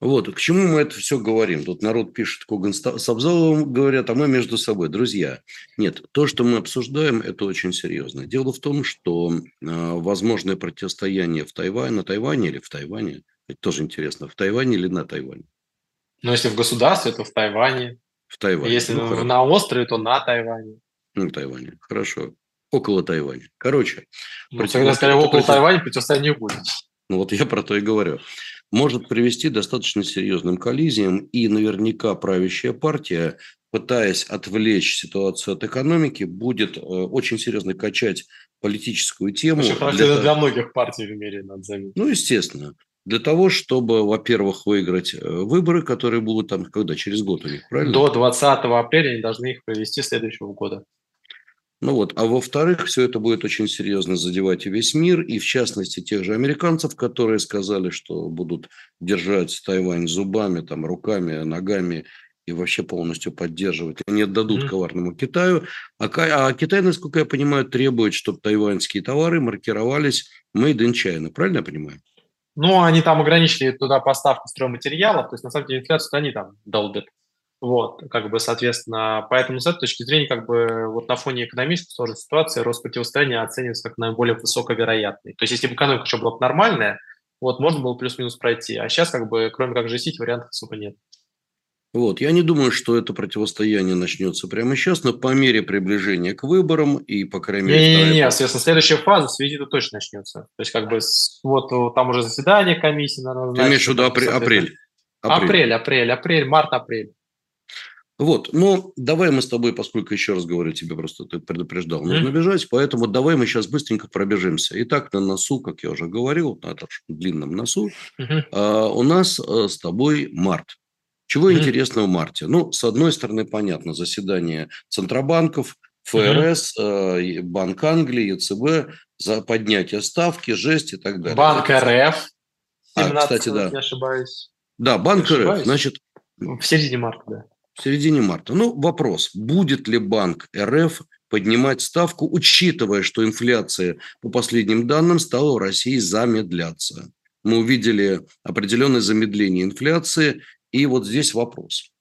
Вот, к чему мы это все говорим? Тут народ пишет, Коган с Абзаловым говорят, а мы между собой. Друзья, нет, то, что мы обсуждаем, это очень серьезно. Дело в том, что э, возможное противостояние в Тайване, на Тайване или в Тайване, это тоже интересно, в Тайване или на Тайване? Ну, если в государстве, то в Тайване. В Тайване. Если ну, на острове, то на Тайване. На Тайване, хорошо. Около Тайваня. Короче. Ну, когда сказали около против... Тайваня, противостояния не будет. Ну, вот я про то и говорю может привести к достаточно серьезным коллизиям, и наверняка правящая партия, пытаясь отвлечь ситуацию от экономики, будет э, очень серьезно качать политическую тему. Очень для, для многих партий в мире, надо заметить. Ну, естественно. Для того, чтобы, во-первых, выиграть э, выборы, которые будут там, когда? Через год у них, правильно? До 20 апреля они должны их провести следующего года. Ну вот, а во-вторых, все это будет очень серьезно задевать и весь мир, и в частности тех же американцев, которые сказали, что будут держать Тайвань зубами, там, руками, ногами и вообще полностью поддерживать. Они отдадут mm-hmm. коварному Китаю. А, а Китай, насколько я понимаю, требует, чтобы тайваньские товары маркировались Made in China. Правильно я понимаю? Ну, они там ограничили туда поставку стройматериалов, то есть, на самом деле, инфляцию они там долбят. Вот, как бы, соответственно, поэтому с этой точки зрения, как бы, вот на фоне экономической сложной ситуации рост противостояния оценивается как наиболее высоковероятный. То есть, если бы экономика еще была бы нормальная, вот, можно было плюс-минус пройти. А сейчас, как бы, кроме как жестить, вариантов особо нет. Вот, я не думаю, что это противостояние начнется прямо сейчас, но по мере приближения к выборам и, по крайней мере... Не-не-не, соответственно, следующая фаза с визита точно начнется. То есть, как бы, вот там уже заседание комиссии, наверное, Ты имеешь в виду апрель? Апрель, апрель, апрель, апрель март, апрель. Вот, но давай мы с тобой, поскольку еще раз говорю, тебе просто ты предупреждал, нужно mm-hmm. бежать, поэтому давай мы сейчас быстренько пробежимся. Итак, на носу, как я уже говорил, на этом длинном носу, mm-hmm. а, у нас а, с тобой март. Чего mm-hmm. интересного в марте? Ну, с одной стороны, понятно, заседание Центробанков, ФРС, mm-hmm. Банк Англии, ЕЦБ, за поднятие ставки, жесть и так далее. Банк РФ, 17, а, кстати, да. не ошибаюсь. Да, Банк РФ, значит... В середине марта, да в середине марта. Ну, вопрос, будет ли Банк РФ поднимать ставку, учитывая, что инфляция, по последним данным, стала в России замедляться. Мы увидели определенное замедление инфляции, и вот здесь вопрос.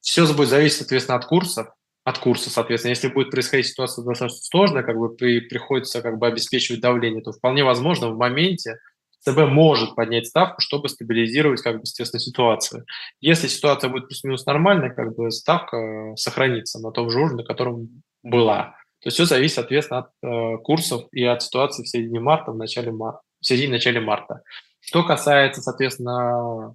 Все будет зависеть, соответственно, от курса. От курса, соответственно, если будет происходить ситуация достаточно сложная, как бы при, приходится как бы обеспечивать давление, то вполне возможно в моменте ЦБ может поднять ставку, чтобы стабилизировать, как бы, естественно, ситуацию. Если ситуация будет плюс-минус нормальная, как бы ставка сохранится на том же уровне, на котором была. То есть все зависит, соответственно, от э, курсов и от ситуации в середине марта, в начале марта, в середине-начале марта. Что касается, соответственно,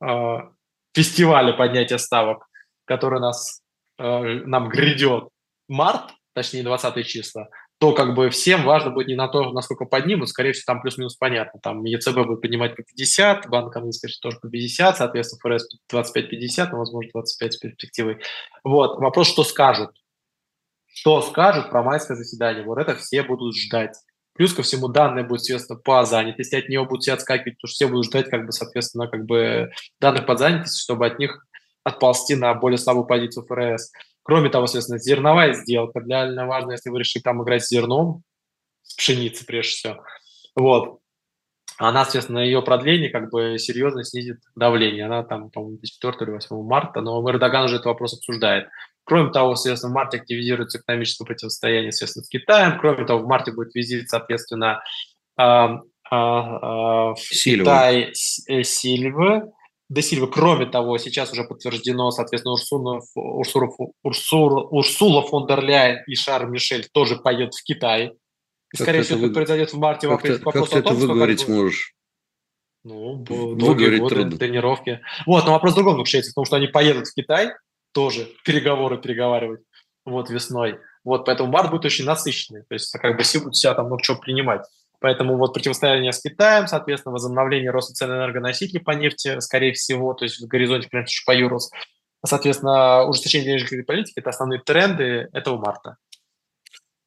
э, фестиваля поднятия ставок, который нас, э, нам грядет март, точнее 20 числа, то как бы всем важно будет не на то, насколько поднимут, скорее всего, там плюс-минус понятно. Там ЕЦБ будет по 50, Банк Английской тоже по 50, соответственно, ФРС 25-50, но, возможно, 25 с перспективой. Вот. Вопрос, что скажут. Что скажут про майское заседание? Вот это все будут ждать. Плюс ко всему данные будут, соответственно, по занятости, от нее будут все отскакивать, потому что все будут ждать, как бы, соответственно, как бы данных по занятости, чтобы от них отползти на более слабую позицию ФРС. Кроме того, соответственно, зерновая сделка для важно, если вы решили там играть с зерном, с пшеницей прежде всего. Вот. Она, соответственно, ее продление как бы серьезно снизит давление. Она там, по-моему, 4 или 8 марта, но Эрдоган уже этот вопрос обсуждает. Кроме того, соответственно, в марте активизируется экономическое противостояние, соответственно, с Китаем. Кроме того, в марте будет визит, соответственно, э, э, э, в Сильва. Китай э, Сильвы Де Сильва. Кроме того, сейчас уже подтверждено, соответственно, Урсула, Урсула, Урсула, Урсула фон дер Ляйен и Шарль Мишель тоже поедут в Китай. И, скорее всего, вы... это произойдет в марте. Как, ты, как ты это выговорить можешь? Ну, долгие годы трудно. тренировки. Вот, но вопрос в другом заключается, потому что они поедут в Китай, тоже переговоры переговаривать, вот, весной. Вот, поэтому март будет очень насыщенный. То есть, как бы все будут себя там, ну, что принимать. Поэтому вот противостояние с Китаем, соответственно, возобновление роста цен энергоносителей по нефти, скорее всего, то есть в горизонте, конечно, по Юрос. Соответственно, ужесточение денежной политики – это основные тренды этого марта.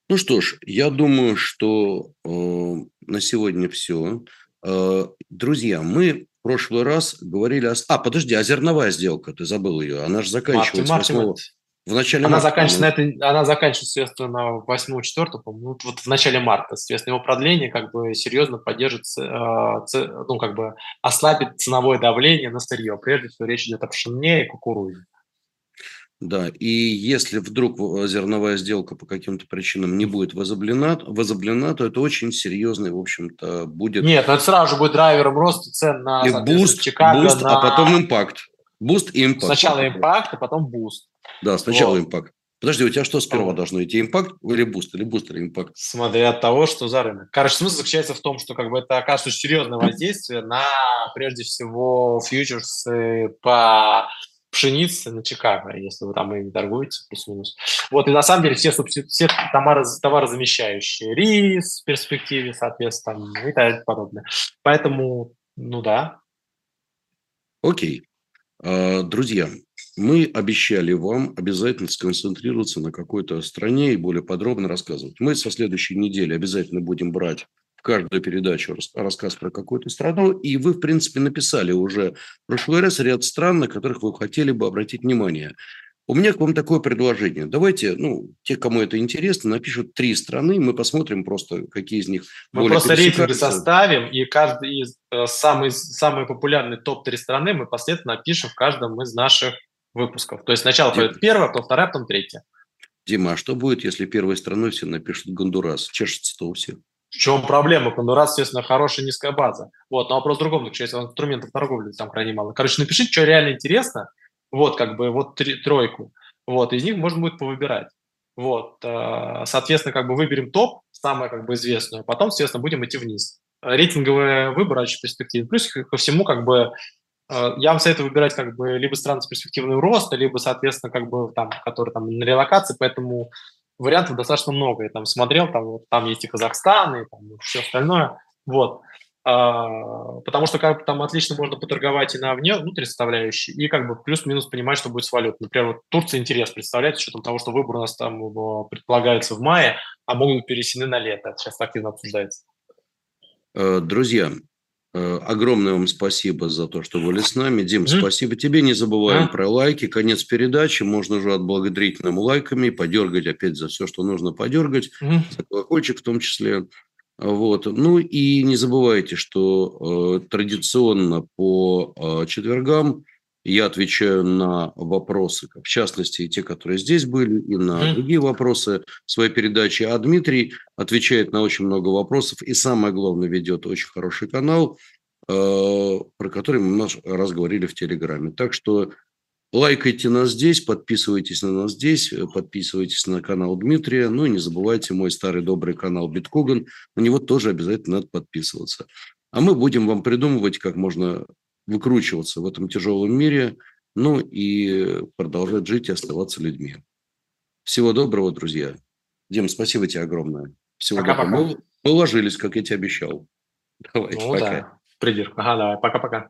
Ну что ж, я думаю, что э, на сегодня все. Э, друзья, мы прошлый раз говорили о... А, подожди, а зерновая сделка, ты забыл ее, она же заканчивается марте, 8... Марте, в начале она марта. Заканчивается на это, она заканчивается, соответственно, 8 4 ну, вот в начале марта. Соответственно, его продление как бы серьезно поддержит, э, ну, как бы ослабит ценовое давление на сырье. Прежде всего, речь идет о пшене и кукурузе. Да, и если вдруг зерновая сделка по каким-то причинам не будет возобновлена, возобновлена, то это очень серьезный, в общем-то, будет... Нет, но это сразу же будет драйвером роста цен на и boost, Чикаго, boost, а на... а потом impact. Boost и impact. Сначала impact, а потом boost. Да, сначала вот. impact. Подожди, у тебя что сперва должно идти? Impact или boost? Или boost или impact? Смотря от того, что за рынок. Короче, смысл заключается в том, что как бы это оказывает серьезное (laughs) воздействие на, прежде всего, фьючерсы по пшенице на Чикаго, если вы там ими торгуете, плюс-минус. Вот, и на самом деле все, все товары, товарозамещающие, рис в перспективе, соответственно, и так подобное. Поэтому, ну да. Окей. А, друзья, мы обещали вам обязательно сконцентрироваться на какой-то стране и более подробно рассказывать. Мы со следующей недели обязательно будем брать каждую передачу рассказ про какую-то страну. И вы, в принципе, написали уже в прошлый раз ряд стран, на которых вы хотели бы обратить внимание. У меня к вам такое предложение. Давайте, ну, те, кому это интересно, напишут три страны, мы посмотрим просто, какие из них Мы просто рейтинги составим, и каждый из э, самый, самый популярный топ-3 страны мы последовательно напишем в каждом из наших выпусков. То есть сначала Дима. пойдет первая, потом вторая, потом третья. Дима, а что будет, если первой страной все напишут Гондурас? Чешется-то у всех. В чем проблема? Гондурас, естественно, хорошая низкая база. Вот, но вопрос в другом заключается. Инструментов торговли там крайне мало. Короче, напишите, что реально интересно. Вот, как бы, вот три, тройку. Вот, из них можно будет повыбирать. Вот, э, соответственно, как бы выберем топ, самое как бы известную, потом, соответственно, будем идти вниз. Рейтинговые выборы очень перспективны. Плюс ко всему, как бы, Э, я вам советую выбирать как бы либо страны с перспективным ростом, либо, соответственно, как бы там, которые там на релокации, поэтому вариантов достаточно много. Я там смотрел, там, вот, там есть и Казахстан, и там все остальное. Вот. А, потому что как там отлично можно поторговать и на вне, внутренней составляющей, и как бы плюс-минус понимать, что будет с валютой. Например, вот Турция интерес представляет, с учетом того, что выбор у нас там предполагается в мае, а могут быть перенесены на лето. Сейчас активно обсуждается. Э, друзья, огромное вам спасибо за то, что были с нами. Дим, mm-hmm. спасибо тебе. Не забываем mm-hmm. про лайки. Конец передачи. Можно уже отблагодарить нам лайками, подергать опять за все, что нужно подергать. Mm-hmm. За колокольчик в том числе. Вот. Ну и не забывайте, что э, традиционно по э, четвергам я отвечаю на вопросы, в частности, и те, которые здесь были, и на другие вопросы своей передаче. А Дмитрий отвечает на очень много вопросов и, самое главное, ведет очень хороший канал, э, про который мы раз говорили в Телеграме. Так что лайкайте нас здесь, подписывайтесь на нас здесь, подписывайтесь на канал Дмитрия. Ну и не забывайте мой старый добрый канал Биткоган. На него тоже обязательно надо подписываться. А мы будем вам придумывать, как можно выкручиваться в этом тяжелом мире, ну и продолжать жить и оставаться людьми. Всего доброго, друзья. Дим, спасибо тебе огромное. Всего пока, доброго. Мы, мы уложились, как я тебе обещал. Давай, ну, пока. Да. Придирка. Ага, давай. Пока-пока.